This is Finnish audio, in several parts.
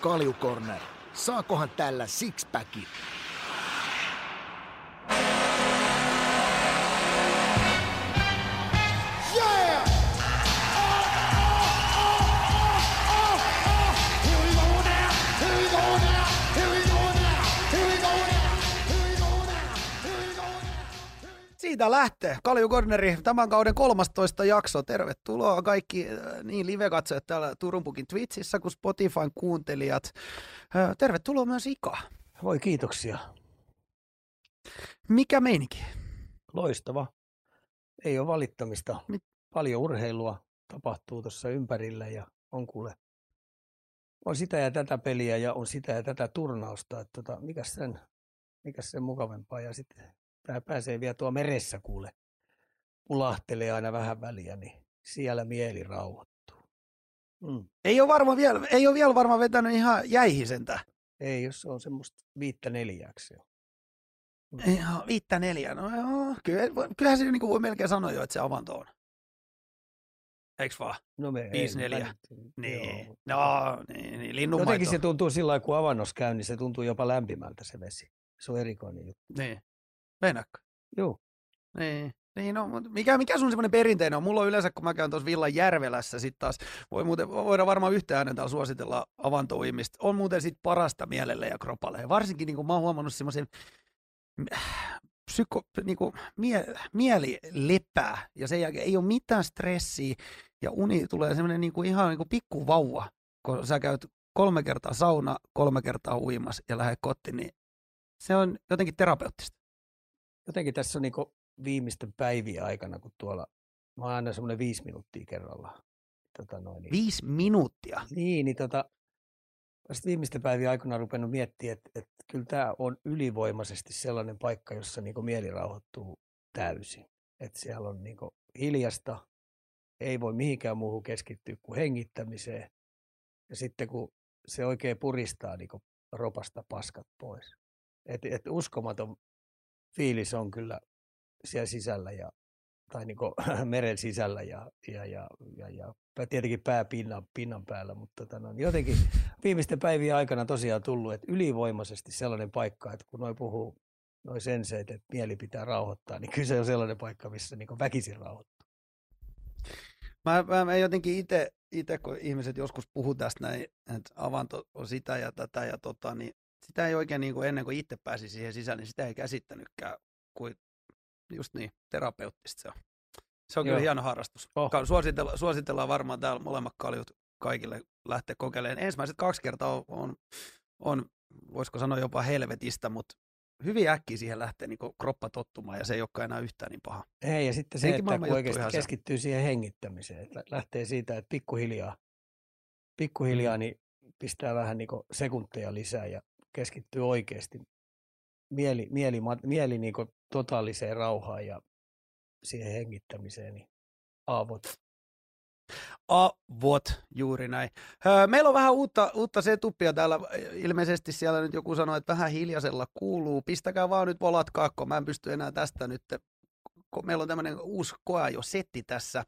Kaljukorner. Saakohan tällä sixpackin? Siitä lähtee. Kalju Corneri, tämän kauden 13 jakso. Tervetuloa kaikki äh, niin live-katsojat täällä Turunpukin Twitchissä kuin Spotifyn kuuntelijat. Äh, Tervetuloa myös Ika. Voi kiitoksia. Mikä meininki? Loistava. Ei ole valittamista. Mit- Paljon urheilua tapahtuu tuossa ympärillä ja on kuule. On sitä ja tätä peliä ja on sitä ja tätä turnausta. Että tota, mikäs, sen, mikäs sen mukavempaa. Ja sitten pääsee vielä tuo meressä kuule. Pulahtelee aina vähän väliä, niin siellä mieli rauhoittuu. Mm. Ei ole, varma vielä, ei ole vielä varmaan vetänyt ihan jäihisentä. Ei, jos se on semmoista viittä neljäksi jo. Ihan viittä neljä. No joo, kyllä, kyllähän se niin voi melkein sanoa jo, että se avanto on. Eiks vaan? No me, Viisi ei, neljä. välittä- Niin. joo. No, niin, niin linnunmaito. Jotenkin se tuntuu sillä lailla, kun avannossa käy, niin se tuntuu jopa lämpimältä se vesi. Se on erikoinen juttu. Niin. Meinaatko? Joo. Niin. Niin no, mikä, mikä sun semmoinen perinteinen on? Mulla on yleensä, kun mä käyn tuossa Villan Järvelässä, sit taas voi muuten, voidaan varmaan yhtä äänen täällä suositella avantouimista. On muuten sit parasta mielelle ja kropalle. Varsinkin niin kuin mä oon huomannut semmoisen psyko, niin kuin mie, mieli lepää ja sen jälkeen ei ole mitään stressiä ja uni tulee semmoinen niin kuin ihan niin kuin pikku vauva, kun sä käyt kolme kertaa sauna, kolme kertaa uimas ja lähdet kotiin, niin se on jotenkin terapeuttista. Jotenkin tässä on niinku viimeisten päivien aikana, kun tuolla, mä oon aina semmoinen viisi minuuttia kerrallaan. Tota noin, niin, Viisi minuuttia. niin, niin tota, mä sit viimeisten päivien aikana rupennut miettimään, että, että kyllä tämä on ylivoimaisesti sellainen paikka, jossa niinku mieli rauhoittuu täysin. Että siellä on niinku hiljasta, ei voi mihinkään muuhun keskittyä kuin hengittämiseen. Ja sitten kun se oikein puristaa niinku ropasta paskat pois. Et, et uskomaton fiilis on kyllä siellä sisällä ja, tai niinku meren sisällä ja, ja, ja, ja, ja tietenkin pää pinnan, päällä, mutta tota, no, jotenkin viimeisten päivien aikana tosiaan tullut, että ylivoimaisesti sellainen paikka, että kun noi puhuu noi senseit, että mieli pitää rauhoittaa, niin kyllä se on sellainen paikka, missä niin väkisin rauhoittaa. Mä, mä, mä jotenkin itse, kun ihmiset joskus puhuu tästä näin, että avanto on sitä ja tätä ja tota, niin sitä ei oikein niin kuin ennen kuin itse pääsi siihen sisään, niin sitä ei käsittänytkään kuin just niin, terapeuttista se on. Se on kyllä Joo. hieno harrastus. Oh. Suositella, suositellaan varmaan täällä molemmat kaljut kaikille lähteä kokeilemaan. Ensimmäiset kaksi kertaa on, on, on voisiko sanoa jopa helvetistä, mutta hyvin äkkiä siihen lähtee niin kroppa tottumaan ja se ei olekaan enää yhtään niin paha. Ei, ja sitten se, että Henkimaailman kun oikeasti ihan se. keskittyy siihen hengittämiseen, että lä- lähtee siitä, että pikkuhiljaa, pikkuhiljaa Mm. niin pistää vähän niin sekunteja lisää ja keskittyy oikeasti mieli, mieli, mieli niin totaaliseen rauhaan ja siihen hengittämiseen, niin aavot. Avot, juuri näin. Meillä on vähän uutta, uutta setupia täällä. Ilmeisesti siellä nyt joku sanoi, että vähän hiljaisella kuuluu. Pistäkää vaan nyt volat kakko. Mä en pysty enää tästä nyt. Meillä on tämmöinen uusi setti tässä.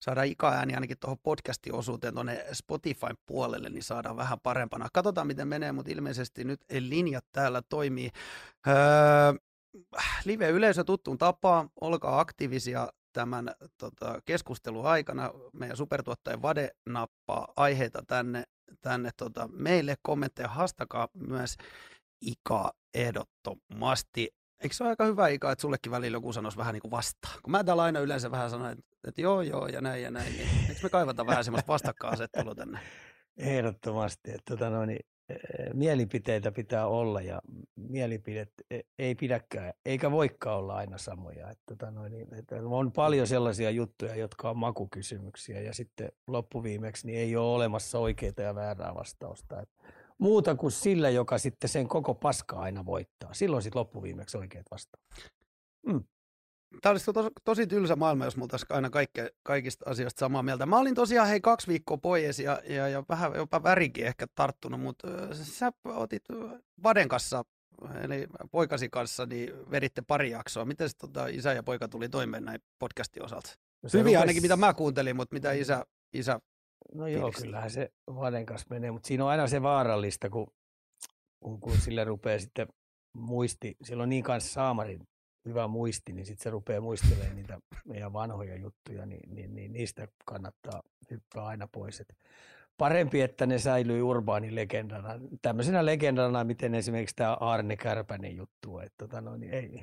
Saadaan ikäääni ainakin tuohon podcastin osuuteen tuonne Spotifyn puolelle, niin saadaan vähän parempana. Katsotaan miten menee, mutta ilmeisesti nyt linjat täällä toimii. Öö, live-yleisö tuttuun tapaan, olkaa aktiivisia tämän tota, keskustelun aikana. Meidän supertuottaja Vade nappaa aiheita tänne, tänne tota, meille, kommentteja, haastakaa myös Ika ehdottomasti. Eikö se ole aika hyvä Ika, että sullekin välillä joku sanoisi vähän niin kuin vastaan? Kun mä täällä aina yleensä vähän sanon, että, että joo joo ja näin ja näin, niin eikö me kaivata vähän semmoista vastakkainasettelua tänne? Ehdottomasti. Että, tota noin, niin, eh, mielipiteitä pitää olla ja mielipidet e- ei pidäkään, eikä voikaan olla aina samoja. Että, noin, niin, että on paljon sellaisia juttuja, jotka on makukysymyksiä ja sitten loppuviimeksi niin ei ole olemassa oikeita ja väärää vastausta. Että muuta kuin sillä, joka sitten sen koko paska aina voittaa. Silloin sitten loppuviimeksi oikeat vastaukset. Tämä olisi tosi, tosi tylsä maailma, jos mulla olisi aina kaikke, kaikista asioista samaa mieltä. Mä olin tosiaan hei kaksi viikkoa pois ja, ja, ja vähän jopa värikin ehkä tarttunut, mutta sä otit Vaden kanssa, eli poikasi kanssa, niin veditte pari jaksoa. Miten tota, isä ja poika tuli toimeen näin podcastin osalta? No se Hyviä rupes- ainakin, mitä mä kuuntelin, mutta mitä isä, isä No joo, fiiliksi. kyllähän se Vaden kanssa menee, mutta siinä on aina se vaarallista, kun, kun, kun sille rupeaa sitten muisti, sillä on niin kanssa saamarin hyvä muisti, niin sitten se rupeaa muistelemaan niitä meidän vanhoja juttuja, niin, niin, niin niistä kannattaa hyppää aina pois. Et parempi, että ne säilyy urbaanilegendana, tämmöisenä legendana, miten esimerkiksi tämä Arne Kärpänen juttu, että tota no, niin ei,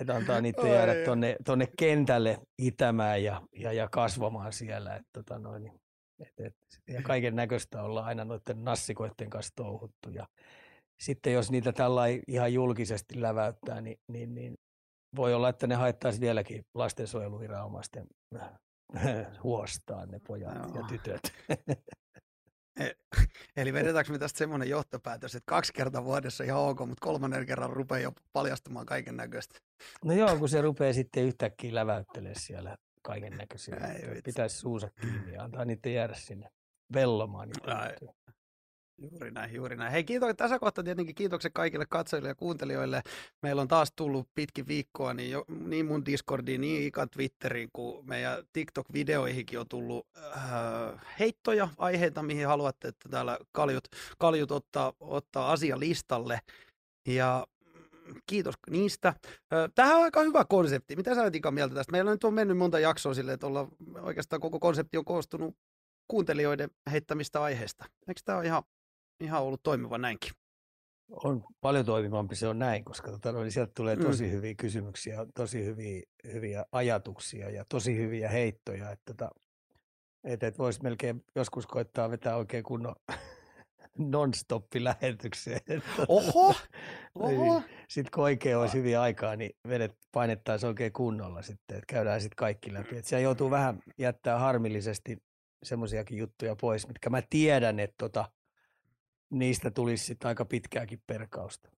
että antaa niiden jäädä Ai. tonne, tonne kentälle itämään ja, ja, ja kasvamaan siellä. Et, tota noin, niin, et, et, ja kaiken näköistä ollaan aina noiden nassikoiden kanssa touhuttu. Ja sitten jos niitä tällä ihan julkisesti läväyttää, niin, niin, niin voi olla, että ne haittaisi vieläkin lastensuojeluviranomaisten huostaan ne pojat ja Joo. tytöt. Eli vedetäänkö me tästä semmoinen johtopäätös, että kaksi kertaa vuodessa ihan ok, mutta kolmannen kerran rupeaa jo paljastumaan kaiken näköistä. No joo, kun se rupeaa sitten yhtäkkiä läväyttelemään siellä kaiken näköisiä. Pitäisi suusa kiinni ja antaa niiden jäädä sinne vellomaan. niitä. Juuri näin, juuri näin. Hei, kiitos, tässä kohtaa tietenkin kiitokset kaikille katsojille ja kuuntelijoille. Meillä on taas tullut pitkin viikkoa, niin, jo, niin mun Discordiin, niin Ikan Twitteriin kuin meidän TikTok-videoihinkin on tullut äh, heittoja, aiheita, mihin haluatte, että täällä kaljut, kaljut ottaa, ottaa asia listalle. Ja kiitos niistä. Ö, Tämähän on aika hyvä konsepti. Mitä sä olet Ika mieltä tästä? Meillä nyt on mennyt monta jaksoa silleen, että olla, oikeastaan koko konsepti on koostunut kuuntelijoiden heittämistä aiheista. Eikö tämä ole ihan, ihan ollut toimiva näinkin? On paljon toimivampi se on näin, koska tota, no, niin sieltä tulee Mm. tosi hyviä kysymyksiä, tosi hyviä, hyviä ajatuksia ja tosi hyviä heittoja. Että, tota, että, että voisi melkein joskus koittaa vetää oikein kunnon non-stop-lähetykseen. Oho! Oho! Sitten kun oikein olisi hyvin aikaa, niin vedet painettaisiin oikein kunnolla sitten, että käydään sitten kaikki läpi. Että siellä joutuu vähän jättää harmillisesti semmoisiakin juttuja pois, mitkä mä tiedän, että tota, niistä tulisi sitten aika pitkääkin perkausta.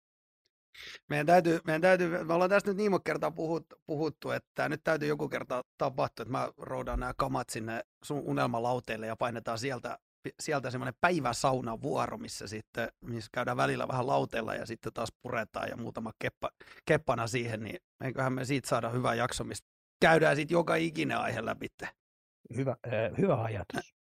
Meidän täytyy, meidän täytyy, me ollaan tästä nyt niin monta kertaa puhuttu, puhuttu, että nyt täytyy joku kerta tapahtua, että mä roudaan nämä kamat sinne sun unelmalauteille ja painetaan sieltä, sieltä semmoinen päiväsaunavuoro, missä sitten, missä käydään välillä vähän lauteella ja sitten taas puretaan ja muutama keppa, keppana siihen, niin eiköhän me siitä saada hyvä jakso, mistä käydään sitten joka ikinen aihe läpi. Hyvä, äh, hyvä ajatus.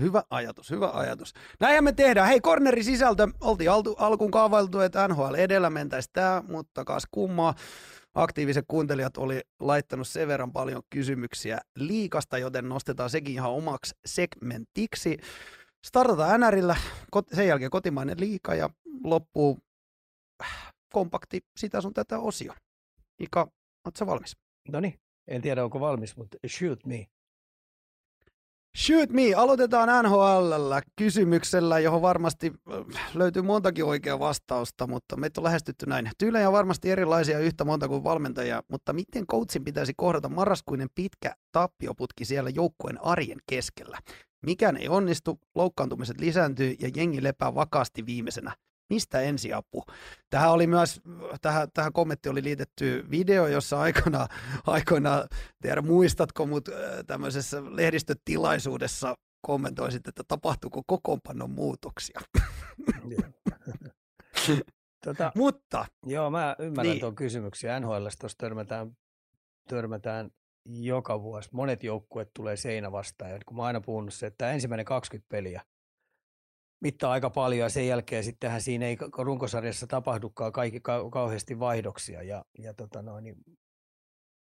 Hyvä ajatus, hyvä ajatus. Näinhän me tehdään. Hei, cornerin sisältö. Oltiin altu, alkuun kaavailtu, että NHL edellä mentäisi tämä, mutta kas kummaa. Aktiiviset kuuntelijat oli laittanut sen verran paljon kysymyksiä liikasta, joten nostetaan sekin ihan omaksi segmentiksi. Startataan NRillä, sen jälkeen kotimainen liika ja loppuu kompakti sitä sun tätä osio. Ika, ootko valmis? No niin, en tiedä onko valmis, mutta shoot me. Shoot me! Aloitetaan NHL kysymyksellä, johon varmasti äh, löytyy montakin oikeaa vastausta, mutta meitä on lähestytty näin. Tyylejä on varmasti erilaisia yhtä monta kuin valmentajia, mutta miten coachin pitäisi kohdata marraskuinen pitkä tappioputki siellä joukkueen arjen keskellä? Mikään ei onnistu, loukkaantumiset lisääntyy ja jengi lepää vakaasti viimeisenä. Mistä ensiapu? Tähän oli myös, tähän, tähän kommentti oli liitetty video, jossa aikana, aikana tiedä muistatko, mutta tämmöisessä lehdistötilaisuudessa kommentoisit, että tapahtuuko kokoonpanon muutoksia. tota, Mutta joo, mä ymmärrän Niin. tuon kysymyksen. NHL tuossa törmätään, törmätään joka vuosi. Monet joukkueet tulee seinä vastaan. Ja kun mä oon aina puhunut se, että ensimmäinen 20 peliä mittaa aika paljon ja sen jälkeen sittenhän siinä ei runkosarjassa tapahdukaan kaikki kau- kauheasti vaihdoksia. Ja, ja tota noin, niin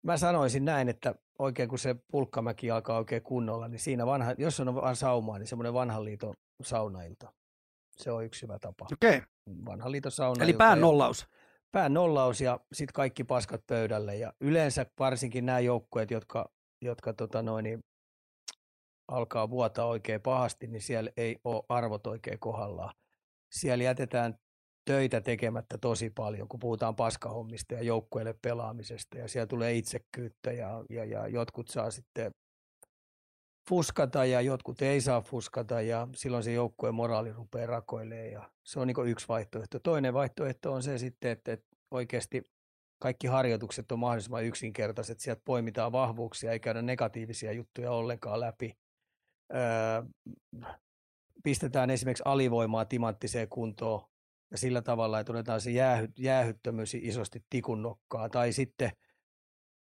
mä sanoisin näin, että oikein kun se pulkkamäki alkaa oikein kunnolla, niin siinä vanha, jos on vaan saumaa, niin semmoinen vanhan liiton saunailta. Se on yksi hyvä tapa. okei, okay. Vanhan liiton saunailta. eli pään ja- nollaus. pään nollaus ja sitten kaikki paskat pöydälle. Ja yleensä varsinkin nämä joukkueet, jotka, jotka tota noin, niin alkaa vuotaa oikein pahasti, niin siellä ei ole arvot oikein kohdallaan. Siellä jätetään töitä tekemättä tosi paljon, kun puhutaan paskahommista ja joukkueelle pelaamisesta. Ja siellä tulee itsekkyyttä ja, ja, ja jotkut saa sitten fuskata ja jotkut ei saa fuskata ja silloin se joukkueen moraali rupeaa rakoilemaan ja se on niin yksi vaihtoehto. Toinen vaihtoehto on se sitten, että, että oikeasti kaikki harjoitukset on mahdollisimman yksinkertaiset, sieltä poimitaan vahvuuksia, ei käydä negatiivisia juttuja ollenkaan läpi. Öö, pistetään esimerkiksi alivoimaa timanttiseen kuntoon ja sillä tavalla, että otetaan se jäähy, jäähyttömyys isosti tikun nokkaa tai sitten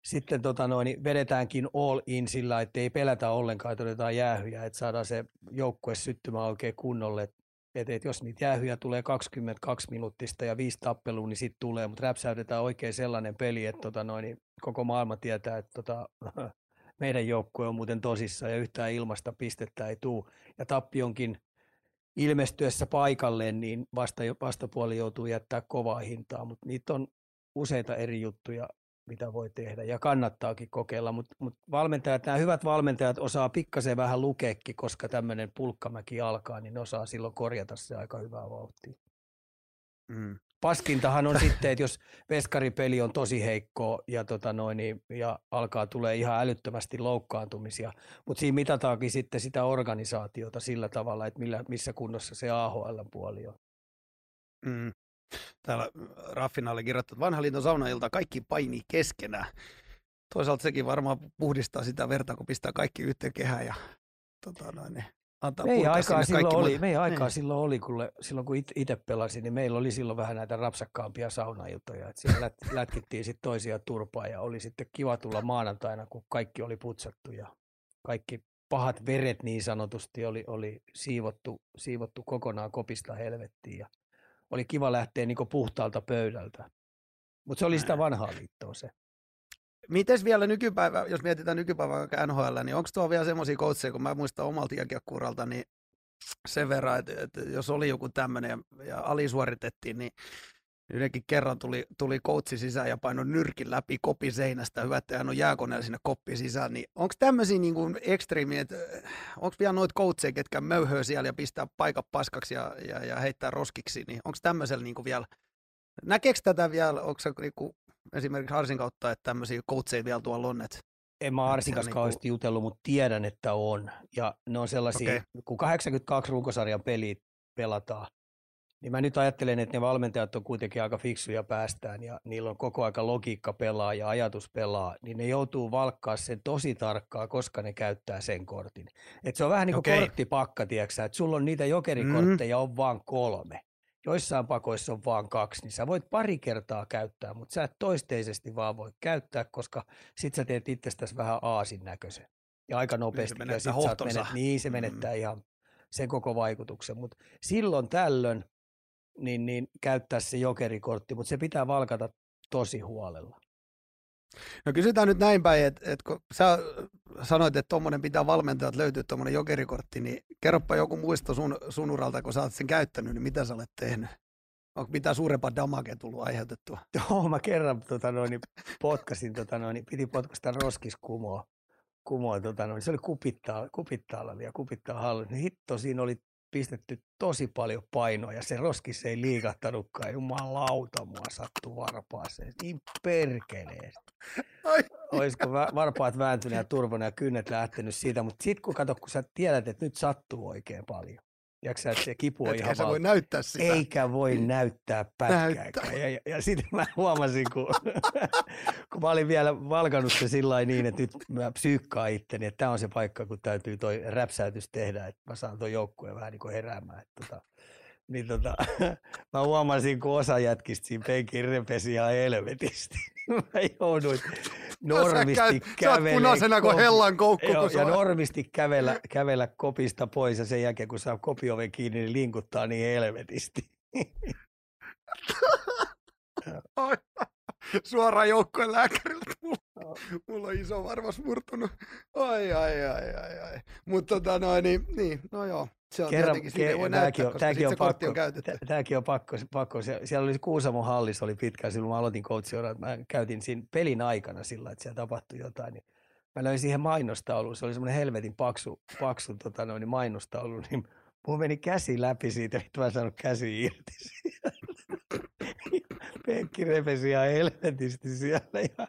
sitten tota noin, niin vedetäänkin all in sillä, että ei pelätä ollenkaan, että otetaan jäähyjä, että saadaan se joukkue syttymään oikein kunnolle. Että et jos niitä jäähyjä tulee 22 minuuttista ja viisi tappelua, niin sitten tulee, mutta räpsäytetään oikein sellainen peli, että tota noin, niin koko maailma tietää, että tota, meidän joukkue on muuten tosissa ja yhtään ilmasta pistettä ei tule. Ja tappionkin ilmestyessä paikalleen, niin vasta, vastapuoli joutuu jättää kovaa hintaa, mutta niitä on useita eri juttuja, mitä voi tehdä ja kannattaakin kokeilla, mutta mut valmentajat, nämä hyvät valmentajat osaa pikkasen vähän lukeekin, koska tämmöinen pulkkamäki alkaa, niin ne osaa silloin korjata se aika hyvää vauhtia. Mm. Paskintahan on sitten, että jos veskaripeli on tosi heikko ja, tota noin, niin, ja alkaa tulee ihan älyttömästi loukkaantumisia, mutta siinä mitataankin sitten sitä organisaatiota sillä tavalla, että millä, missä kunnossa se AHL-puoli on. Mm. Täällä Raffina oli kirjoittanut, vanha liiton saunailta kaikki painii keskenään. Toisaalta sekin varmaan puhdistaa sitä verta, kun pistää kaikki yhteen kehään ja tota noin, niin antaa meidän aikaa, silloin oli, meidän aikaa niin. silloin oli, kun, silloin kun itse pelasin, niin meillä oli silloin vähän näitä rapsakkaampia saunailtoja. Että siellä lät, lätkittiin sitten toisia turpaa ja oli sitten kiva tulla maanantaina, kun kaikki oli putsattu ja kaikki pahat veret niin sanotusti oli, oli siivottu, siivottu kokonaan kopista helvettiin ja oli kiva lähteä niin puhtaalta pöydältä. Mutta se oli sitä vanhaa liittoa se. Mites vielä nykypäivä, jos mietitään nykypäivää NHL, niin onko tuo vielä semmoisia coacheja, kun mä muistan omalta jääkiekkuuralta, niin sen verran, että, että jos oli joku tämmöinen ja, ja alisuoritettiin, niin yhdenkin kerran tuli, tuli coachi sisään ja painoi nyrkin läpi kopi seinästä. Hyvä, että hän on jääkoneella sinne koppi sisään. Niin onko tämmöisiä niin kuin ekstriimiä, että onko vielä noita coacheja, ketkä möyhöö siellä ja pistää paikat paskaksi ja, ja, ja heittää roskiksi, niin onko tämmöisellä niin kuin vielä, näkeekö tätä vielä, onko se niin kuin esimerkiksi Arsin kautta, että tämmöisiä coacheja vielä tuolla on? Että en mä Arsin kanssa niin kuin... jutellut, mutta tiedän, että on. Ja ne on sellaisia, okay. kun 82 runkosarjan pelit pelataan, niin mä nyt ajattelen, että ne valmentajat on kuitenkin aika fiksuja päästään ja niillä on koko aika logiikka pelaa ja ajatus pelaa, niin ne joutuu valkkaa sen tosi tarkkaa, koska ne käyttää sen kortin. Et se on vähän niin kuin okay. korttipakka, tiedätkö että sulla on niitä jokerikortteja mm. on vaan kolme joissain pakoissa on vaan kaksi, niin sä voit pari kertaa käyttää, mutta sä et toisteisesti vaan voi käyttää, koska sit sä teet itsestäsi vähän aasin näköisen. Ja aika nopeasti. Niin se ja sit menet, niin se mm. menettää mm. ihan sen koko vaikutuksen. Mutta silloin tällöin niin, niin käyttää se jokerikortti, mutta se pitää valkata tosi huolella. No kysytään nyt näin päin, että, että kun sä sanoit, että tuommoinen pitää valmentajat löytyä tuommoinen jokerikortti, niin kerropa joku muisto sun, sun uralta, kun sä oot sen käyttänyt, niin mitä sä olet tehnyt? Onko mitään suurempaa damagea tullut aiheutettua? Joo, mä kerran tota noin, potkasin, tota noin, piti potkasta roskis kumoa. tota noin, se oli kupittaa, kupittaalla ja kupittaa hallu. Niin hitto, siinä oli pistetty tosi paljon painoa ja se roskis ei liikahtanutkaan. Jumalauta mua sattu varpaaseen. Niin perkeleesti. Olisiko varpaat vääntyneet ja turvona ja kynnet lähtenyt siitä, mutta sitten kun kato, kun sä tiedät, että nyt sattuu oikein paljon. Tiedätkö että se kipu on ihan voi näyttää sitä. Eikä voi näyttää pätkääkään. Ja, ja, ja sitten mä huomasin, kun, kun mä olin vielä valkannut se sillä niin, että nyt mä psyykkaan itteni, että tämä on se paikka, kun täytyy toi räpsäytys tehdä, että mä saan tuon joukkueen vähän niin kuin heräämään. Että tota, niin tota, mä huomasin, kun osa jätkistä siinä penkin repesi ihan helvetisti. mä jouduin normisti kävellä. punaisena kuin hellan koukku. Joo, ja normisti kävellä, kävellä kopista pois ja sen jälkeen, kun saa kopioven kiinni, niin linkuttaa niin helvetisti. Suoraan joukkojen lääkärille. Mulla, mulla on iso varmas murtunut. Ai, ai, ai, ai, ai. Mutta tota noin, niin, niin, no joo. Se on Kerran, ke- voi näyttää, on, tämäkin on, pakko, on. Tämäkin on pakko, pakko. Siellä oli Kuusamo hallis oli pitkään, silloin mä aloitin coachia, mä käytin siinä pelin aikana sillä, että siellä tapahtui jotain, niin mä löin siihen mainostauluun, se oli semmoinen helvetin paksu, paksu tota noin, mainostaulu, niin mulla meni käsi läpi siitä, että mä en saanut käsi irti penkki repesi ihan helvetisti siellä. Ja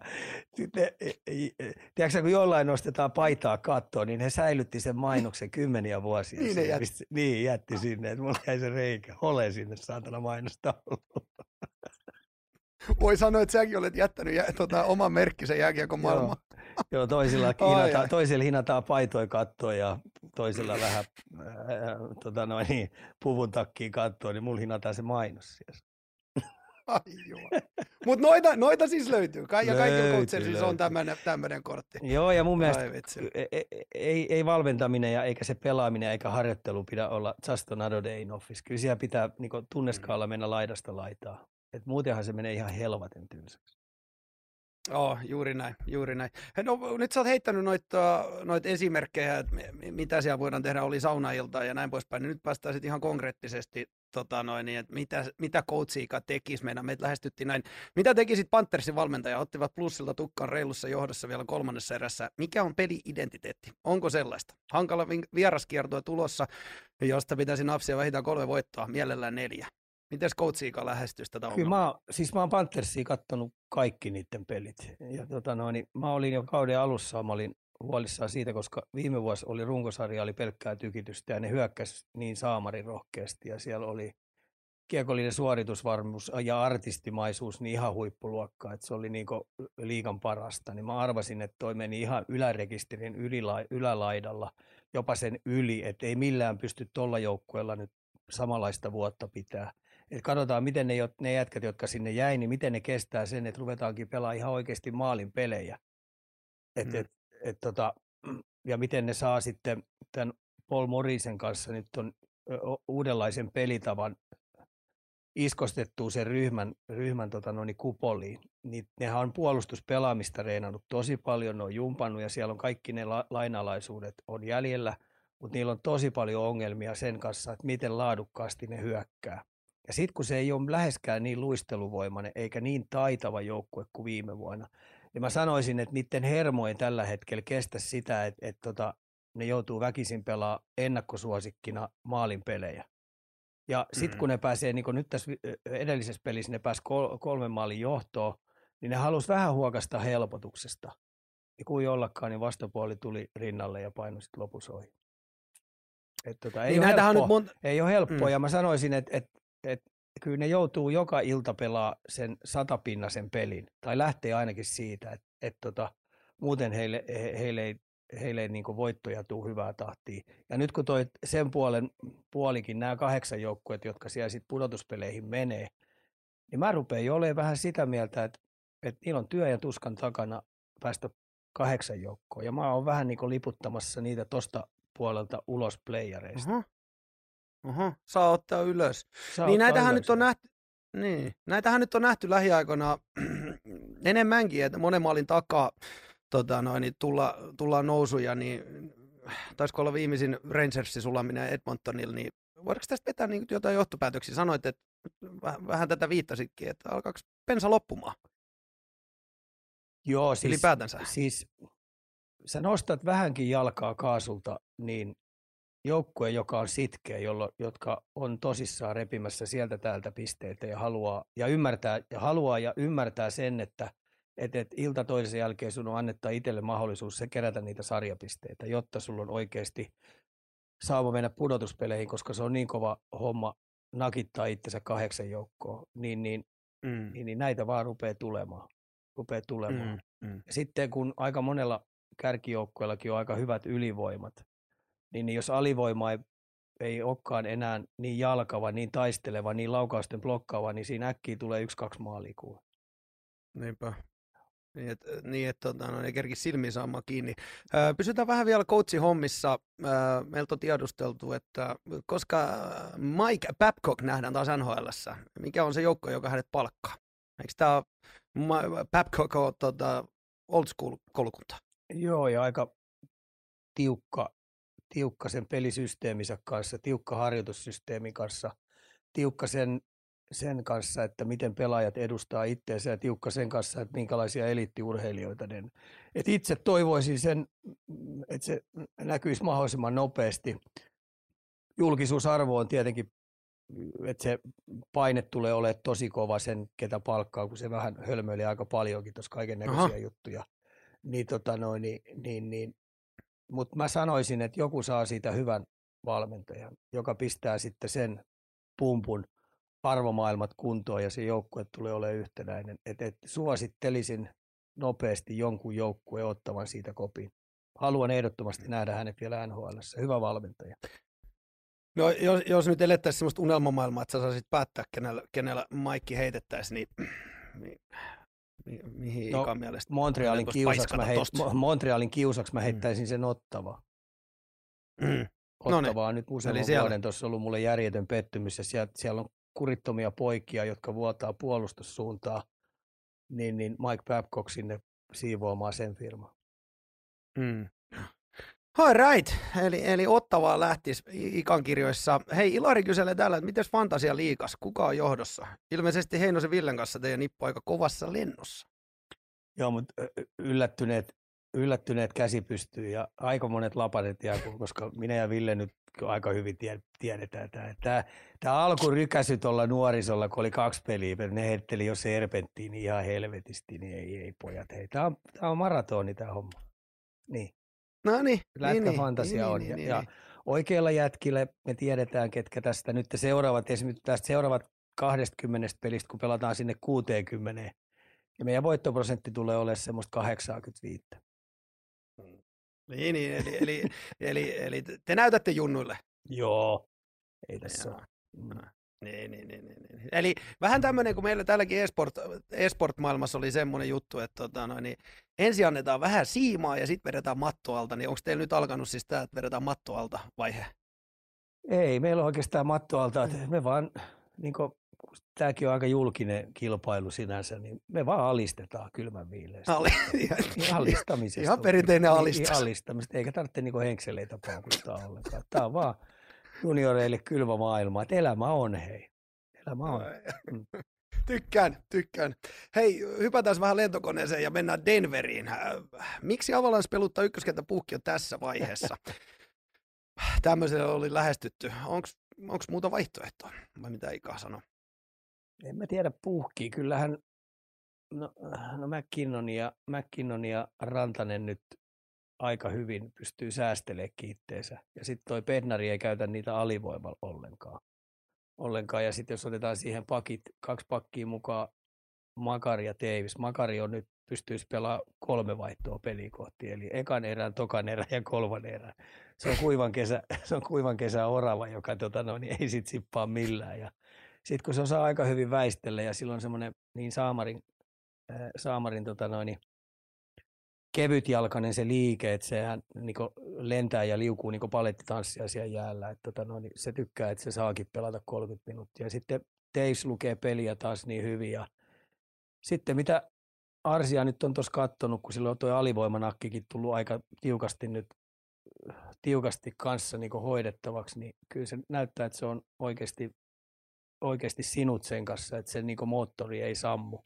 sitten, e, e, e, tiedätkö, kun jollain nostetaan paitaa kattoon, niin he säilytti sen mainoksen kymmeniä vuosia. Niin, ne jätti. niin jätti sinne, että mulla jäi se reikä. Ole sinne saatana mainosta Voi sanoa, että säkin olet jättänyt jä, tota, oman merkkisen jääkiekon maailmaan. Joo, joo toisilla, hinata, toisilla hinataan paitoja kattoon ja toisilla vähän äh, tota noin, niin, puvun takkiin kattoon, niin mulla hinataan se mainos siellä. Mutta noita, noita siis löytyy. Ka- ja kaikilla coachersilla on tämmöinen kortti. Joo, ja mun mielestä Ai vitsi. ei, ei, ei, ei valmentaminen ja eikä se pelaaminen eikä harjoittelu pidä olla just another day in office. Kyllä siellä pitää niin tunneskaalla mennä laidasta laitaa. Et muutenhan se menee ihan helvaten tylsäksi. Joo, juuri näin, juuri näin. No, nyt sä oot heittänyt noita, noita esimerkkejä, että mi- mitä siellä voidaan tehdä, oli saunailta ja näin poispäin. Niin nyt päästään sitten ihan konkreettisesti, tota noin, niin, että mitä, mitä coachiika tekisi meidän. Meitä lähestyttiin näin. Mitä tekisit Panthersin valmentaja? Ottivat plussilta tukkaan reilussa johdossa vielä kolmannessa erässä. Mikä on peli-identiteetti? Onko sellaista? Hankala vi- vieraskiertue tulossa, josta pitäisi napsia vähintään kolme voittoa, mielellään neljä. Miten coachiika lähestyisi tätä Kyllä ongelmaa? mä, oon- siis mä oon Panthersia kattonut kaikki niiden pelit. Ja tota noin, mä olin jo kauden alussa, mä olin huolissaan siitä, koska viime vuosi oli runkosarja, oli pelkkää tykitystä ja ne hyökkäs niin saamarin rohkeasti ja siellä oli kiekollinen suoritusvarmuus ja artistimaisuus niin ihan huippuluokkaa, että se oli niin liikan parasta. Niin mä arvasin, että toi meni ihan ylärekisterin ylila- ylälaidalla, jopa sen yli, että ei millään pysty tuolla joukkueella nyt samanlaista vuotta pitää. Et katsotaan, miten ne, ne jätkät, jotka sinne jäi, niin miten ne kestää sen, että ruvetaankin pelaamaan ihan oikeasti maalin pelejä. Et, Mm. et, et, tota, ja miten ne saa sitten tämän Paul Morrisen kanssa nyt ton ö, o- uudenlaisen pelitavan iskostettua sen ryhmän, ryhmän tota, noin, kupoliin. Niin nehän on puolustuspelaamista reenannut tosi paljon, ne on jumpannut ja siellä on kaikki ne la- lainalaisuudet on jäljellä, mutta niillä on tosi paljon ongelmia sen kanssa, että miten laadukkaasti ne hyökkää. Ja sitten kun se ei ole läheskään niin luisteluvoimainen eikä niin taitava joukkue kuin viime vuonna, niin mä sanoisin, että niiden hermo ei tällä hetkellä kestä sitä, että, että tota, ne joutuu väkisin pelaa ennakkosuosikkina maalin pelejä. Ja sitten Mm. kun ne pääsee, niin kuin nyt tässä edellisessä pelissä ne pääsi kol- kolmen maalin johtoon, niin ne halusi vähän huokasta helpotuksesta. Ja kuin ollakaan, niin vastapuoli tuli rinnalle ja painoi sitten lopussa ohi. Et tota, ei, Niin ole helppoa, nyt monta... ei ole helppoa, Mm. ja mä sanoisin, että et, et, kyllä ne joutuu joka ilta pelaa sen satapinnasen pelin, tai lähtee ainakin siitä, että et tota, muuten heille, he, heille ei, heille ei niin voittoja tuu hyvää tahtia. Ja nyt kun toi sen puolen puolikin, nämä kahdeksan joukkueet, jotka siellä sit pudotuspeleihin menee, niin mä rupean jo olemaan vähän sitä mieltä, että, että niillä on työ ja tuskan takana päästä kahdeksan joukkoon. Ja mä oon vähän niin liputtamassa niitä tosta puolelta ulos playareista. Oho. Oho, saa ottaa ylös. Saa niin ottaa näitähän ylös nyt on nähty, niin, näitähän nyt on nähty lähiaikoina enemmänkin, että monen maalin takaa tota noin, niin tulla, tullaan nousuja, niin taisiko olla viimeisin Rangersin sulaminen Edmontonilla, niin voidaanko tästä vetää niin jotain johtopäätöksiä? Sanoit, että vähän, vähän tätä viittasitkin, että alkaako pensa loppumaan Joo, siis, siis, ylipäätänsä? siis sä nostat vähänkin jalkaa kaasulta, niin joukkue, joka on sitkeä, jollo, jotka on tosissaan repimässä sieltä täältä pisteitä ja haluaa ja ymmärtää ja, haluaa ja ymmärtää sen, että et, et ilta toisen jälkeen sun on annettaa itselle mahdollisuus se kerätä niitä sarjapisteitä, jotta sulla on oikeasti saava mennä pudotuspeleihin, koska se on niin kova homma nakittaa itsensä kahdeksan joukkoon, niin, niin, Mm, niin, niin näitä vaan rupeaa tulemaan. Rupeaa tulemaan. mm, mm. Ja sitten kun aika monella kärkijoukkueellakin on aika hyvät ylivoimat, niin jos alivoima ei, ei olekaan enää niin jalkava, niin taisteleva, niin laukausten blokkaava, niin siinä äkkiä tulee yksi-kaksi maalia kuule. Niinpä. Niin, että niin, et, tota, no, ei kerki silmiin saamaan kiinni. Öö, pysytään vähän vielä coachin hommissa. Öö, meiltä on tiedusteltu, että koska Mike Babcock nähdään taas NHLssä, mikä on se joukko, joka hänet palkkaa? Eikö tämä Babcock ole tota, old school kolkunta? Joo, ja aika tiukka, tiukka sen pelisysteeminsä kanssa, tiukka harjoitussysteemin kanssa, tiukka sen, sen kanssa, että miten pelaajat edustaa itseensä ja tiukka sen kanssa, että minkälaisia eliittiurheilijoita ne. Et itse toivoisin sen, mm, että se näkyisi mahdollisimman nopeasti. Julkisuusarvo on tietenkin, että se paine tulee olemaan tosi kova sen, ketä palkkaa, kun se vähän hölmöilee aika paljonkin tuossa kaiken näköisiä juttuja. Niin, tota noin, niin, niin, niin. Mutta mä sanoisin, että joku saa siitä hyvän valmentajan, joka pistää sitten sen pumpun arvomaailmat kuntoon ja se joukkue tulee olemaan yhtenäinen. Et, et suosittelisin nopeasti jonkun joukkueen ottavan siitä kopin. Haluan ehdottomasti nähdä hänet vielä NHL. Hyvä valmentaja. No, jos, jos nyt elettäisiin sellaista unelmamaailmaa, että sä saisit päättää, kenellä, kenellä Maikki heitettäisiin, niin mi, mihin No, Ikan mielestä? Montrealin kiusaksi, mä, heit, tosta. Montrealin kiusaksi mä heittäisin sen Ottavaa. Mm. No niin. Ottavaa nyt useamman Eli siellä- vuoden tuossa ollut mulle järjetön pettymys ja siellä, siellä on kurittomia poikia, jotka vuotaa puolustussuuntaa, niin, niin Mike Babcock sinne siivoamaan sen firman. Mm. All right. Eli, eli Ottavaa lähtisi I- Ikan kirjoissa. Hei, Ilari kyselee täällä, että miten Fantasia liikas? Kuka on johdossa? Ilmeisesti Heinosen Villen kanssa teidän nippu aika kovassa lennossa. Joo, mutta yllättyneet, yllättyneet käsi pystyy ja aika monet lapaset koska minä ja Ville nyt aika hyvin tie, tiedetään tämä. Tämä, tämä alkurykäsy tuolla nuorisolla, kun oli kaksi peliä, ne heitteli jo serpenttiin ihan helvetisti, niin ei, ei pojat. Hei, tämä on, tämä on maratoni tämä homma. Niin, No niin. lätkäfantasia on. ja, ja oikeilla jätkillä me tiedetään, ketkä tästä nyt seuraavat, esimerkiksi tästä seuraavat 20 pelistä, kun pelataan sinne 60, ja meidän voittoprosentti tulee olemaan semmoista 85. Niin, niin eli, eli, eli, eli, te näytätte junnuille. Joo. Ei tässä Joo. ole. Mm. Niin, niin, niin, niin, niin. Eli vähän tämmöinen, kun meillä täälläkin esport, esport-maailmassa oli semmoinen juttu, että tota, noin, niin ensin annetaan vähän siimaa ja sitten vedetään matto alta, niin onko teillä nyt alkanut siis tämä, että vedetään matto alta vaihe? Ei, meillä on oikeastaan mattoalta, me vaan, niin kuin, tämäkin on aika julkinen kilpailu sinänsä, niin me vaan alistetaan kylmän viileästi. Ali, Niin alistamisesta. Ihan perinteinen Niin, alistus. niin Alistamista, eikä tarvitse niinku henkseleitä paukuttaa ollenkaan. Tämä on vaan junioreille kylmä maailma, että elämä on hei. Elämä on. Mm. Tykkään, tykkään. Hei, hypätään vähän lentokoneeseen ja mennään Denveriin. Äh, Miksi Avalanche peluttaa ykköskenttä puhki jo tässä vaiheessa? Tämmöisellä oli lähestytty. Onko muuta vaihtoehtoa? Vai mitä Ika sanoo? En mä tiedä puhkii. Kyllähän no, no McKinnon, ja, McKinnon ja Rantanen nyt aika hyvin pystyy säästelemään kiitteensä. Ja sitten toi Bednari ei käytä niitä alivoimalla ollenkaan. Ollenkaan. Ja sitten jos otetaan siihen pakit, kaksi pakkia mukaan, Makari ja Davis. Makari on nyt pystyisi pelaamaan kolme vaihtoa peliä kohti, eli ekan erän, tokan erän ja kolman erän. Se on kuivan kesä, se on kuivan kesä orava, joka tota, no, niin ei sit sippaa millään. Ja sitten kun se osaa aika hyvin väistellä ja silloin semmoinen niin Saamarin, äh, Saamarin tota, no, niin, kevytjalkainen se liike, että sehän niin lentää ja liukuu niin palettitanssia siellä jäällä. Että, tota, no, niin se tykkää, että se saakin pelata 30 minuuttia. Sitten Teis lukee peliä taas niin hyvin. Ja sitten mitä Arsia nyt on tuossa kattonut, kun silloin tuo alivoimanakkikin tullut aika tiukasti nyt tiukasti kanssa niin hoidettavaksi, niin kyllä se näyttää, että se on oikeasti, oikeasti sinut sen kanssa, että se niin moottori ei sammu.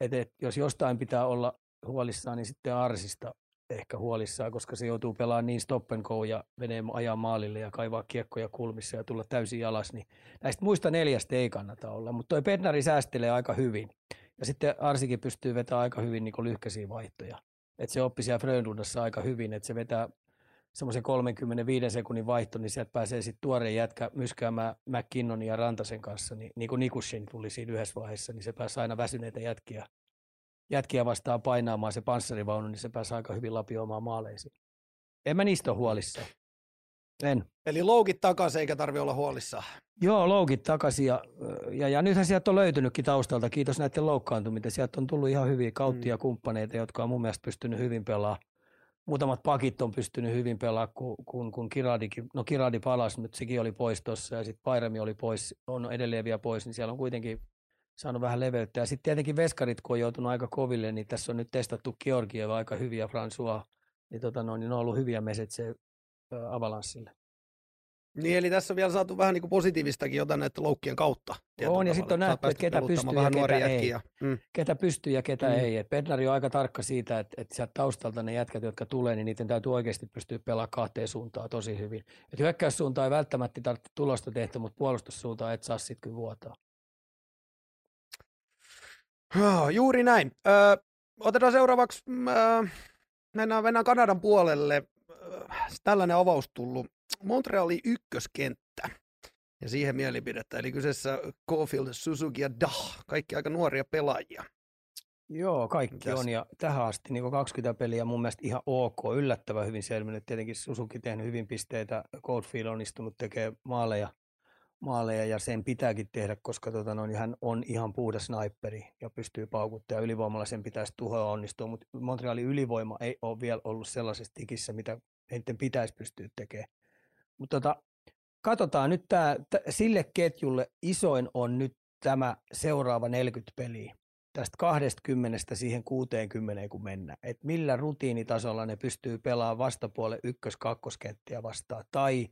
Et, et, jos jostain pitää olla huolissaan, niin sitten Arsista ehkä huolissaan, koska se joutuu pelaamaan niin stop and go ja menee ajaa maalille ja kaivaa kiekkoja kulmissa ja tulla täysin alas, niin näistä muista neljästä ei kannata olla, mutta toi Bednari säästelee aika hyvin. Ja sitten Arsikin pystyy vetämään aika hyvin niin lyhkäisiä vaihtoja. Että se oppi siellä Frölundassa aika hyvin, että se vetää semmoisen 35 sekunnin vaihto, niin sieltä pääsee sitten tuoreen jätkä myskäämään McKinnon ja Rantasen kanssa, niin, niin kuin Nikushin tuli siinä yhdessä vaiheessa, niin se pääsi aina väsyneitä jätkiä, jätkiä vastaan painaamaan se panssarivaunu, niin se pääsi aika hyvin lapioimaan maaleisiin. En mä niistä ole huolissaan. En. Eli loukit takaisin eikä tarvi olla huolissaan. Joo, loukit takaisin ja, ja, ja nythän sieltä on löytynytkin taustalta, kiitos näiden loukkaantumista. Sieltä on tullut ihan hyviä kauttia mm. kumppaneita, jotka on mun mielestä pystynyt hyvin pelaamaan. Muutamat pakit on pystynyt hyvin pelaamaan, kun, kun, kun Kiradikin, no Kiradi palasi, mutta sekin oli pois tuossa ja sitten Pairami oli pois, on edelleen vielä pois, niin siellä on kuitenkin saanut vähän leveyttä. Ja sitten tietenkin veskarit, kun on joutunut aika koville, niin tässä on nyt testattu Georgieva aika hyviä François, niin, tota no, niin ne on ollut hyviä mesetsejä Avalanssille. Niin, eli tässä on vielä saatu vähän niin kuin positiivistakin jotain näiden loukkien kautta. On, ja sitten on nähty, että ketä pystyy ja ketä ei. Mm. Ketä pystyy ja ketä mm. ei. Et Bednari on aika tarkka siitä, että, että sieltä taustalta ne jätkät, jotka tulee, niin niiden täytyy oikeasti pystyä pelaamaan kahteen suuntaan tosi hyvin. Et hyökkäyssuuntaan ei välttämättä tarvitse tulosta tehdä, mutta puolustussuuntaan et saa sitten kyllä vuotaa. Juuri näin. Ö, otetaan seuraavaksi, ö, mennään, mennään Kanadan puolelle. Tällainen avaus tullut. Montreali ykköskenttä ja siihen mielipidettä. Eli kyseessä Caulfield, Suzuki ja Dah. Kaikki aika nuoria pelaajia. Joo, kaikki Mitäs? on ja tähän asti niin 20 peliä mun mielestä ihan ok, yllättävän hyvin selvinnyt. Tietenkin Suzuki tehnyt hyvin pisteitä, Goldfield on istunut tekemään maaleja, maaleja ja sen pitääkin tehdä, koska tota, no, hän on ihan puhdas sniperi ja pystyy paukuttamaan. Ylivoimalla sen pitäisi tuhoa onnistua, mutta Montrealin ylivoima ei ole vielä ollut sellaisessa tikissä, mitä heidän pitäisi pystyä tekemään. Mutta tota, katsotaan nyt tämä, sille ketjulle isoin on nyt tämä seuraava 40 peliä tästä 20 siihen 60 kun mennään. Että millä rutiinitasolla ne pystyy pelaamaan vastapuolen ykkös-kakkoskenttiä vastaan. Tai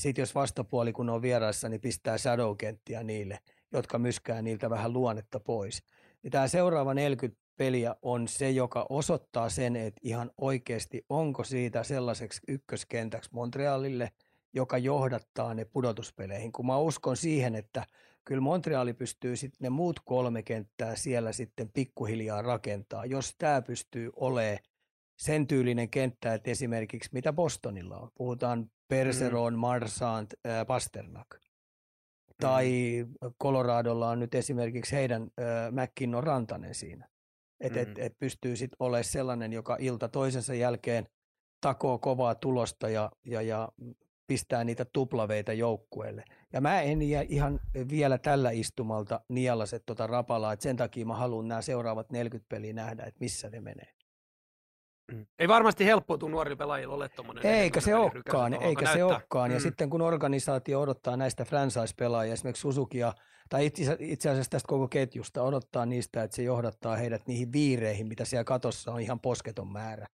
sitten jos vastapuoli kun on vieraissa, niin pistää shadow-kenttiä niille, jotka myskää niiltä vähän luonnetta pois. Ja tämä seuraava 40 peliä on se, joka osoittaa sen, että ihan oikeasti onko siitä sellaiseksi ykköskentäksi Montrealille, joka johdattaa ne pudotuspeleihin. Kun mä uskon siihen, että – kyllä Montreali pystyy sitten ne muut kolme kenttää siellä sitten pikkuhiljaa rakentaa, jos tämä pystyy olemaan sen tyylinen kenttä, että esimerkiksi mitä Bostonilla on. Puhutaan Perseron, mm. Marsant, äh, Pasternak. Mm. Tai Coloradolla on nyt esimerkiksi heidän äh, McKinnon Rantanen siinä. Että mm. et, et pystyy sitten olemaan sellainen, joka ilta toisensa jälkeen takoo kovaa tulosta ja, ja, ja pistää niitä tuplaveita joukkueelle. Ja mä en ihan vielä tällä istumalta nialaset tota rapalaa, että sen takia mä haluan nämä seuraavat 40 peliä nähdä, että missä ne menee. Ei varmasti helppoa nuorilla pelaajilla ole tuommoinen. Eikä se olekaan, eikä se olekaan. Ja mm. sitten kun organisaatio odottaa näistä franchise-pelaajia, esimerkiksi Suzukia, tai itse, itse asiassa tästä koko ketjusta, odottaa niistä, että se johdattaa heidät niihin viireihin, mitä siellä katossa on ihan posketon määrä.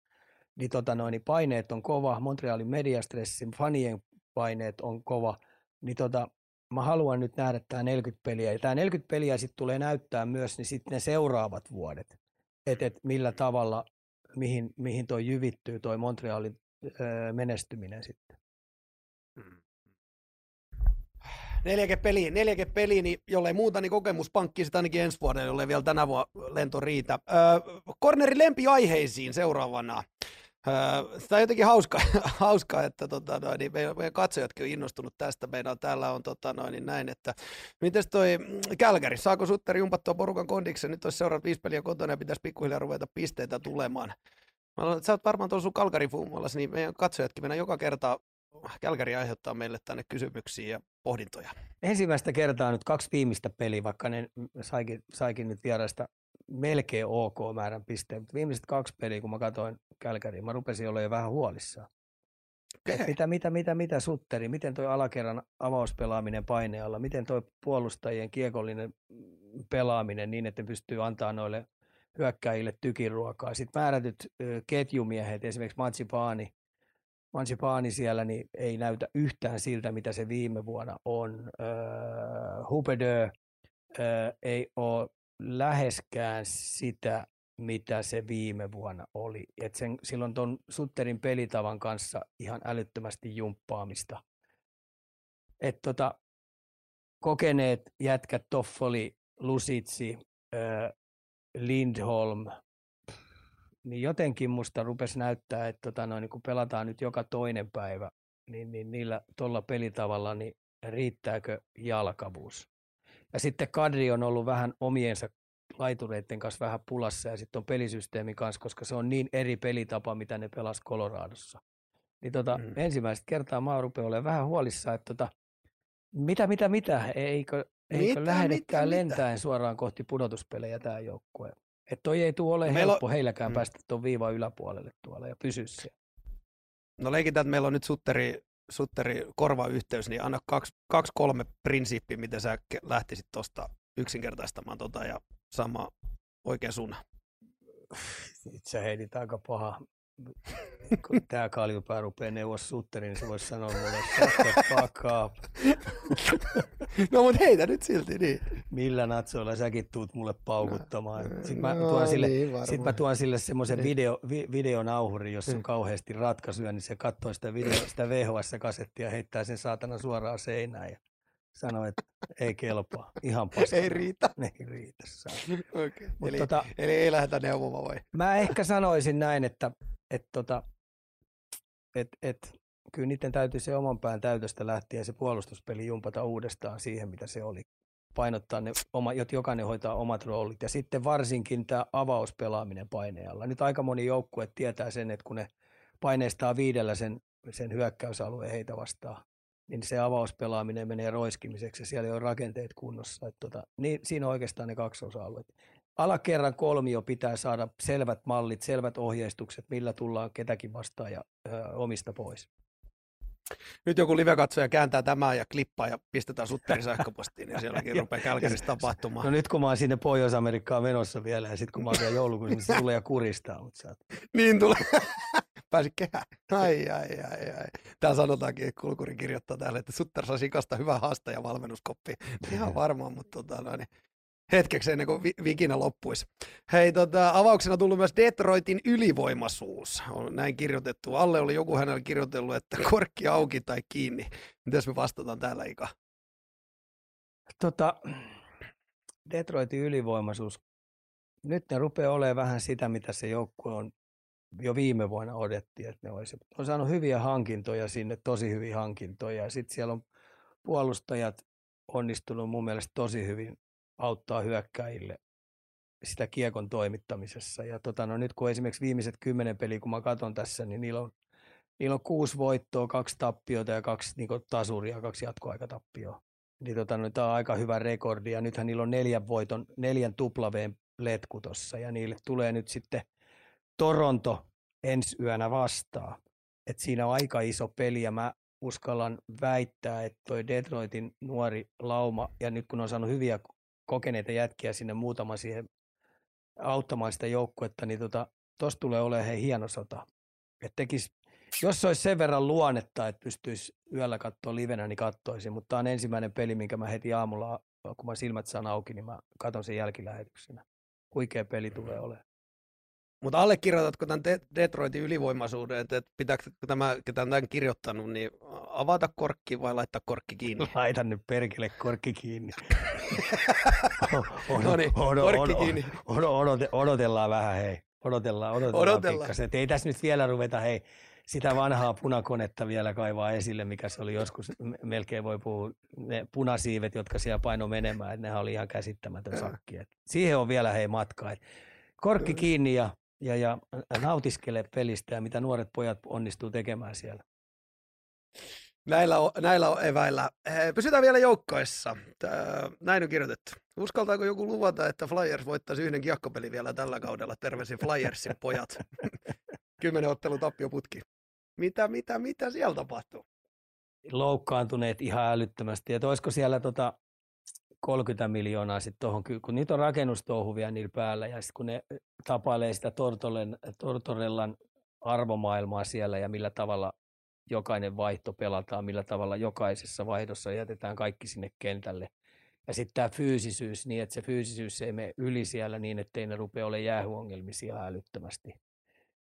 Niin, tota noin, niin paineet on kova, Montrealin mediastressin, fanien paineet on kova – niin tota, mä haluan nyt nähdä tämä 40 peliä. Ja tämä 40 peliä sitten tulee näyttää myös niin sitten ne seuraavat vuodet, että et millä tavalla, mihin, mihin toi jyvittyy toi Montrealin öö, menestyminen sitten. Hmm. Neljäke peli, neljäke peli, niin jollei muuta, niin kokemuspankki sitä ainakin ensi vuodelle, jollei vielä tänä vuonna lento riitä. Öö, cornerin lempiaiheisiin seuraavana. Öö, tämä on jotenkin hauska, hauska että tota, noin, niin meidän, meidän katsojatkin on innostunut tästä. Meidän täällä on tota, noin, niin näin, että miten toi Kälkäri, saako Sutteri jumpattua porukan kondiksen? Nyt olisi seuraavat viisi peliä kotona ja pitäisi pikkuhiljaa ruveta pisteitä tulemaan. Mä luulen, että sä oot varmaan tuolla sun kalkari niin meidän katsojatkin mennään joka kerta Kälkäri aiheuttaa meille tänne kysymyksiä ja pohdintoja. Ensimmäistä kertaa nyt kaksi viimeistä peliä, vaikka ne saikin, saikin nyt vieraista melkein ok määrän pisteen, mutta viimeiset kaksi peliä, kun mä katsoin Kälkäriin, mä rupesin olla jo vähän huolissaan. Okay. Mitä, mitä, mitä, mitä sutteri, miten toi alakerran avauspelaaminen painealla, miten toi puolustajien kiekollinen pelaaminen niin, että pystyy antaa noille hyökkäjille tykiruokaa. Sitten määrätyt ketjumiehet, esimerkiksi Matsipaani, Matsipaani siellä, niin ei näytä yhtään siltä, mitä se viime vuonna on. Öö, Hupedö öö, ei ole läheskään sitä, mitä se viime vuonna oli. Et sen, silloin tuon Sutterin pelitavan kanssa ihan älyttömästi jumppaamista. Et tota, kokeneet jätkät Toffoli, Lusitsi, äh, Lindholm, niin jotenkin musta rupesi näyttää, että tota noin, niin kun pelataan nyt joka toinen päivä, niin, niin niillä tuolla pelitavalla, niin riittääkö jalkavuus? Ja sitten Kadri on ollut vähän omiensa laitureiden kanssa vähän pulassa ja sitten on pelisysteemi kanssa, koska se on niin eri pelitapa, mitä ne pelas Coloradossa. Niin tota, mm. ensimmäistä kertaa mä rupean olemaan vähän huolissa, että tota, mitä, mitä, mitä, eikö, eikö mitä, lähdekään mitä, lentäen mitä? suoraan kohti pudotuspelejä tämä joukkue. Että toi ei tule ole Meillä helppo on... heilläkään mm. päästä tuon viivan yläpuolelle tuolla ja pysyä siellä. No leikitään, että meillä on nyt Sutteri, Sutteri korvayhteys, niin anna kaksi, kaksi kolme prinsiippiä, miten sä lähtisit tuosta yksinkertaistamaan tota ja sama oikea suunna. Itse heidit aika paha. Kun tämä kaljupää rupeaa neuvos sutteri, niin se voisi sanoa mulle, että fuck up. no mutta heitä nyt silti, niin. Millä natsoilla säkin tuut mulle paukuttamaan. Sitten mä no, tuon sille, niin, sit mä tuon sille semmoisen niin. video, vi, videonauhurin, jossa on kauheasti ratkaisuja, niin se katsoo sitä, video, sitä VHS-kasettia ja heittää sen saatana suoraan seinään. Ja sanoi, että ei kelpaa. Ihan paskana. Ei riitä. Ei riitä. okay. eli, tota, eli, ei lähdetä neuvomaan vai? Mä ehkä sanoisin näin, että et, tota, et, et, kyllä niiden täytyy se oman pään täytöstä lähteä se puolustuspeli jumpata uudestaan siihen, mitä se oli. Painottaa ne, oma, jotta jokainen hoitaa omat roolit. Ja sitten varsinkin tämä avauspelaaminen paineella. Nyt aika moni joukkue tietää sen, että kun ne paineistaa viidellä sen, sen hyökkäysalueen heitä vastaan, niin se avauspelaaminen menee roiskimiseksi ja siellä ei ole rakenteet kunnossa. Että tota, niin, siinä on oikeastaan ne kaksi osa-alueet. Alakerran kolmio pitää saada selvät mallit, selvät ohjeistukset, millä tullaan ketäkin vastaan ja ö, omista pois. Nyt joku live-katsoja kääntää tämän ja klippaa ja pistetään Sutterin sähköpostiin ja sielläkin rupeaa Kälkärissä tapahtumaan. No nyt kun mä oon sinne Pohjois-Amerikkaan menossa vielä ja sitten kun mä oon vielä joulukuussa, niin se tulee ja kuristaa. Mutta sä... niin tulee. Pääsi kehään. Ai, ai, ai, ai. Tää sanotaankin, että Kulkuri kirjoittaa täällä, että Sutter saa sikasta hyvää haasta ja valmennuskoppi. Ihan varmaan, mutta tota, no, niin hetkeksi ennen kuin vi- vikinä loppuisi. Hei, tota, avauksena tullut myös Detroitin ylivoimaisuus. On näin kirjoitettu. Alle oli joku hänellä kirjoitellut, että korkki auki tai kiinni. Mitäs me vastataan täällä, Ika? Tota, Detroitin ylivoimaisuus. Nyt ne rupeaa olemaan vähän sitä, mitä se joukkue on jo viime vuonna odettiin, että ne olisi. On saanut hyviä hankintoja sinne, tosi hyviä hankintoja. Ja sitten siellä on puolustajat onnistunut mun mielestä tosi hyvin auttaa hyökkäjille sitä kiekon toimittamisessa. Ja tota, no nyt kun esimerkiksi viimeiset kymmenen peliä, kun mä katson tässä, niin niillä on, niillä on kuusi voittoa, kaksi tappiota ja kaksi niin tasuria, kaksi jatkoaikatappioa. Niin tota, no, tämä on aika hyvä rekordi ja nythän niillä on neljän voiton, neljän tuplaveen letku tossa ja niille tulee nyt sitten Toronto ensi yönä vastaan. Et siinä on aika iso peli ja mä uskallan väittää, että toi Detroitin nuori lauma, ja nyt kun on saanut hyviä kokeneita jätkiä sinne muutama siihen auttamaan sitä joukkuetta, niin tota, tosta tulee olemaan hei hieno sota. Et tekis, jos se olisi sen verran luonnetta, että pystyisi yöllä katsoa livenä, niin katsoisin. Mutta tämä on ensimmäinen peli, minkä mä heti aamulla, kun mä silmät saan auki, niin mä katson sen jälkilähetyksenä. Huikea peli tulee olemaan. Mutta allekirjoitatko tämän Detroitin ylivoimaisuuden, että pitääkö tämä, ketä on tämän kirjoittanut, niin avata korkki vai laittaa korkki kiinni? Laita nyt perkele korkki kiinni. no niin, korkki kiinni. Odotellaan vähän, hei. Odotellaan, odotellaan, odotellaan. Ei tässä nyt vielä ruveta, hei, sitä vanhaa punakonetta vielä kaivaa esille, mikä se oli joskus, melkein voi puhua, ne punasiivet, jotka siellä paino menemään, että nehän oli ihan käsittämätön sakki. Et siihen on vielä hei matka. Et korkki kiinni ja ja, ja nautiskele pelistä ja mitä nuoret pojat onnistuu tekemään siellä. Näillä on, näillä on eväillä. Pysytään vielä joukkoissa. Näin on kirjoitettu. Uskaltaako joku luvata, että Flyers voittaisi yhden kiekkopeli vielä tällä kaudella? Terveisin Flyersin pojat. Kymmenen ottelu tappioputki. Mitä, mitä, mitä siellä tapahtuu? Loukkaantuneet ihan älyttömästi. Ja olisiko siellä tota, 30 miljoonaa sitten tuohon, kun niitä on rakennustouhuvia niillä päällä ja sitten kun ne tapailee sitä Tortorellan arvomaailmaa siellä ja millä tavalla jokainen vaihto pelataan, millä tavalla jokaisessa vaihdossa jätetään kaikki sinne kentälle. Ja sitten tämä fyysisyys, niin että se fyysisyys ei mene yli siellä niin, ettei ne rupea olemaan jäähyongelmisia älyttömästi.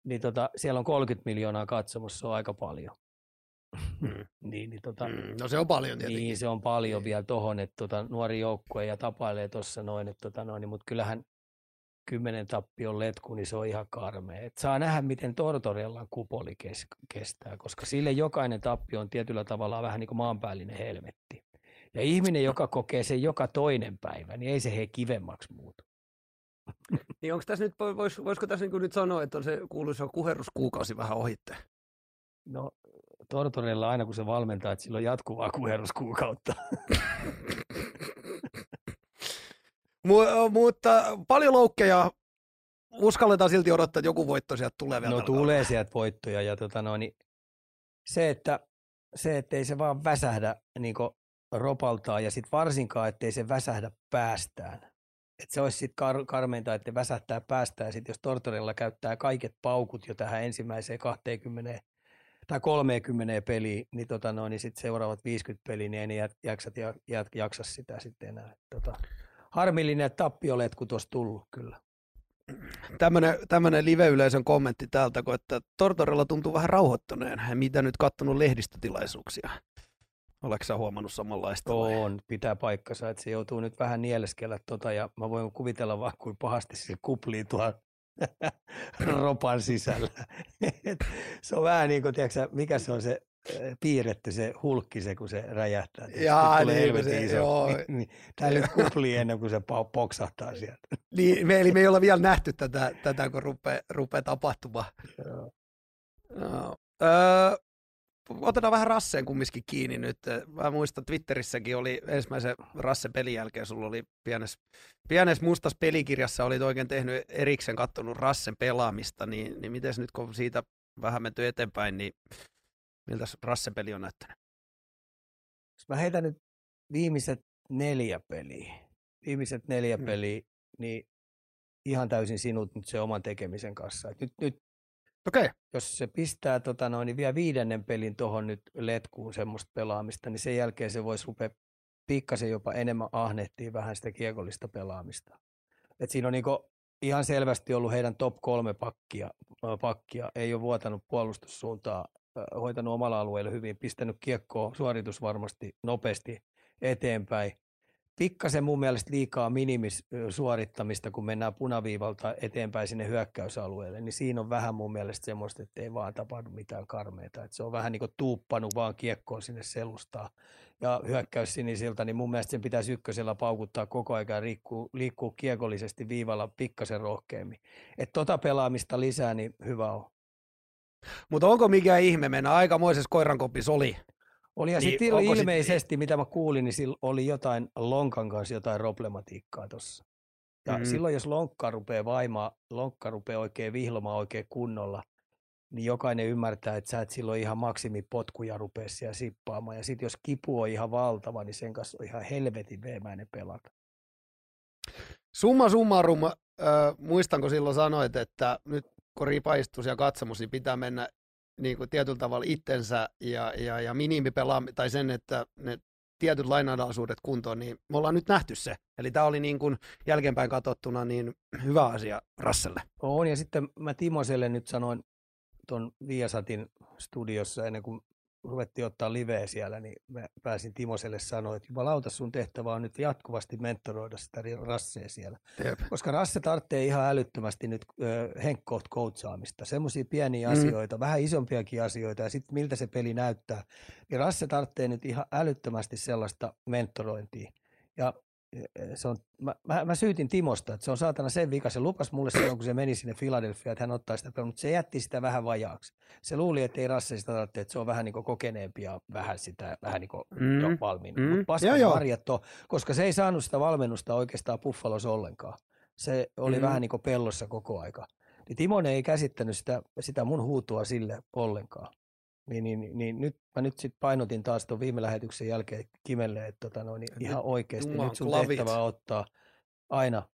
Niin tota, siellä on 30 miljoonaa katsomussa, se on aika paljon. Mm. niin, niin, tota, mm, no se on paljon tietenkin. Niin, se on paljon niin. vielä tuohon, että tota, nuori joukkue ja tapailee tuossa noin, että tota, noin, mutta kyllähän kymmenen tappion letku, niin se on ihan karmea. Et saa nähdä, miten Tortorellan kupoli kes- kestää, koska sille jokainen tappio on tietyllä tavalla vähän niin kuin maanpäällinen helmetti. Ja ihminen, joka kokee sen joka toinen päivä, niin ei se he kivemmaksi muutu. niin onko tässä nyt, vois, voisiko tässä niin nyt sanoa, että on se kuuluisa kuheruskuukausi vähän ohitte? No Tortorella aina kun se valmentaa, että sillä on jatkuvaa kuheruskuukautta. mutta paljon loukkeja. Uskalletaan silti odottaa, että joku voitto sieltä tulee vielä. No tulee sieltä voittoja. Ja tota no, niin se, että se, ettei se vaan väsähdä niin ropaltaa ja sitten varsinkaan, ettei se väsähdä päästään. että se olisi sitten kar- karmeinta, että väsähtää päästään. Sitten jos Tortorella käyttää kaiket paukut jo tähän ensimmäiseen 20 tai 30 peliä, niin, tota no, niin sit seuraavat 50 peliä, niin ei ne jaksa, jaksa sitä sitten enää. Tota, harmillinen tappioletku tuossa tullut kyllä. Tämmöinen, live-yleisön kommentti täältä, kun että Tortorella tuntuu vähän rauhoittuneen. Mitä nyt kattonut lehdistötilaisuuksia? Oletko huomannut samanlaista? On, pitää paikkansa, että se joutuu nyt vähän nieleskellä tota, ja mä voin kuvitella vaan, kuin pahasti se kuplii tuolla ropan sisällä. se on vähän niin kuin, tiedätkö, mikä se on se piirretty se hulkki se, kun se räjähtää. Jaa, niin, se, iso. joo. Niin, Tämä nyt kuplii ennen kuin se poksahtaa sieltä. Niin, me, eli me ei olla vielä nähty tätä, tätä kun rupeaa, rupeaa tapahtumaan. Joo. No. Öö, otetaan vähän Rasseen kumminkin kiinni nyt. Mä muistan, Twitterissäkin oli ensimmäisen Rassen pelin jälkeen, sulla oli pienes, pienes mustas pelikirjassa, olit oikein tehnyt erikseen kattonut Rassen pelaamista, niin, niin miten nyt kun siitä vähän menty eteenpäin, niin miltä Rassen peli on näyttänyt? Jos mä heitän nyt viimeiset neljä peliä, viimeiset neljä hmm. peliä, niin ihan täysin sinut nyt se oman tekemisen kanssa. Et nyt, nyt Okay. Jos se pistää tota noin, niin vielä viidennen pelin tuohon nyt letkuun semmoista pelaamista, niin sen jälkeen se voisi rupea pikkasen jopa enemmän ahnehtiin vähän sitä kiekollista pelaamista. Et siinä on niinku ihan selvästi ollut heidän top kolme pakkia, pakkia. ei ole vuotanut puolustussuuntaa, hoitanut omalla alueella hyvin, pistänyt kiekkoa suoritusvarmasti nopeasti eteenpäin pikkasen mun mielestä liikaa minimis suorittamista, kun mennään punaviivalta eteenpäin sinne hyökkäysalueelle, niin siinä on vähän mun mielestä semmoista, että ei vaan tapahdu mitään karmeita. Että se on vähän niin kuin tuuppanut vaan kiekkoon sinne selustaa. Ja hyökkäys sinisiltä, niin mun mielestä sen pitäisi ykkösellä paukuttaa koko ajan liikkuu, liikkuu kiekollisesti viivalla pikkasen rohkeammin. Että tota pelaamista lisää, niin hyvä on. Mutta onko mikään ihme mennä aikamoisessa koirankopissa oli? Oli ja niin, sitten ilmeisesti, sit... mitä mä kuulin, niin sillä oli jotain lonkan kanssa jotain problematiikkaa tuossa. Ja mm-hmm. silloin, jos lonkka rupeaa vaimaa, lonkka rupeaa oikein vihlomaan oikein kunnolla, niin jokainen ymmärtää, että sä et silloin ihan maksimipotkuja rupea siellä sippaamaan. Ja sitten jos kipu on ihan valtava, niin sen kanssa on ihan helvetin veemäinen pelata. Summa summarum, äh, muistanko silloin sanoit, että nyt kun ripaistus ja katsomus, niin pitää mennä niin kuin tietyllä tavalla itsensä ja, ja, ja minimipelaa, tai sen, että ne tietyt lainalaisuudet kuntoon, niin me ollaan nyt nähty se. Eli tämä oli niin kuin jälkeenpäin katsottuna niin hyvä asia Rasselle. On, ja sitten mä Timoselle nyt sanoin tuon Viasatin studiossa ennen kuin ruvettiin ottaa liveä siellä, niin mä pääsin Timoselle sanoa, että jumalauta sun tehtävä on nyt jatkuvasti mentoroida sitä Rasseja siellä. Jep. Koska Rasse tarvitsee ihan älyttömästi nyt henkkoht coachaamista, semmoisia pieniä mm. asioita, vähän isompiakin asioita ja sitten miltä se peli näyttää. Niin Rasse tarvitsee nyt ihan älyttömästi sellaista mentorointia. Ja se on, mä, mä, mä, syytin Timosta, että se on saatana sen vika. Se lupas mulle silloin, kun se meni sinne Philadelphia, että hän ottaa sitä, mutta se jätti sitä vähän vajaaksi. Se luuli, että ei Rasse sitä tarvitse, että se on vähän niin kokeneempi ja vähän sitä, vähän niin kuin mm. jo valmiin. Mm. Mutta paska koska se ei saanut sitä valmennusta oikeastaan Buffalos ollenkaan. Se oli mm. vähän niin kuin pellossa koko aika. Niin ei käsittänyt sitä, sitä mun huutua sille ollenkaan. Niin, niin, niin, nyt mä nyt sit painotin taas tuon viime lähetyksen jälkeen Kimelle, että tota noin, niin ihan oikeasti nyt sun klavit. tehtävä ottaa aina,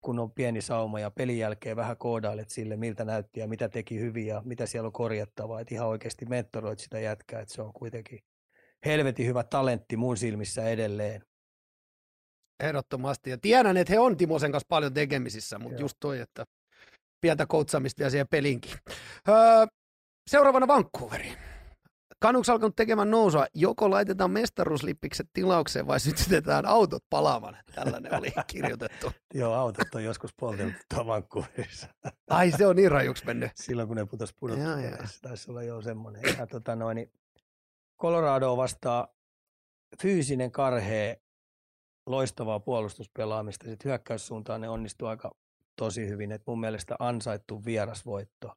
kun on pieni sauma ja pelin jälkeen vähän koodailet sille, miltä näytti ja mitä teki hyvin ja mitä siellä on korjattavaa. Että ihan oikeasti mentoroit sitä jätkää, että se on kuitenkin helvetin hyvä talentti mun silmissä edelleen. Ehdottomasti. Ja tiedän, että he on Timosen kanssa paljon tekemisissä, mutta Joo. just toi, että pientä koutsamista ja siihen pelinkin. Öö, Seuraavana Vancouveriin. Kanuks alkanut tekemään nousua. Joko laitetaan mestaruuslippikset tilaukseen vai sytytetään autot palaamaan. Tällainen oli kirjoitettu. Joo, autot on joskus polteltu Vancouverissa. Ai se on niin rajuksi mennyt. Silloin kun ne putosi pudotuspeleissä. Taisi olla jo semmoinen. Ja, tota noin, niin Colorado vastaa fyysinen karhea loistavaa puolustuspelaamista. Sitten hyökkäyssuuntaan ne onnistuu aika tosi hyvin. Et mun mielestä ansaittu vierasvoitto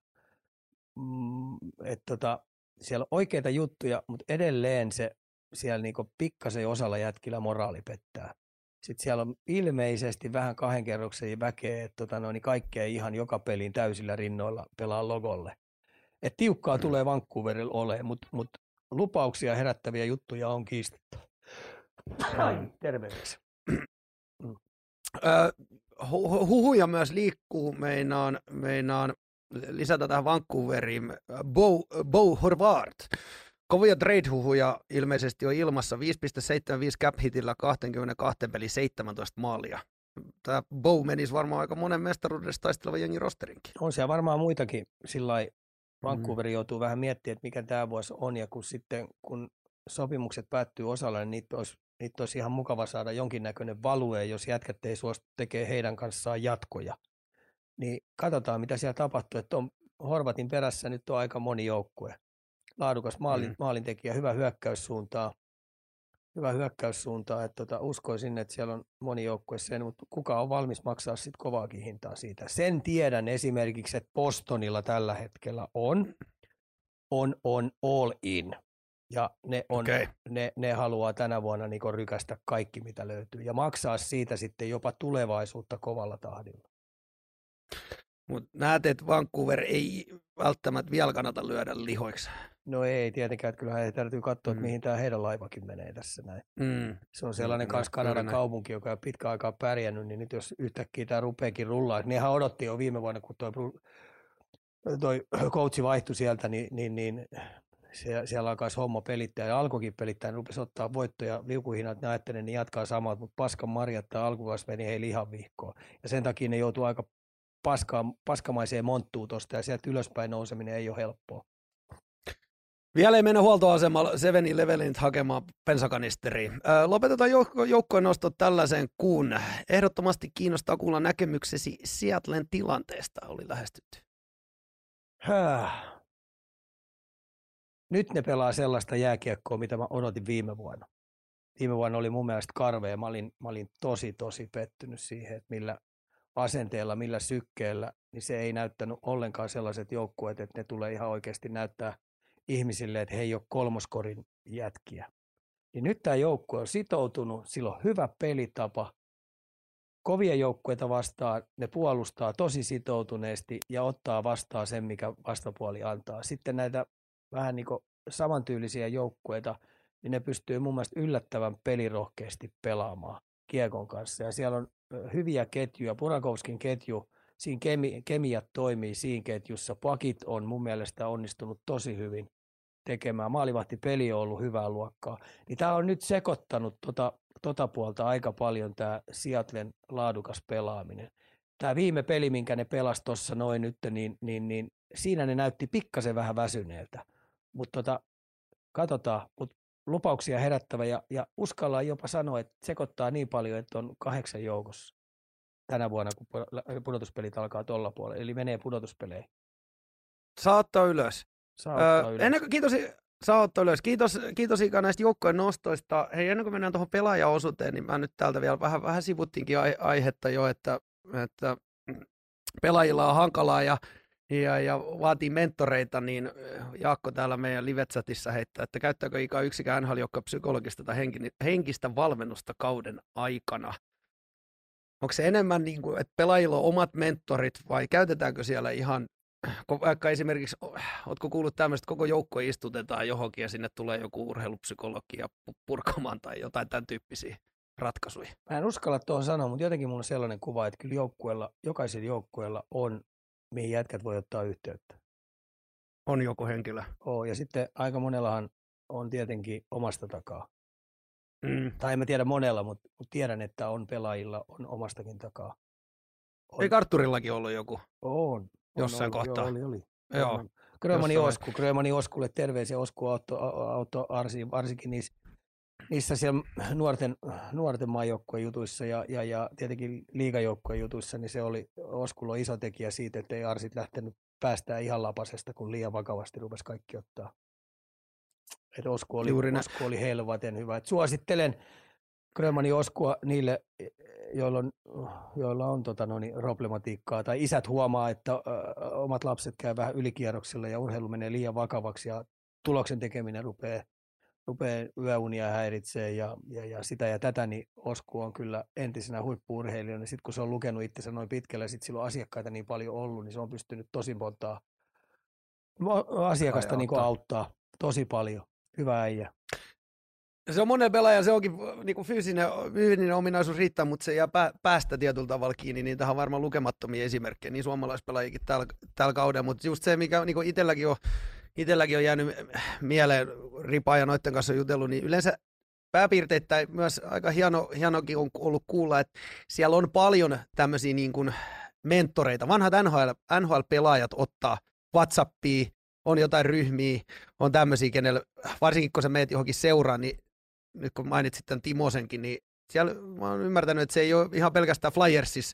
mm, että tota, siellä on oikeita juttuja, mutta edelleen se siellä niinku pikkasen osalla jätkillä moraali pettää. Sitten siellä on ilmeisesti vähän kahden kerroksen väkeä, että tota, no, niin kaikkea ihan joka pelin täysillä rinnoilla pelaa logolle. Et tiukkaa mm. tulee Vancouverilla olemaan, mutta mut lupauksia herättäviä juttuja on kiistetty. Tervehdys. Mm. huhuja myös liikkuu meinaan, meinaan lisätä tähän Vancouveriin Bo, Bo Horvath. Kovia trade-huhuja ilmeisesti on ilmassa 5,75 cap hitillä 22 peli 17 maalia. Tämä Bow menisi varmaan aika monen mestaruudesta taisteleva jengi rosterinkin. On siellä varmaan muitakin sillä Vancouver mm. joutuu vähän miettimään, että mikä tämä vuosi on, ja kun sitten kun sopimukset päättyy osalla, niin niitä olisi, niitä olisi ihan mukava saada jonkinnäköinen value, jos jätkät ei suostu tekemään heidän kanssaan jatkoja niin katsotaan mitä siellä tapahtuu, että on Horvatin perässä nyt on aika moni joukkue. Laadukas maalin, mm. maalintekijä, hyvä hyökkäyssuuntaa, hyvä hyökkäyssuuntaa, että tota, uskoisin, että siellä on moni joukkue sen, mutta kuka on valmis maksaa sitten kovaakin hintaa siitä. Sen tiedän esimerkiksi, että Bostonilla tällä hetkellä on, on, on all in. Ja ne, on, Okei. ne, ne haluaa tänä vuonna niin rykästä kaikki, mitä löytyy. Ja maksaa siitä sitten jopa tulevaisuutta kovalla tahdilla. Mutta näet, että Vancouver ei välttämättä vielä kannata lyödä lihoiksi. No ei tietenkään, että kyllähän täytyy katsoa, että Mm. mihin tämä heidän laivakin menee tässä näin. Mm. Se on sellainen Kyllä, kanssa Kanadan kaupunki, joka on pitkä aikaa pärjännyt, niin nyt jos yhtäkkiä tämä rupeekin rullaa, nehän odotti jo viime vuonna, kun Bru- toi coachi vaihtui sieltä, niin, niin, niin se, siellä alkaisi homma pelittää ja alkoikin pelittää, niin rupesi ottaa voittoja liukuhinnat, ne ne jatkaa samaa, mutta paskan marjat tai alkukausi meni heille ihan vihkoon. Ja sen takia ne joutuu aika paskaan, paskamaiseen monttuun tuosta ja sieltä ylöspäin nouseminen ei ole helppoa. Vielä ei mennä huoltoasemalla 7-Elevenin hakemaan pensakanisteri. Lopetetaan joukko, joukkojen nostot tällaisen kuun. Ehdottomasti kiinnostaa kuulla näkemyksesi Seattlen tilanteesta, oli lähestytty. Häh. Nyt ne pelaa sellaista jääkiekkoa, mitä mä odotin viime vuonna. Viime vuonna oli mun mielestä karvea. Mä olin, mä olin tosi, tosi pettynyt siihen, että millä asenteella, millä sykkeellä, niin se ei näyttänyt ollenkaan sellaiset joukkueet, että ne tulee ihan oikeasti näyttää ihmisille, että he ei ole kolmoskorin jätkiä. Niin nyt tämä joukkue on sitoutunut, sillä on hyvä pelitapa, kovia joukkueita vastaan, ne puolustaa tosi sitoutuneesti ja ottaa vastaan sen, mikä vastapuoli antaa. Sitten näitä vähän niin kuin samantyylisiä joukkueita, niin ne pystyy mun mielestä yllättävän pelirohkeasti pelaamaan kiekon kanssa. Ja siellä on hyviä ketjuja, Purakovskin ketju, siinä kemi, kemiat toimii siinä ketjussa. Pakit on mun mielestä onnistunut tosi hyvin tekemään. Maalivahtipeli on ollut hyvää luokkaa. Niin tämä on nyt sekoittanut tota, tota puolta aika paljon tämä Seattlen laadukas pelaaminen. Tämä viime peli, minkä ne pelas tuossa noin nyt, niin, niin, niin siinä ne näytti pikkasen vähän väsyneeltä. Mutta tota, katsotaan, mutta lupauksia herättävä ja, ja uskallaan jopa sanoa, että sekoittaa niin paljon, että on kahdeksan joukossa tänä vuonna, kun pu- pudotuspelit alkaa tuolla puolella. Eli menee pudotuspeleihin. Saa ottaa ylös. Saa Öö, ylös. ennen kuin, kiitos, saa ottaa ylös. Kiitos, kiitos Ika näistä joukkojen nostoista. Hei, ennen kuin mennään tuohon pelaajaosuuteen, niin mä nyt täältä vielä vähän, vähän sivuttiinkin ai- aihetta jo, että, että pelaajilla on hankalaa ja, ja, ja vaatii mentoreita, niin äh, Jaakko täällä meidän live-chatissa heittää, että käyttääkö Ika yksikään nhl psykologista tai henki- henkistä valmennusta kauden aikana? Onko se enemmän niin kuin, että pelaajilla on omat mentorit vai käytetäänkö siellä ihan vaikka esimerkiksi, oletko kuullut tämmöistä, että koko joukko istutetaan johonkin ja sinne tulee joku urheilupsykologi ja pu- purkamaan tai jotain tämän tyyppisiä ratkaisuja. Mä en uskalla tuohon sanoa, mutta jotenkin mulla on sellainen kuva, että kyllä joukkueella, jokaisella joukkueella on, mihin jätkät voi ottaa yhteyttä. On joku henkilö. Oo, ja sitten aika monellahan on tietenkin omasta takaa. Mm. Tai en mä tiedä monella, mutta, tiedän, että on pelaajilla on omastakin takaa. On, Ei Kartturillakin ollut joku. on, on jossain ollut, kohtaa. Joo, oli, oli. Joo. Gröman- Grömani. Osku, Grömani Oskulle terveisiä Osku auto, auto Arsi, varsinkin niissä, niissä siellä nuorten, nuorten maajoukkueen jutuissa ja, ja, ja tietenkin liigajoukkueen jutuissa, niin se oli Oskulla on iso tekijä siitä, että ei Arsit lähtenyt päästään ihan lapasesta, kun liian vakavasti rupesi kaikki ottaa. Et Osku, oli, Juuri. Osku oli helvaten hyvä. Et suosittelen Grömani Oskua niille, joilla on, joilla on tota, no niin, problematiikkaa, tai isät huomaa, että ö, omat lapset käy vähän ylikierroksilla ja urheilu menee liian vakavaksi ja tuloksen tekeminen rupeaa, rupeaa yöunia häiritsee ja, ja, ja, sitä ja tätä, niin Osku on kyllä entisenä huippuurheilijana. Sitten kun se on lukenut itsensä noin pitkälle sitten sillä on asiakkaita niin paljon ollut, niin se on pystynyt tosi montaa mo- asiakasta Ai, niin auttaa. auttaa tosi paljon. Hyvä äijä. Se on monen pelaajan, se onkin niin kuin fyysinen, fyysinen ominaisuus riittää, mutta se jää pää, päästä tietyllä tavalla kiinni. Niitä on varmaan lukemattomia esimerkkejä, niin suomalaispelaajikin tällä, tällä kaudella. Mutta just se, mikä niin kuin itselläkin, on, itselläkin on jäänyt mieleen, Ripa ja noiden kanssa on jutellut, niin yleensä pääpiirteittäin myös aika hieno, hienokin on ollut kuulla, että siellä on paljon tämmöisiä niin kuin mentoreita. Vanhat NHL, NHL-pelaajat ottaa Whatsappia, on jotain ryhmiä, on tämmöisiä, kenellä, varsinkin kun sä meet johonkin seuraan, niin nyt kun mainitsit tämän Timosenkin, niin siellä mä oon ymmärtänyt, että se ei ole ihan pelkästään Flyersis,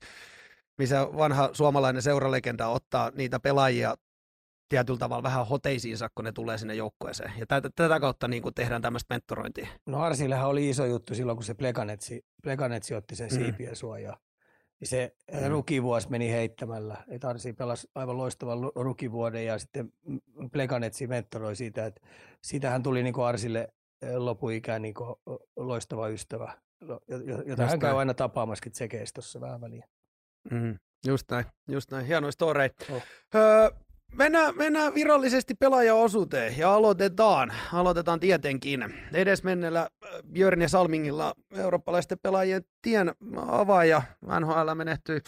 missä vanha suomalainen seuralegenda ottaa niitä pelaajia tietyllä tavalla vähän hoteisiinsa, kun ne tulee sinne joukkueeseen. Ja tätä, tätä kautta niin kuin tehdään tämmöistä mentorointia. No Arsillähän oli iso juttu silloin, kun se Plekanetsi, Plekanetsi otti sen Mm. siipien suojaa. Niin se mm. rukivuosi meni heittämällä. Et Arsi pelasi aivan loistavan rukivuoden ja sitten Pleganetsi mentoroi siitä, että siitähän tuli niin Arsille lopuikään niin loistava ystävä, jota hän käy aina tapaamaskin tsekeissä tuossa vähän väliin. Mm, just näin, just näin. Hienoja. Oh. Öö, Mennään, mennään virallisesti pelaajaosuuteen ja aloitetaan. Aloitetaan tietenkin edesmennellä Björn ja Salmingilla eurooppalaisten pelaajien tien avaaja. NHL menehtyi,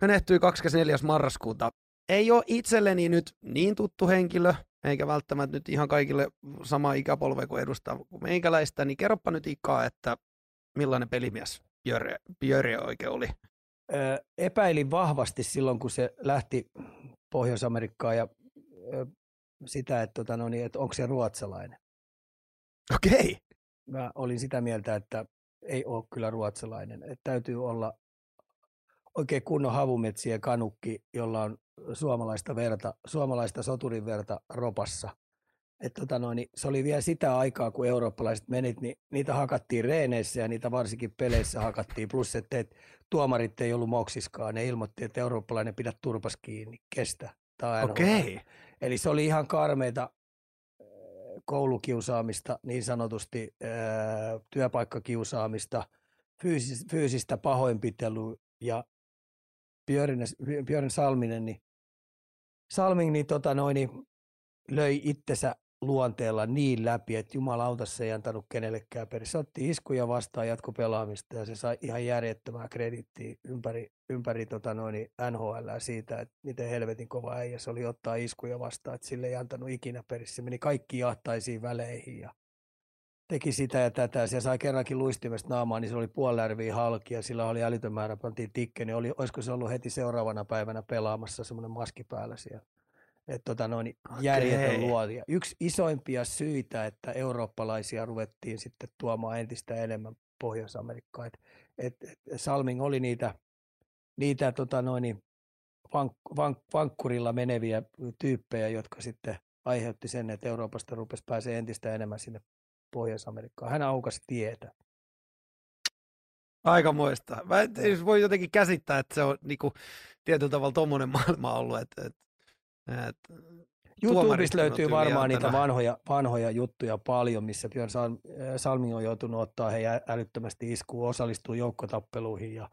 menehtyi 24. marraskuuta. Ei ole itselleni nyt niin tuttu henkilö, eikä välttämättä nyt ihan kaikille sama ikäpolve kuin edustaa kuin meikäläistä, niin kerropa nyt Ikaa, että millainen pelimies Björn oikein oli? Epäilin vahvasti silloin, kun se lähti Pohjois-Amerikkaa ja sitä, että, tota, no niin, että onko se ruotsalainen. Okei. Okay. Mä olin sitä mieltä, että ei ole kyllä ruotsalainen. Että täytyy olla oikein kunnon havumetsien kanukki, jolla on suomalaista verta, suomalaista soturin verta ropassa. Et tota no, niin se oli vielä sitä aikaa, kun eurooppalaiset menit, niin niitä hakattiin reeneissä ja niitä varsinkin peleissä hakattiin. Plus, että et, tuomarit ei ollut moksiskaan. Ne ilmoitti, että eurooppalainen pidä turpas kiinni, kestä. Okei. Okay. Eli se oli ihan karmeita koulukiusaamista, niin sanotusti työpaikkakiusaamista, fyysistä pahoinpitelua ja Björn, Björn Salminen, niin Salming niin, tota noin, niin löi itsensä luonteella niin läpi, että jumalauta se ei antanut kenellekään perille. Se otti iskuja vastaan jatkopelaamista ja se sai ihan järjettömää kredittiä ympäri, ympäri tota noin, NHL siitä, että miten helvetin kova äijä se oli ottaa iskuja vastaan, että sille ei antanut ikinä perille. Se meni kaikki jahtaisiin väleihin ja teki sitä ja tätä. Se sai kerrankin luistimesta naamaan, niin se oli puolärviä halki ja sillä oli älytön määrä, pantiin tikke, niin oli, olisiko se ollut heti seuraavana päivänä pelaamassa semmoinen maski päällä siellä että tota noin, järjetön luotia. Yksi isoimpia syitä, että eurooppalaisia ruvettiin sitten tuomaan entistä enemmän Pohjois-Amerikkaan. Et, et, et Salming oli niitä, niitä tota noin, vank, vank, vankkurilla meneviä tyyppejä, jotka sitten aiheutti sen, että Euroopasta rupesi pääsee entistä enemmän sinne Pohjois-Amerikkaan. Hän aukasi tietä. Aika muista. Mä en voi jotenkin käsittää, että se on niinku, tietyllä tavalla tuommoinen maailma ollut, että, että et, YouTubesta löytyy varmaan niitä vanhoja, vanhoja juttuja paljon, missä Björn Salming on joutunut ottaa he älyttömästi iskuun, osallistuu joukkotappeluihin ja,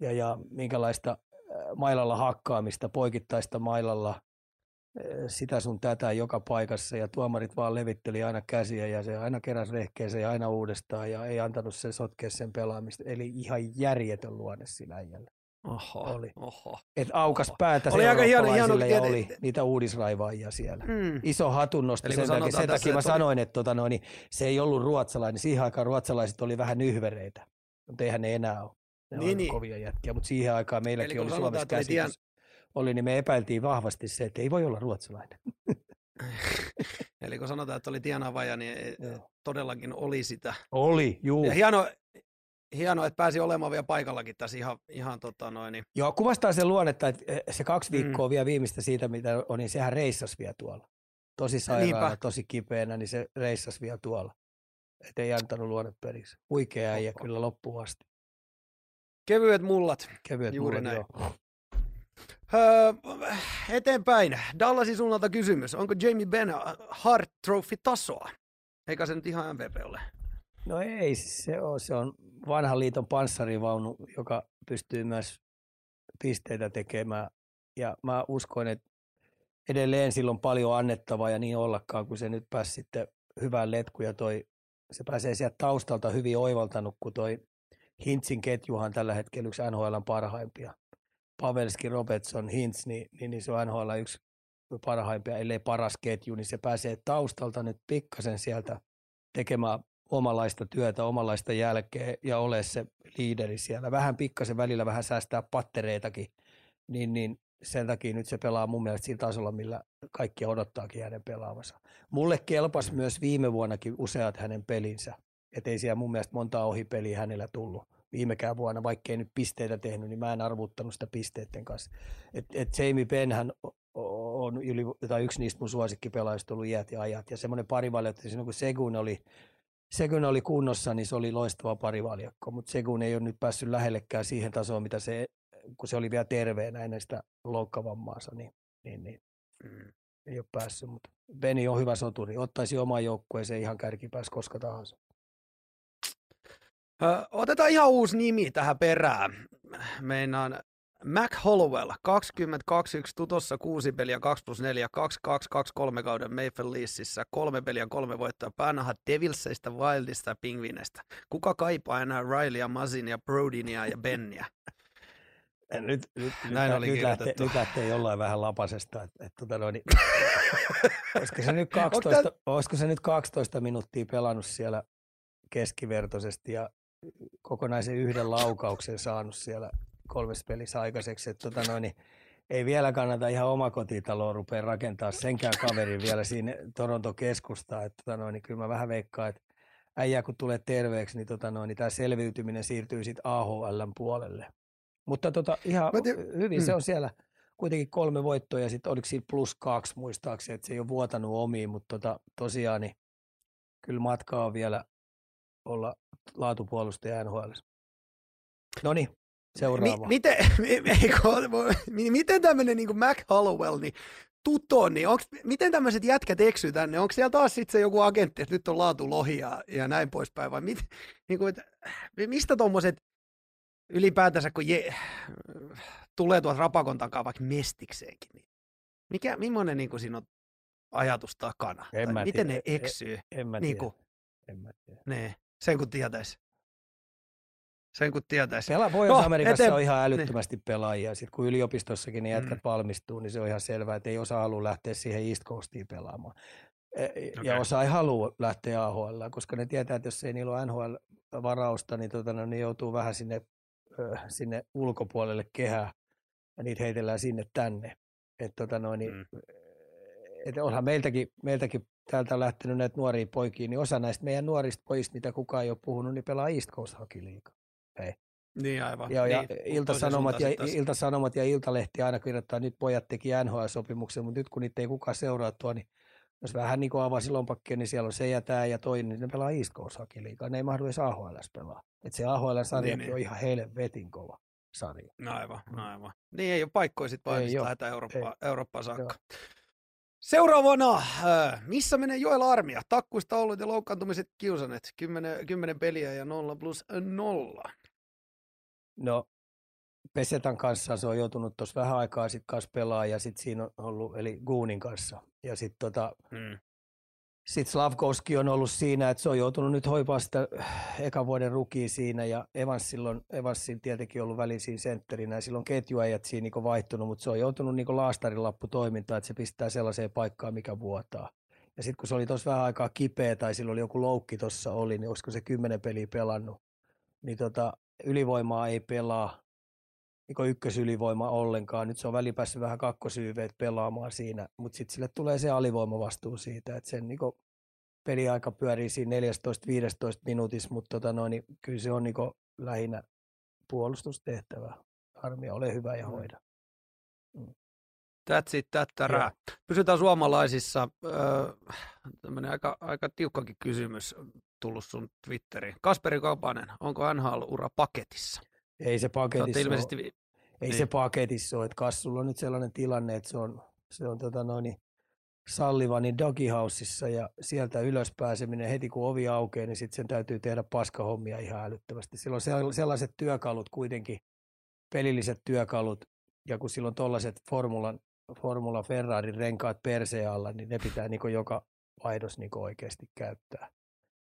ja, ja minkälaista mailalla hakkaamista, poikittaista mailalla, sitä sun tätä joka paikassa ja tuomarit vaan levitteli aina käsiä ja se aina keräsi rehkeensä ja aina uudestaan ja ei antanut sen sotkea sen pelaamista. Eli ihan järjetön luonne sillä äijällä. Oho, oli. Oho, Et aukas oho. päätä oli aika hieno, hieno, ja oli niitä uudisraivaajia siellä. Mm. Iso hatunnosto sen takia, sen takia mä sanoin, että tota noin, se ei ollut ruotsalainen. Siihen aikaan ruotsalaiset oli vähän nyhvereitä, mutta eihän ne enää ole. Ne niin, niin. kovia jätkiä, mutta siihen aikaan meilläkin Eli oli Suomessa käsitys. Tien... Oli, niin me epäiltiin vahvasti se, että ei voi olla ruotsalainen. Eli kun sanotaan, että oli tienaavaja, niin Joo. todellakin oli sitä. Oli, juu. Ja hieno, hienoa, että pääsi olemaan vielä paikallakin tässä ihan, ihan tota noin. Niin. Joo, kuvastaa sen luonnetta, että se kaksi viikkoa mm. vielä viimeistä siitä, mitä on, niin sehän reissas vielä tuolla. Tosi sairaana, tosi kipeänä, niin se reissas vielä tuolla. Että ei antanut luonne periksi. Huikea ja kyllä loppuun asti. Kevyet mullat. Kevyet Juuri mullat, näin. Joo. Öö, eteenpäin. Dallasin suunnalta kysymys. Onko Jamie Benn Hart Trophy tasoa? Eikä se nyt ihan MVP ole. No ei se ole. Se on vanhan liiton panssarivaunu, joka pystyy myös pisteitä tekemään. Ja mä uskon, että edelleen sillä on paljon annettavaa ja niin ollakaan, kun se nyt pääsi sitten hyvään letkuun ja toi, se pääsee sieltä taustalta hyvin oivaltanut, kun toi Hintsin ketjuhan tällä hetkellä yksi NHLn parhaimpia. Pavelski, Robertson, Hintz, niin, niin, niin se on NHL yksi parhaimpia, ellei paras ketju, niin se pääsee taustalta nyt pikkasen sieltä tekemään omanlaista työtä, omanlaista jälkeä ja ole se liideri siellä. Vähän pikkasen välillä vähän säästää pattereitakin, niin, niin sen takia nyt se pelaa mun mielestä sillä tasolla, millä kaikki odottaakin hänen pelaavansa. Mulle kelpas myös viime vuonnakin useat hänen pelinsä, että ei siellä mun mielestä montaa ohipeliä hänellä tullut viimekään vuonna, vaikka ei nyt pisteitä tehnyt, niin mä en arvuttanut sitä pisteiden kanssa. Et, et Jamie Benhän on yli, tai yksi niistä mun suosikkipelaajista ollut iät ja ajat, ja semmoinen parivalioittaja, silloin kun Segun oli se kun oli kunnossa, niin se oli loistava parivaljakko, mutta se kun ei ole nyt päässyt lähellekään siihen tasoon, mitä se kun se oli vielä terveenä ennen sitä loukkavammaansa, niin, niin, niin mm. ei ole päässyt. Mutta Beni on hyvä soturi, ottaisi oman joukkueeseen ihan kärkipäässä koska tahansa. Ö, otetaan ihan uusi nimi tähän perään. Meinaan Mac Hollowell, 2021 tutossa 6 peliä, 2 plus 4, 2 2 2 3 kauden Maple Leafsissä, kolme peliä, kolme voittoa, Päänaha Devilseistä, Wildista ja Pingvinestä. Kuka kaipaa enää Rileya, Mazinia, Brodinia ja Benniä? Nyt, nyt, Näin nyt, oli nyt, lähtee, nyt lähtee jollain vähän lapasesta. Että, että, tota noin, niin, olisiko, se nyt 12, olisiko se nyt 12 minuuttia pelannut siellä keskivertoisesti ja kokonaisen yhden laukauksen saanut siellä kolmessa pelissä aikaiseksi. Että, tota noin, niin, ei vielä kannata ihan omakotitaloa rupea rakentaa senkään kaverin vielä siinä Toronto keskustaa. Että, tota noin, niin kyllä mä vähän veikkaan, että äijä kun tulee terveeksi, niin, tota noin, niin tämä selviytyminen siirtyy sitten AHLn puolelle. Mutta tota, ihan hyvin mm. se on siellä kuitenkin kolme voittoa ja sitten oliko siinä plus kaksi muistaakseni, että se ei ole vuotanut omiin, mutta tota, tosiaan niin kyllä matkaa on vielä olla laatupuolustaja NHL. No niin, seuraava. Mi- miten, mi- miten tämmöinen niin Mac Hollowell, niin tutto, niin onks, miten tämmöiset jätkät eksyy tänne? Onko siellä taas sitten se joku agentti, että nyt on laatu lohia ja näin poispäin, vai mit, niin kuin, että, mistä tuommoiset ylipäätänsä, kun je, tulee tuolta rapakon takaa vaikka mestikseenkin, niin mikä, millainen niin kuin siinä on ajatus takana? En tai miten tiedä. ne eksyy? En, en mä niin kuin, En mä tiedä. Ne, sen kun tietäisi. Sen kun tietäisi. Pela, Pohjois-Amerikassa no, on ihan älyttömästi niin. pelaajia. Sitten kun yliopistossakin ne jätkät mm. valmistuu, niin se on ihan selvää, että ei osa halua lähteä siihen East Coastiin pelaamaan. Okay. Ja osa ei halua lähteä AHL, koska ne tietää, että jos ei niillä ole NHL-varausta, niin tota, no, ne joutuu vähän sinne sinne ulkopuolelle kehää ja niitä heitellään sinne tänne. Et tota noin, niin, mm. et onhan meiltäkin, meiltäkin täältä on lähtenyt näitä nuoria poikia, niin osa näistä meidän nuorista pojista, mitä kukaan ei ole puhunut, niin pelaa East Coast Hockey League. Hei. Niin aivan. Ja, ja niin, Ilta-Sanomat, ja, Ilta-Sanomat ja Iltalehti aina kirjoittaa, nyt pojat teki NHL-sopimuksen, mutta nyt kun niitä ei kukaan seuraa tuo, niin jos vähän niin kuin avasi lompakkia, niin siellä on se ja tämä ja toinen, niin ne pelaa East Coast League. Ne ei mahdu edes AHL pelaa. Et se AHL-sarja niin, niin. on ihan vetin kova sarja. No aivan, no aivan. Niin ei ole paikkoja sitten vaan, lähdetään Eurooppaan, Eurooppaan saakka. Joo. Seuraavana, äh, missä menee Joel Armia? Takkuista ollut ja loukkaantumiset kiusanet. 10, 10 peliä ja 0 plus 0. No, Pesetan kanssa se on joutunut tuossa vähän aikaa sitten kanssa pelaa ja sitten siinä on ollut, eli Goonin kanssa. Ja sitten tota, hmm. Sitten Slavkovski on ollut siinä, että se on joutunut nyt hoipaa sitä ekan vuoden rukia siinä ja Evans silloin, Evansin tietenkin ollut väliin siinä sentterinä ja silloin ketjuajat siinä niin vaihtunut, mutta se on joutunut niin laastarilappu toimintaan, että se pistää sellaiseen paikkaan, mikä vuotaa. Ja sitten kun se oli tuossa vähän aikaa kipeä tai sillä oli joku loukki tuossa oli, niin olisiko se kymmenen peliä pelannut, niin tota, ylivoimaa ei pelaa, niin ykkösylivoima ollenkaan. Nyt se on välipäässä vähän kakkosyyveet pelaamaan siinä, mutta sitten sille tulee se alivoimavastuu siitä, että sen niin peliaika pyörii siinä 14-15 minuutissa, mutta tota noin, niin kyllä se on niin lähinnä puolustustehtävä. Armia, ole hyvä ja hoida. Mm. That's it, that Pysytään suomalaisissa. Öö, aika, aika tiukkakin kysymys tullut sun Twitteriin. Kasperi Kaupanen, onko NHL-ura paketissa? Ei se paketissa ilmeisesti... ole. Ei niin. se paketissa ole, että Kassulla on nyt sellainen tilanne, että se on, se on tota noin, Sallivanin Dogihouseissa ja sieltä ylös pääseminen heti kun ovi aukeaa, niin sitten sen täytyy tehdä paskahommia ihan älyttömästi. Silloin on sellaiset työkalut kuitenkin, pelilliset työkalut, ja kun silloin tuollaiset Formulan, Formula Ferrarin renkaat perseen alla, niin ne pitää niin joka vaihdos niin oikeasti käyttää.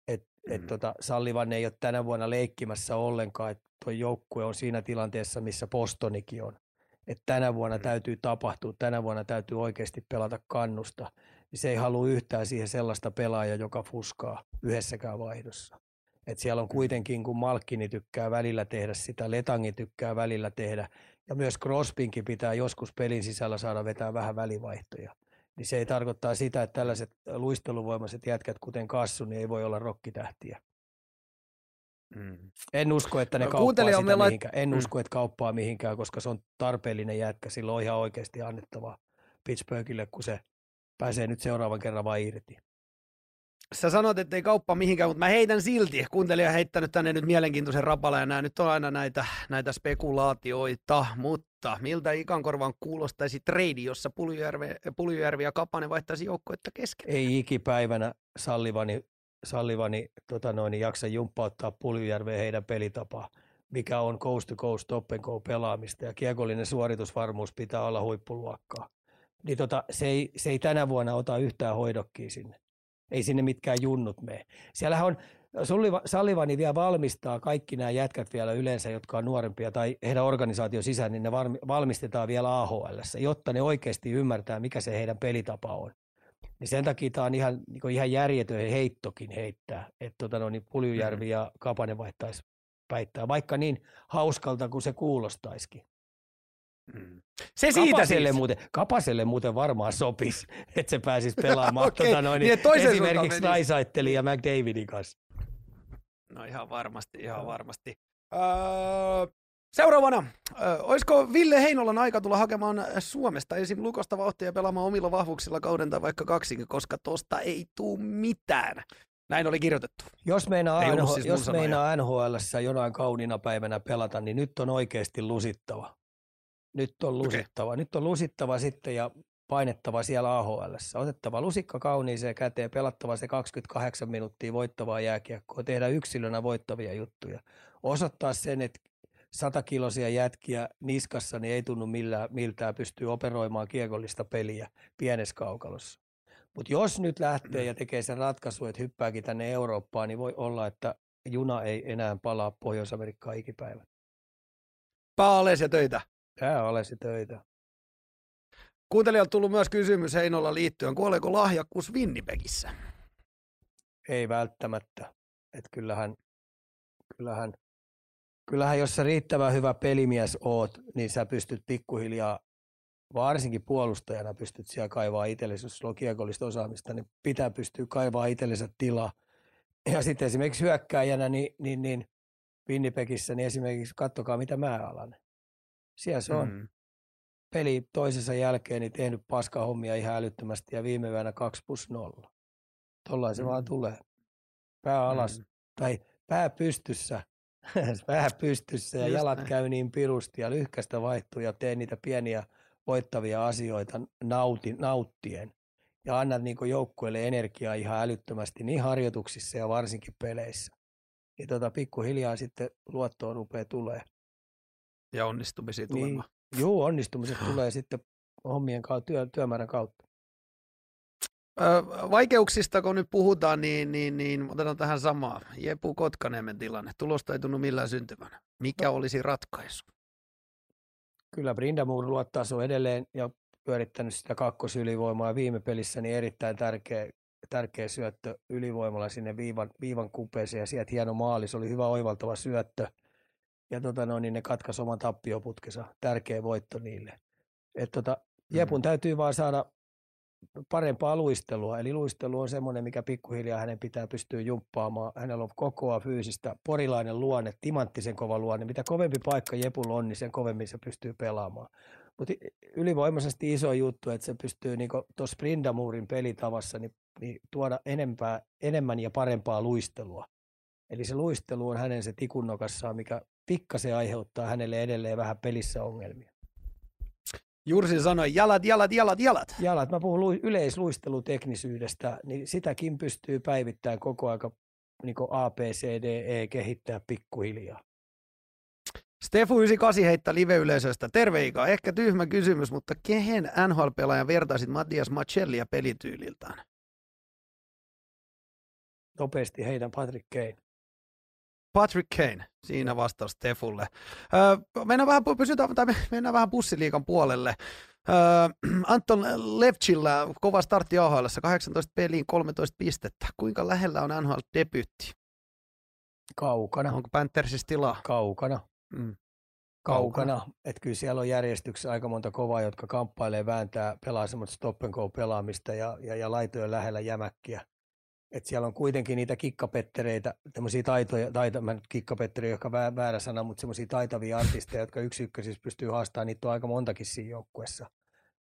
Et, mm. et tota, Sallivan ei ole tänä vuonna leikkimässä ollenkaan, että tuo joukkue on siinä tilanteessa, missä Postonikin on. Että tänä vuonna mm. täytyy tapahtua, tänä vuonna täytyy oikeasti pelata kannusta. Niin se ei halua yhtään siihen sellaista pelaajaa, joka fuskaa yhdessäkään vaihdossa. Et siellä on mm. kuitenkin, kun Malkkini tykkää välillä tehdä sitä, Letangi tykkää välillä tehdä, ja myös Crosbinkin pitää joskus pelin sisällä saada vetää vähän välivaihtoja. Niin se ei tarkoittaa sitä, että tällaiset luisteluvoimaiset jätkät, kuten Kassu, niin ei voi olla rokkitähtiä. Mm. En usko, että ne no, kauppaa sitä lait... mihinkään. En mm. usko, että kauppaa mihinkään, koska se on tarpeellinen jätkä. Sillä on ihan oikeasti annettava Pittsburghille, kun se pääsee nyt seuraavan kerran vain irti. Sä sanot, että ei kauppa mihinkään, mutta mä heitän silti. Kuuntelija heittänyt tänne nyt mielenkiintoisen rapala ja nämä nyt on aina näitä, näitä spekulaatioita, mutta miltä Ikankorvan kuulostaisi trade, jossa Puljujärvi, Puljujärvi ja Kapanen vaihtaisi joukkoetta kesken? Ei ikipäivänä Sallivani, Sallivani tota noin, jaksa jumppauttaa Puljujärveen heidän pelitapaa mikä on coast to coast stop and go pelaamista ja kiekollinen suoritusvarmuus pitää olla huippuluokkaa. Niin tota, se, ei, se ei tänä vuonna ota yhtään hoidokkiä sinne. Ei sinne mitkään junnut mene. Siellähän on, Salivani vielä valmistaa kaikki nämä jätkät vielä yleensä, jotka on nuorempia tai heidän organisaation sisään, niin ne valmistetaan vielä AHL, jotta ne oikeasti ymmärtää, mikä se heidän pelitapa on. Niin sen takia tämä on ihan, niin ihan järjetön heittokin heittää, että tota, no, niin Puljujärvi mm. ja Kapanen vaihtaisi päittää, vaikka niin hauskalta kuin se kuulostaisikin. Mm. Se siitä Kapaselle, siis. muuten, Kapaselle muuten varmaan sopisi, että se pääsisi pelaamaan okay. tota noin, niin, esimerkiksi Naisaitteli ja McDavidin kanssa. No ihan varmasti, ihan varmasti. Öö, seuraavana, öö, olisiko Ville Heinolan aika tulla hakemaan Suomesta esim. Lukosta vauhtia pelaamaan omilla vahvuuksilla kauden tai vaikka kaksikin, koska tosta ei tule mitään. Näin oli kirjoitettu. Jos meinaa, NHL, siis jos meinaa NHL jonain kauniina päivänä pelata, niin nyt on oikeasti lusittava. Nyt on lusittava. Okay. Nyt on lusittava sitten ja painettava siellä AHL. Otettava lusikka kauniiseen käteen, pelattava se 28 minuuttia voittavaa jääkiekkoa, tehdä yksilönä voittavia juttuja. Osoittaa sen, että satakiloisia jätkiä niskassa niin ei tunnu millään, miltään pystyy operoimaan kiekollista peliä pienessä kaukalossa. Mutta jos nyt lähtee ja tekee sen ratkaisu, että hyppääkin tänne Eurooppaan, niin voi olla, että juna ei enää palaa Pohjois-Amerikkaan ikipäivän. Ja töitä. Alas ja töitä. Kuuntelijalta tullut myös kysymys Heinolla liittyen, kuoleeko lahjakkuus Winnipegissä? Ei välttämättä. Et kyllähän, kyllähän, kyllähän, jos sä riittävän hyvä pelimies oot, niin sä pystyt pikkuhiljaa varsinkin puolustajana pystyt siellä kaivaa itsellesi, jos sulla on osaamista, niin pitää pystyä kaivaa itsellensä tilaa. Ja sitten esimerkiksi hyökkääjänä, niin, niin, niin Winnipegissä, niin esimerkiksi kattokaa mitä mä alan. Siellä se on. Mm. Peli toisensa jälkeen niin tehnyt paskahommia ihan älyttömästi ja viime yönä 2 plus 0. Tollain se mm. vaan tulee. Pää alas mm. tai pää pystyssä, pää pystyssä ja Just jalat näin. käy niin pirusti ja lyhkästä vaihtuu ja tee niitä pieniä voittavia asioita nauti, nauttien ja annat niin joukkueelle energiaa ihan älyttömästi niin harjoituksissa ja varsinkin peleissä. Niin tota, pikkuhiljaa sitten luottoa rupeaa tulee. Ja onnistumisia niin, tulemaan. Joo, onnistumiset tulee sitten hommien kautta, työ, työmäärän kautta. vaikeuksista kun nyt puhutaan, niin, niin, niin otetaan tähän samaa. Jepu Kotkaniemen tilanne. Tulosta ei tunnu millään syntyvänä. Mikä no. olisi ratkaisu? kyllä Brindamur luottaa se on edelleen ja pyörittänyt sitä kakkosylivoimaa viime pelissä, niin erittäin tärkeä, tärkeä syöttö ylivoimalla sinne viivan, viivan kupeeseen ja sieltä hieno maali, se oli hyvä oivaltava syöttö ja tota no, niin ne katkaisi oman tappioputkensa, tärkeä voitto niille. Et tota, Jepun mm. täytyy vaan saada parempaa luistelua. Eli luistelu on semmoinen, mikä pikkuhiljaa hänen pitää pystyä jumppaamaan. Hänellä on kokoa fyysistä, porilainen luonne, timanttisen kova luonne. Mitä kovempi paikka Jepulla on, niin sen kovemmin se pystyy pelaamaan. Mutta ylivoimaisesti iso juttu, että se pystyy niin tuossa Sprindamuurin pelitavassa niin, niin tuoda enempää, enemmän ja parempaa luistelua. Eli se luistelu on hänen se tikunnokassaan, mikä pikkasen aiheuttaa hänelle edelleen vähän pelissä ongelmia. Jursi sanoi jalat, jalat, jalat, jalat. Jalat. Mä puhun yleisluisteluteknisyydestä, niin sitäkin pystyy päivittämään koko aika niin A, B, C, D, E kehittää pikkuhiljaa. Stefu 98 heittää live-yleisöstä. Terve Ika, ehkä tyhmä kysymys, mutta kehen NHL-pelaajan vertaisit Matias Macellia pelityyliltään? Nopeasti heidän Patrick Kane. Patrick Kane, siinä vastaus Stefulle. Öö, mennään, vähän, pysytään, tai mennään vähän bussiliikan puolelle. Öö, Anton Levchillä kova startti AHL, 18 peliin 13 pistettä. Kuinka lähellä on NHL debyytti? Kaukana. Onko Panthersissa tilaa? Kaukana. Mm. Kaukana. Kaukana. Että kyllä siellä on järjestyksessä aika monta kovaa, jotka kamppailee vääntää, pelaa semmoista stop and go pelaamista ja, ja, ja laitojen lähellä jämäkkiä että siellä on kuitenkin niitä kikkapettereitä, tämmöisiä taitoja, taito, mä nyt kikkapettereitä, jotka on väärä sana, mutta semmoisia taitavia artisteja, jotka yksi ykkösissä pystyy haastamaan, niitä on aika montakin siinä joukkueessa.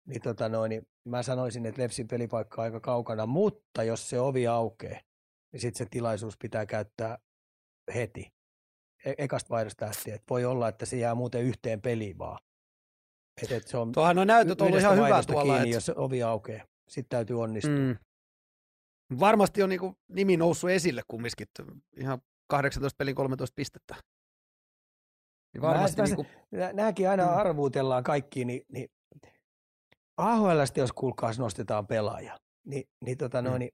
niin, tota noin, niin mä sanoisin, että Lepsin pelipaikka on aika kaukana, mutta jos se ovi aukeaa, niin sitten se tilaisuus pitää käyttää heti. E- ekasta vaihdosta lähtien. Et voi olla, että se jää muuten yhteen peliin vaan. Et, et se on Tuohan on näytöt ollut ihan hyvä tuolla. kiinni, et- jos ovi aukeaa. Sitten täytyy onnistua. Mm. Varmasti on niinku nimi noussut esille kumminkin. Ihan 18 pelin 13 pistettä. Niin varmasti mä- niinku, Nä- Nämäkin aina Mm. arvuutellaan kaikki, niin, niin AHLstä jos kuulkaas nostetaan pelaaja, niin, niin, tota Mm. noin, niin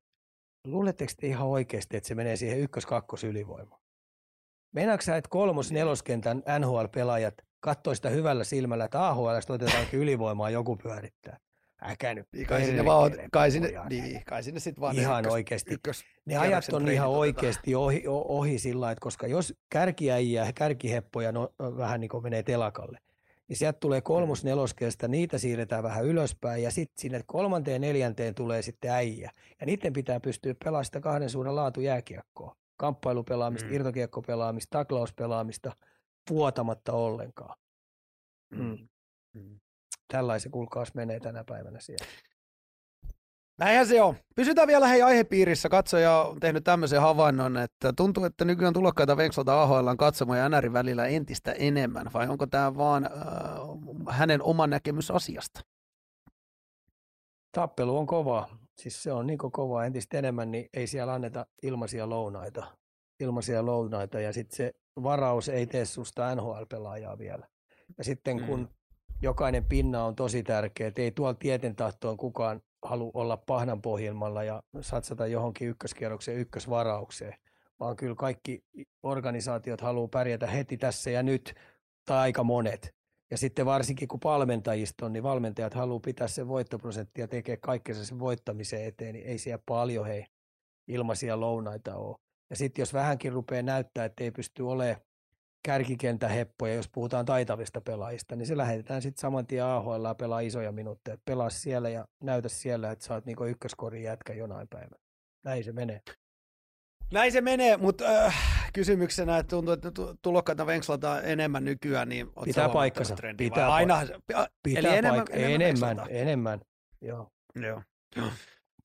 luuletteko te ihan oikeasti, että se menee siihen ykkös-kakkos ylivoimaan? Meinaatko sä, että kolmos-neloskentän NHL-pelaajat katsoi sitä hyvällä silmällä, että AHLstä otetaankin ylivoimaa joku pyörittää? Äkä nyt niin kai sinne vaan, kai sinne, niin, kai sinne sit vaan ne Ihan ykkös, oikeasti. ykkös, Ne ajat on ihan oikeasti ohi, ohi sillä lailla, että koska jos kärkiäjiä, kärkiheppoja no, vähän niin kuin menee telakalle, niin sieltä tulee kolmos neloskeesta, niitä siirretään vähän ylöspäin ja sitten sinne kolmanteen neljänteen tulee sitten äijä. Ja niiden pitää pystyä pelaamaan sitä kahden suunnan laatu jääkiekkoa. Kamppailupelaamista, Mm. mm. irtokiekkopelaamista, taklauspelaamista, vuotamatta ollenkaan. Mm. Mm. Tällaisen kuulkaas menee tänä päivänä siellä. Näinhän se on. Pysytään vielä hei aihepiirissä. Katsoja on tehnyt tämmöisen havainnon, että tuntuu, että nykyään tulokkaita venksolta AHL katsomo ja NRin välillä entistä enemmän, vai onko tämä vaan äh, hänen oma näkemys asiasta? Tappelu on kova. Siis se on niin kovaa entistä enemmän, niin ei siellä anneta ilmaisia lounaita. Ilmaisia lounaita ja sitten se varaus ei tee susta NHL-pelaajaa vielä. Ja sitten kun Mm. Jokainen pinna on tosi tärkeä, että ei tuolla tieten tahtoon kukaan halua olla pahnan pohjelmalla ja satsata johonkin ykköskierroksen ykkösvaraukseen, vaan kyllä kaikki organisaatiot haluaa pärjätä heti tässä ja nyt, tai aika monet. Ja sitten varsinkin kun valmentajista on, niin valmentajat haluaa pitää sen voittoprosenttia ja tekee kaikkensa sen voittamisen eteen, niin ei siellä paljon hei ilmaisia lounaita ole. Ja sitten jos vähänkin rupeaa näyttää, että ei pysty olemaan kärkikentäheppoja, jos puhutaan taitavista pelaajista, niin se lähetetään sitten saman tien AHL pelaa isoja minuutteja. Pelaa siellä ja näytä siellä, että sä oot niinku ykköskorin jätkä jonain päivänä. Näin se menee. Näin se menee, mutta äh, kysymyksenä, että tuntuu, että tu- tulokkaita venkslataan enemmän nykyään, niin Pitää paikkansa. trendi Pitää aina, Pitää Eli enemmän- paik- enemmän enemmän, enemmän. Joo. Joo.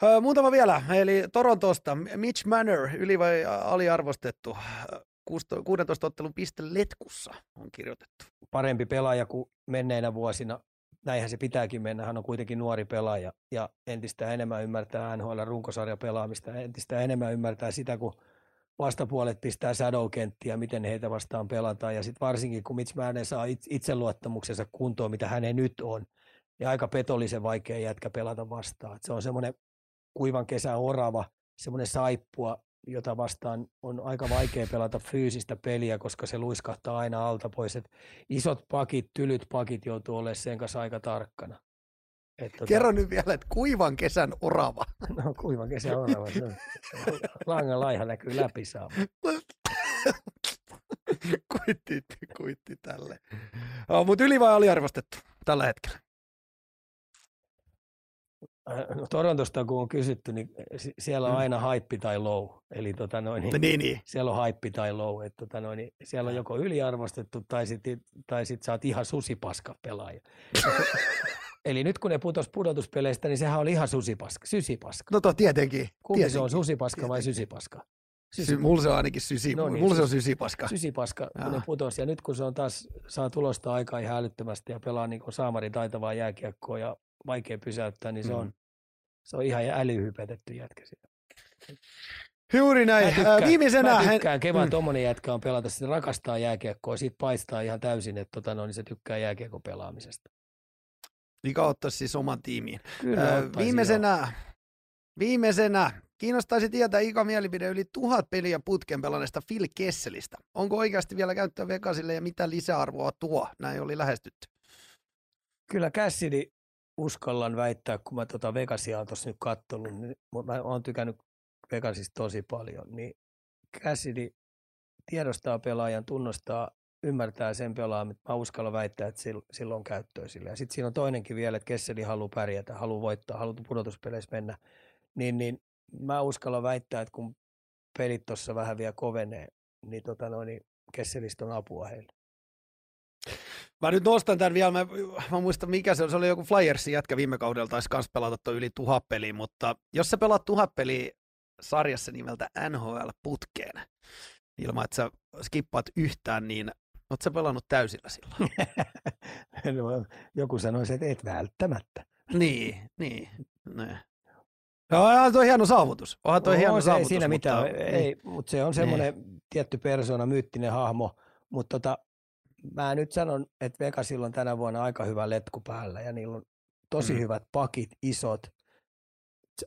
Ö, muutama vielä, eli Torontosta. Mitch Manor, yli- vai aliarvostettu, 16 ottelun piste letkussa on kirjoitettu. Parempi pelaaja kuin menneinä vuosina. Näinhän se pitääkin mennä. Hän on kuitenkin nuori pelaaja ja entistä enemmän ymmärtää NHL runkosarja pelaamista. Entistä enemmän ymmärtää sitä, kun vastapuolet pistää shadow-kenttiä, miten heitä vastaan pelataan. Ja sitten varsinkin, kun Mitch Manor saa it- itseluottamuksensa kuntoon, mitä hänen nyt on, niin aika petollisen vaikea jätkä pelata vastaan. Et se on semmoinen kuivan kesän orava, semmoinen saippua, jota vastaan on aika vaikea pelata fyysistä peliä, koska se luiskahtaa aina alta pois. Et isot pakit, tylyt pakit joutuu olemaan sen kanssa aika tarkkana. Et tota, Kerro nyt vielä, että kuivan kesän orava. No kuivan kesän orava. Se on. Langan laiha näkyy läpi saa. kuitti, kuitti tälle. No, mutta yli vai aliarvostettu tällä hetkellä? No, Torontosta kun on kysytty, niin si- siellä on Mm. aina haippi tai low. Eli tota noin, niin, Niin, niin. siellä on haippi tai low. Että tota noin, niin siellä on joko yliarvostettu tai sitten tai sit sä oot ihan susipaska pelaaja. Eli nyt kun ne putos pudotuspeleistä, niin sehän oli ihan susipaska, sysipaska. No to, tietenkin. Kumpi tietenkin. se on, susipaska vai sysipaska? Sy- mulla se on ainakin sysi, No niin, mulla se on sysi- sysipaska. Sysipaska, kun ne putos. Ja nyt kun se on taas, saa tulosta aikaa ihan älyttömästi ja pelaa niin saamari taitavaa jääkiekkoa ja vaikea pysäyttää, niin se on, Mm. se on ihan älyhypetetty jätkä siellä. Juuri Mä näin. tykkään, Ää, Viimeisenä. mä tykkään Kevin Mm. tommonen jätkä on pelata, se rakastaa jääkiekkoa, siitä paistaa ihan täysin, että tota, no, niin se tykkää jääkiekon pelaamisesta. Vika ottaisi siis oman tiimiin. Kyllä ottaisin, viimeisenä, viimeisenä, kiinnostaisi tietää Ika mielipide yli tuhat peliä putken pelanneesta Phil Kesselistä. Onko oikeasti vielä käyttöä Vegasille ja mitä lisäarvoa tuo? Näin oli lähestytty. Kyllä Cassidy uskallan väittää, kun mä tota Vegasia on tuossa nyt katsonut, niin mä oon tykännyt Vegasista tosi paljon, niin Cassidy tiedostaa pelaajan, tunnostaa, ymmärtää sen pelaajan, mä uskallan väittää, että sillä on käyttöä sille. Ja sitten siinä on toinenkin vielä, että Kesseli haluaa pärjätä, haluaa voittaa, haluaa pudotuspeleissä mennä, niin, niin mä uskallan väittää, että kun pelit tuossa vähän vielä kovenee, niin, tota noin, niin Kesselistä on apua heille. Mä nyt nostan tämän vielä, mä, mä muistan mikä se on, se oli joku Flyersin jätkä viime kaudella, taisi kans pelata tuo yli tuhat peliä, mutta jos sä pelaat tuhat peliä sarjassa nimeltä NHL putkeen, ilman että sä skippaat yhtään, niin oot sä pelannut täysillä silloin? No, Joku sanoisi, että et välttämättä. niin, niin. Ne. No, onhan toi hieno saavutus. Onhan toi Oo, hieno se saavutus. ei siinä mitään, mutta, niin. ei, mutta se on semmoinen tietty persona, myyttinen hahmo, mutta tota, mä nyt sanon, että Vegasilla on tänä vuonna aika hyvä letku päällä ja niillä on tosi Mm. hyvät pakit, isot.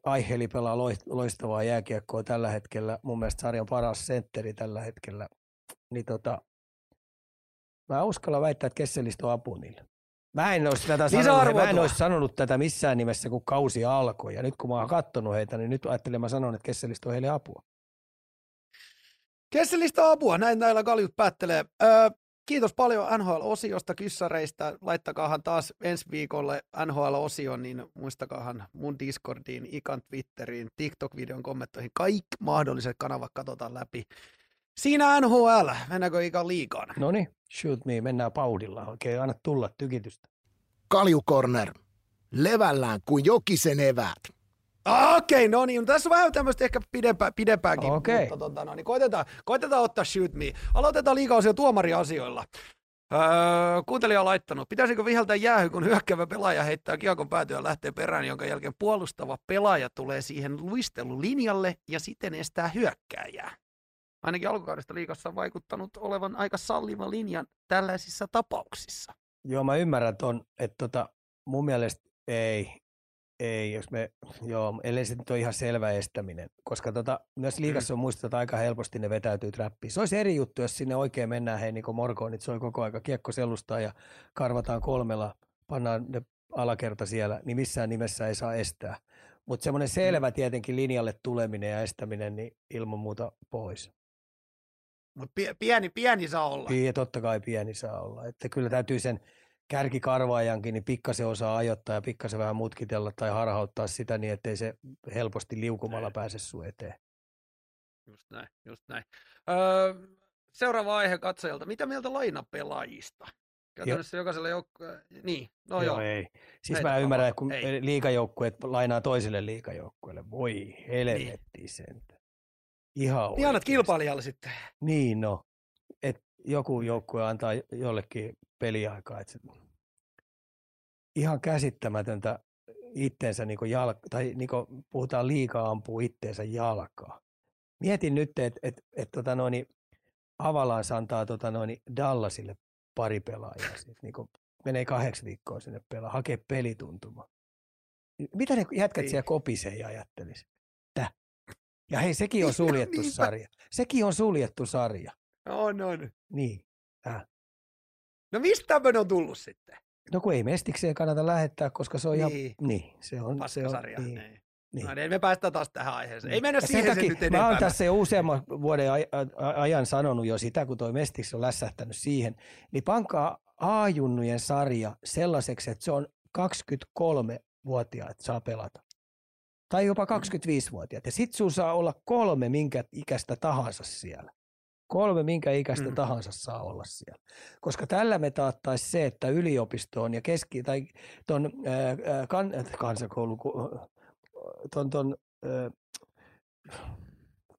Aiheli pelaa loist- loistavaa jääkiekkoa tällä hetkellä, mun mielestä sarjan paras sentteri tällä hetkellä. Niin tota, mä uskallan väittää, että Kesselistä on apu niille. Mä en, olisi tätä sanonut, Lisäarvoa mä en olisi sanonut tätä missään nimessä, kun kausi alkoi. Ja nyt kun mä oon kattonut heitä, niin nyt ajattelin, mä sanon, että Kesselistä on heille apua. Kesselistä apua, näin näillä kaljut päättelee. Öö, kiitos paljon NHL-osiosta, kyssäreistä. Laittakaahan taas ensi viikolle NHL-osio, niin muistakaahan mun Discordiin, Ikan Twitteriin, TikTok-videon kommentoihin. Kaikki mahdolliset kanavat katsotaan läpi. Siinä NHL, mennäänkö Ikan liikaan? No niin, shoot me, mennään paudilla. Oikein anna tulla tykitystä. Kaljukorner. Levällään kuin jokisen eväät. Ah, Okei, okay, no niin, tässä on vähän tämmöistä ehkä pidempää, pidempääkin, Okei. mutta tota, no, niin koitetaan, koitetaan ottaa shoot me. Aloitetaan liikaosio tuomariasioilla. Öö, kuuntelija on laittanut, pitäisikö viheltää jäähy, kun hyökkäävä pelaaja heittää kiekon päätyä lähtee perään, jonka jälkeen puolustava pelaaja tulee siihen luistelulinjalle ja siten estää hyökkääjää. Ainakin alkukaudesta liikassa on vaikuttanut olevan aika salliva linja tällaisissa tapauksissa. Joo, mä ymmärrän ton, että tota, mun mielestä ei, ei, jos me, joo, ellei se nyt ole ihan selvä estäminen, koska tota, myös liigassa on muistettu, että aika helposti ne vetäytyy trappiin. Se olisi eri juttu, jos sinne oikein mennään, hei niin kuin Morgoonit soi koko aika kiekko selustaa ja karvataan kolmella, pannaan ne alakerta siellä, niin missään nimessä ei saa estää. Mutta semmoinen selvä tietenkin linjalle tuleminen ja estäminen, niin ilman muuta pois. Mutta pieni, pieni saa olla. Ja totta kai pieni saa olla. Että kyllä täytyy sen kärkikarvaajankin niin pikkasen osaa ajoittaa ja pikkasen vähän mutkitella tai harhauttaa sitä niin, ettei se helposti liukumalla pääse sun eteen. Just näin, just näin. Öö, seuraava aihe katsojalta. Mitä mieltä lainapelaajista? Käytännössä jokaiselle joukkueelle. Niin, no joo. ei. Siis Heitä mä ymmärrän, palaa. kun Ei. liikajoukkueet lainaa toiselle liikajoukkueelle. Voi helvetti sentä. Ihan Niin annat kilpailijalle sitten. Niin no, että joku joukkue antaa jollekin peliaikaa. Se, ihan käsittämätöntä itteensä niin jalka, tai niin puhutaan liikaa ampuu itteensä jalkaa. Mietin nyt, että et, et, tota noin, niin Avalanche antaa tota noin, Dallasille pari pelaajaa. Siis, niin menee kahdeksi viikkoa sinne pelaa, hakee pelituntuma. Mitä ne jätkät Niin. siellä kopisee ja ajattelisi? Täh. Ja hei, sekin on suljettu Niinpä. sarja. Sekin on suljettu sarja. On, on. Niin. No mistä tämmöinen on tullut sitten? No kun ei mestikseen kannata lähettää, koska se on ihan... Niin. Niin, se on... Se on niin, Niin. niin. No niin, me päästään taas tähän aiheeseen. Ei mennä Ja siihen sen nyt mä enempää. oon tässä jo useamman vuoden ajan sanonut jo sitä, kun toi Mestiksi on lässähtänyt siihen, niin pankaa A-junnujen sarja sellaiseksi, että se on 23-vuotiaat saa pelata. Tai jopa 25-vuotiaat. Ja sit sun saa olla kolme minkä ikäistä tahansa siellä. Kolme minkä ikäistä Mm. tahansa saa olla siellä. Koska tällä me taattaisi se, että yliopistoon ja keski- tai ton ää, kan, kansakoulu, ku- ton, ton, ää,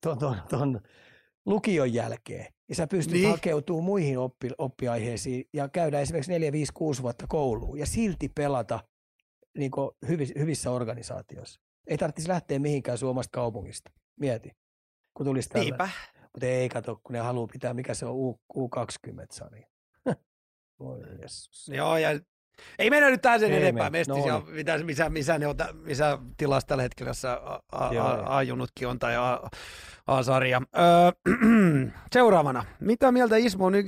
ton, ton, ton lukion jälkeen, ja sä pystyt Niin. hakeutumaan muihin oppi, oppiaiheisiin ja käydä esimerkiksi 4, 5, 6 vuotta kouluun ja silti pelata niin hyvissä, hyvissä organisaatioissa. Ei tarvitsisi lähteä mihinkään Suomesta kaupungista. Mieti, kun tulisi tällä. Niinpä. Mutta ei kato, kun ne haluaa pitää, mikä se on U, U20-sarja. Voi Jeesus. Joo, ja ei mennä nyt tähän sen Ei enempää. Mestis No ja niin. mitä, missä, missä, ne on, missä tilassa tällä hetkellä se A- A- Joo, A- joo. A-junutkin on tai A- A-sarja. Öö, seuraavana. Mitä mieltä, Ismo, on öö,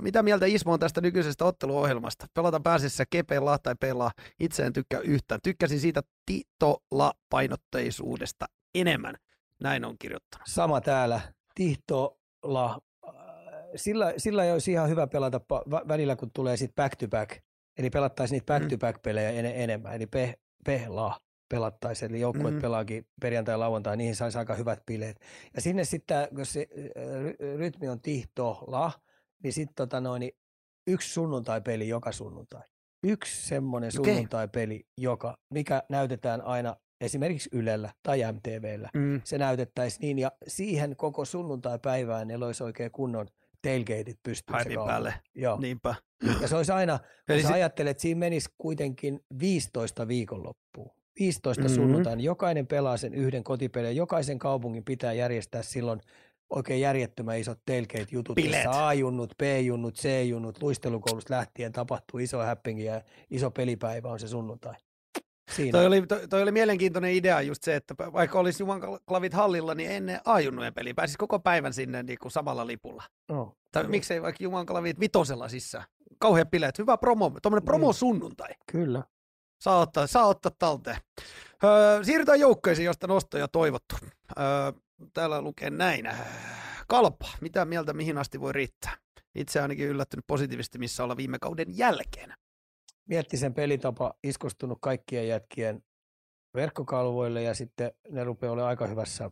mitä mieltä Ismo on tästä nykyisestä otteluohjelmasta? Pelata pääsessä kepeillä tai pelaa. Itse en tykkää yhtään. Tykkäsin siitä titola-painotteisuudesta enemmän. Näin on kirjoittanut. Sama täällä. Tihtola. äh, Sillä, sillä ei olisi ihan hyvä pelata välillä, kun tulee sitten back to back. Eli pelattaisiin niitä back to back pelejä en, enemmän. Eli pe, pehla pelattaisiin. Eli joukkueet Mhm. mm. pelaakin perjantai ja lauantai, niihin saisi aika hyvät bileet. Ja sinne sitten, jos se ry- rytmi on tihtola, niin sitten tota noin, niin yksi sunnuntai-peli joka sunnuntai. Yksi semmoinen sunnuntai-peli, joka, mikä näytetään aina esimerkiksi Ylellä tai MTVllä. Mm. Se näytettäisiin niin, ja siihen koko sunnuntai-päivään ne olisi oikein kunnon tailgateit pystyssä. päälle. Joo. Niinpä. Ja se olisi aina, kun sä ajattelet, että siinä menisi kuitenkin 15 viikonloppuun. 15 mm-hmm. sunnuntain. Jokainen pelaa sen yhden kotipelin. Jokaisen kaupungin pitää järjestää silloin oikein järjettömän isot tailgate-jutut, missä A-junnut, B-junnut, C-junnut, luistelukoulusta lähtien tapahtuu iso häppingi ja iso pelipäivä on se sunnuntai. Siinä. Toi oli, toi, toi oli mielenkiintoinen idea just se, että vaikka olisi Juman klavit hallilla, niin ennen A-junnujen peli pääsisi koko päivän sinne niin kuin samalla lipulla. No. Tai miksei vaikka Juman klavit vitosella sisään. Kauhean bileet, hyvä promo, tuommoinen promo niin. sunnuntai. Kyllä. Saa ottaa, saa ottaa talteen. Öö, siirrytään joukkoisiin, josta nostoja toivottu. Öö, täällä lukee näin. Kalpa, mitä mieltä mihin asti voi riittää? Itse ainakin yllättynyt positiivisesti, missä olla viime kauden jälkeen. Miettisen pelitapa iskostunut kaikkien jätkien verkkokalvoille ja sitten ne rupeaa olemaan aika hyvässä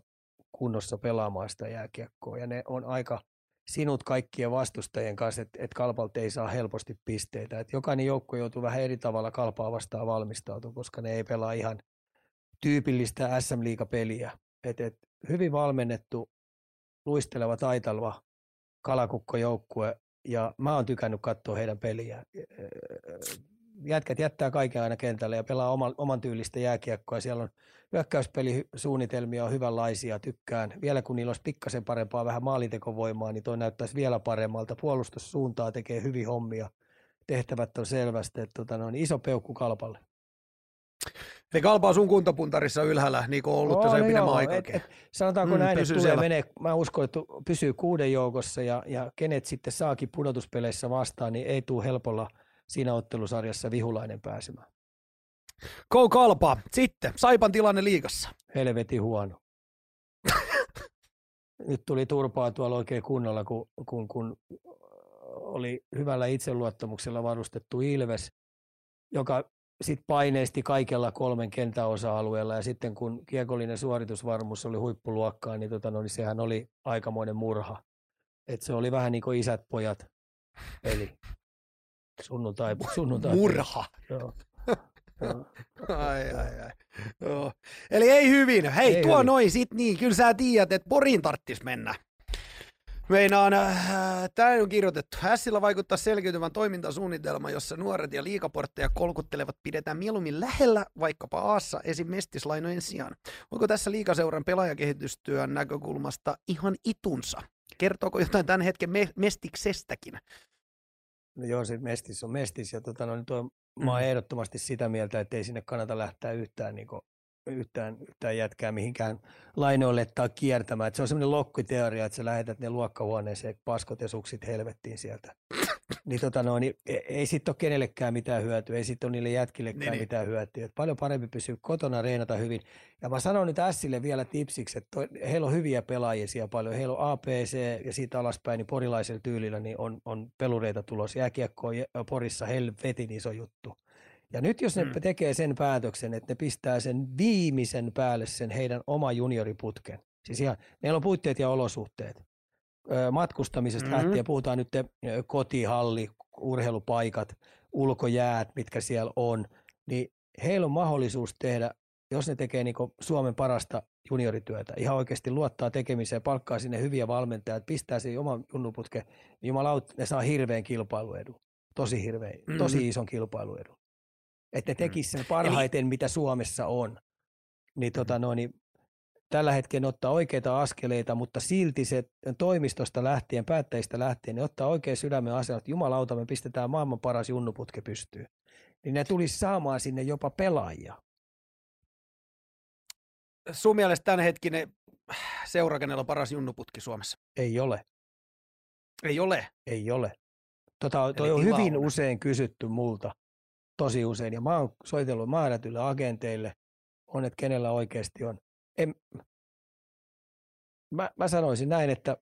kunnossa pelaamaan sitä jääkiekkoa. Ja ne on aika sinut kaikkien vastustajien kanssa, että et kalpalta ei saa helposti pisteitä. Et jokainen joukko joutuu vähän eri tavalla kalpaa vastaan valmistautumaan, koska ne ei pelaa ihan tyypillistä SM-liigapeliä. Et, et, hyvin valmennettu, luisteleva, taitalva kalakukkojoukkue, ja mä oon tykännyt katsoa heidän peliä. Jätkät jättää kaiken aina kentälle ja pelaa oman, oman tyylistä jääkiekkoa. Siellä on hyökkäyspelisuunnitelmia on hyvänlaisia, tykkään. Vielä kun niillä olisi pikkasen parempaa vähän maalintekovoimaa, niin toi näyttäisi vielä paremmalta. Puolustussuuntaa tekee hyvin hommia. Tehtävät on selvästi, että tota, no, niin iso peukku kalpalle. Eli kalpaa sun kuntopuntarissa ylhäällä, niin kuin on ollut tässä pidemmän aikakin. sanotaanko mm, näin, että tulee menee, mä uskon, että pysyy kuuden joukossa ja, ja kenet sitten saakin pudotuspeleissä vastaan, niin ei tule helpolla siinä ottelusarjassa vihulainen pääsemään. Go kalpa. Sitten, Saipan tilanne liigassa. Helveti huono. Nyt tuli turpaa tuolla oikein kunnolla, kun, kun, kun oli hyvällä itseluottamuksella varustettu Ilves, joka sitten paineisti kaikella kolmen kentäosa-alueella ja sitten kun kiekollinen suoritusvarmuus oli huippuluokkaa, niin, tota, no, niin sehän oli aikamoinen murha. Et se oli vähän niin kuin isät pojat, eli sunnuntai. sunnuntai murha. Joo. ai, ai, ai. Joo. Eli ei hyvin. Hei, ei tuo hyvin. noin sit niin. Kyllä sä tiedät, että Poriin tarttis mennä. Meinaan, äh, tämä on kirjoitettu. Hässillä vaikuttaa selkeytyvän toimintasuunnitelma, jossa nuoret ja liikaportteja kolkuttelevat pidetään mieluummin lähellä, vaikkapa Aassa esim. mestislainojen sijaan. Onko tässä liikaseuran pelaajakehitystyön näkökulmasta ihan itunsa? Kertooko jotain tämän hetken me- mestiksestäkin? No joo, se mestis on mestis ja tota, no, tuo, mm. mä oon ehdottomasti sitä mieltä, että ei sinne kannata lähteä yhtään niin kuin, yhtään, yhtään jätkää mihinkään lainoille tai kiertämään. Et se on semmoinen lokkiteoria, että sä lähetät ne luokkahuoneeseen paskot ja suksit helvettiin sieltä. Niin, tota no, niin ei, ei sitten ole kenellekään mitään hyötyä, ei sitten ole niille jätkillekään niin, niin. mitään hyötyä. Et paljon parempi pysyä kotona, reenata hyvin. Ja mä sanon nyt Ässille vielä tipsiksi, että toi, heillä on hyviä pelaajia siellä paljon. Heillä on APC ja siitä alaspäin niin porilaisella tyylillä niin on, on pelureita tulossa. Jääkiekko on Porissa helvetin iso juttu. Ja nyt jos ne mm. tekee sen päätöksen, että ne pistää sen viimeisen päälle sen heidän oma junioriputken, siis ihan, meillä on puitteet ja olosuhteet, matkustamisesta mm-hmm. lähtien puhutaan nyt kotihalli, urheilupaikat, ulkojäät, mitkä siellä on, niin heillä on mahdollisuus tehdä, jos ne tekee niin Suomen parasta juniorityötä, ihan oikeasti luottaa tekemiseen, palkkaa sinne hyviä valmentajia, pistää sen oman junnuputken, niin jumalaut, ne saa hirveän kilpailuedun, tosi hirveän, mm-hmm. tosi ison kilpailuedun että ne mm. tekisivät sen parhaiten, Eli... mitä Suomessa on. Niin, tota, no, niin tällä hetkellä ottaa oikeita askeleita, mutta silti se toimistosta lähtien, päättäjistä lähtien, ne ottaa oikein sydämen asian, että jumalauta, me pistetään maailman paras junnuputke pystyyn. Niin ne tulisi saamaan sinne jopa pelaajia. Sun mielestä tämänhetkinen seura, kenellä on paras junnuputki Suomessa? Ei ole. Ei ole? Ei ole. Tota, toi on hyvin on. usein kysytty multa tosi usein. Ja mä oon soitellut määrätyille agenteille, on, että kenellä oikeasti on. En, mä, mä sanoisin näin, että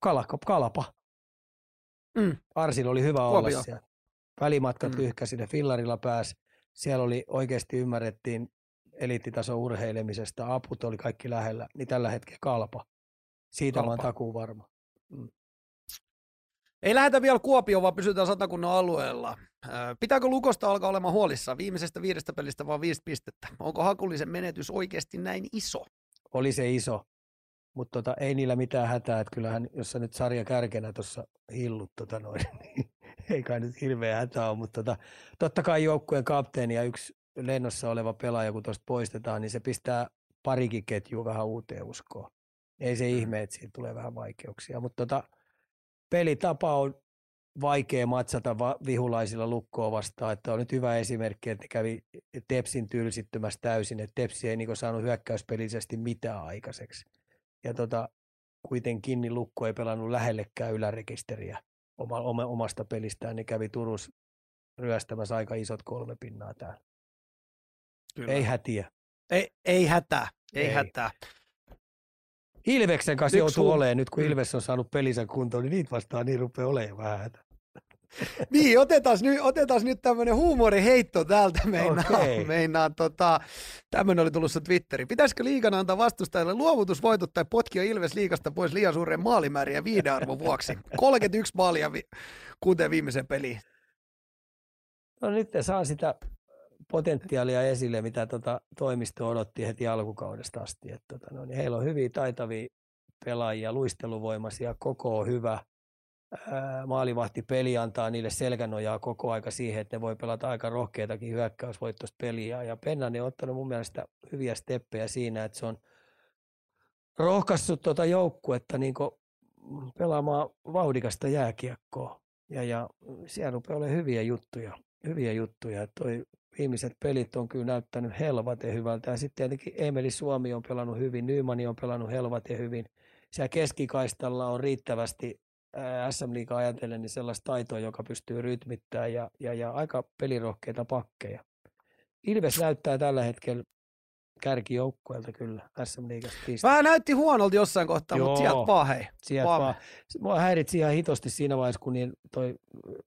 kalapa. kalapa. Mm. Arsilla oli hyvä Kuopio. olla siellä. Välimatkat mm. lyhkäsi, ne fillarilla pääsi. Siellä oli oikeasti ymmärrettiin eliittitason urheilemisesta, aput oli kaikki lähellä, niin tällä hetkellä kalpa. Siitä kalpa. mä oon takuu varma. Mm. Ei lähdetä vielä Kuopioon, vaan pysytään satakunnan alueella. Pitääkö Lukosta alkaa olemaan huolissa viimeisestä viidestä pelistä vaan viisi pistettä? Onko hakullisen menetys oikeasti näin iso? Oli se iso, mutta tota, ei niillä mitään hätää. Että kyllähän, jos sä nyt sarja kärkenä tuossa hillut, tota noin, niin ei kai nyt hirveä hätä ole. Mutta tota, totta kai joukkueen kapteeni ja yksi lennossa oleva pelaaja, kun tuosta poistetaan, niin se pistää parikin ketjua vähän uuteen uskoon. Ei se mm. ihme, että siitä tulee vähän vaikeuksia. Mutta tota, pelitapa on vaikea matsata vihulaisilla lukkoa vastaan. Että on nyt hyvä esimerkki, että kävi Tepsin tylsittymässä täysin, että Tepsi ei niinku saanut hyökkäyspelisesti mitään aikaiseksi. Ja tota, kuitenkin niin lukko ei pelannut lähellekään ylärekisteriä oma, omasta pelistään, niin kävi Turus ryöstämässä aika isot kolme pinnaa täällä. Kyllä. Ei hätiä. Ei, ei hätää, ei, ei. hätää. Ilveksen kanssa joutuu sun... olemaan, nyt kun mm. Ilves on saanut pelinsä kuntoon, niin niitä vastaan niin rupeaa olemaan vähän niin, otetaan nyt, otetaan nyt tämmöinen huumoriheitto täältä meinaan. Okay. meinaan tota, tämmöinen oli tullut Twitteri. Pitäisikö liikana antaa vastustajalle luovutusvoitot tai potkia Ilves liikasta pois liian suuren maalimäärin ja viidearvon vuoksi? 31 maalia vi- kuuteen viimeiseen peliin. No nyt saa sitä potentiaalia esille, mitä tota toimisto odotti heti alkukaudesta asti. Et tota, no, niin heillä on hyviä taitavia pelaajia, luisteluvoimaisia, koko on hyvä. Maalivahti peli antaa niille selkänojaa koko aika siihen, että ne voi pelata aika rohkeitakin hyökkäysvoittoista peliä. Ja Pennanen on ottanut mun mielestä hyviä steppejä siinä, että se on rohkaissut tuota joukkuetta niin pelaamaan vauhdikasta jääkiekkoa. Ja, ja siellä rupeaa olemaan hyviä juttuja. Hyviä juttuja. Toi viimeiset pelit on kyllä näyttänyt helvaten hyvältä. Ja sitten tietenkin Emeli Suomi on pelannut hyvin, Nymani on pelannut helvaten hyvin. Siellä keskikaistalla on riittävästi SM Liiga ajatellen niin sellaista taitoa, joka pystyy rytmittämään ja, ja, ja aika pelirohkeita pakkeja. Ilves näyttää tällä hetkellä kärkijoukkueelta kyllä SM Liigasta. Vähän näytti huonolta jossain kohtaa, Joo, mutta sieltä vaan hei. Sieltä vaan. vaan. Mua häiritsi ihan hitosti siinä vaiheessa, kun niin toi,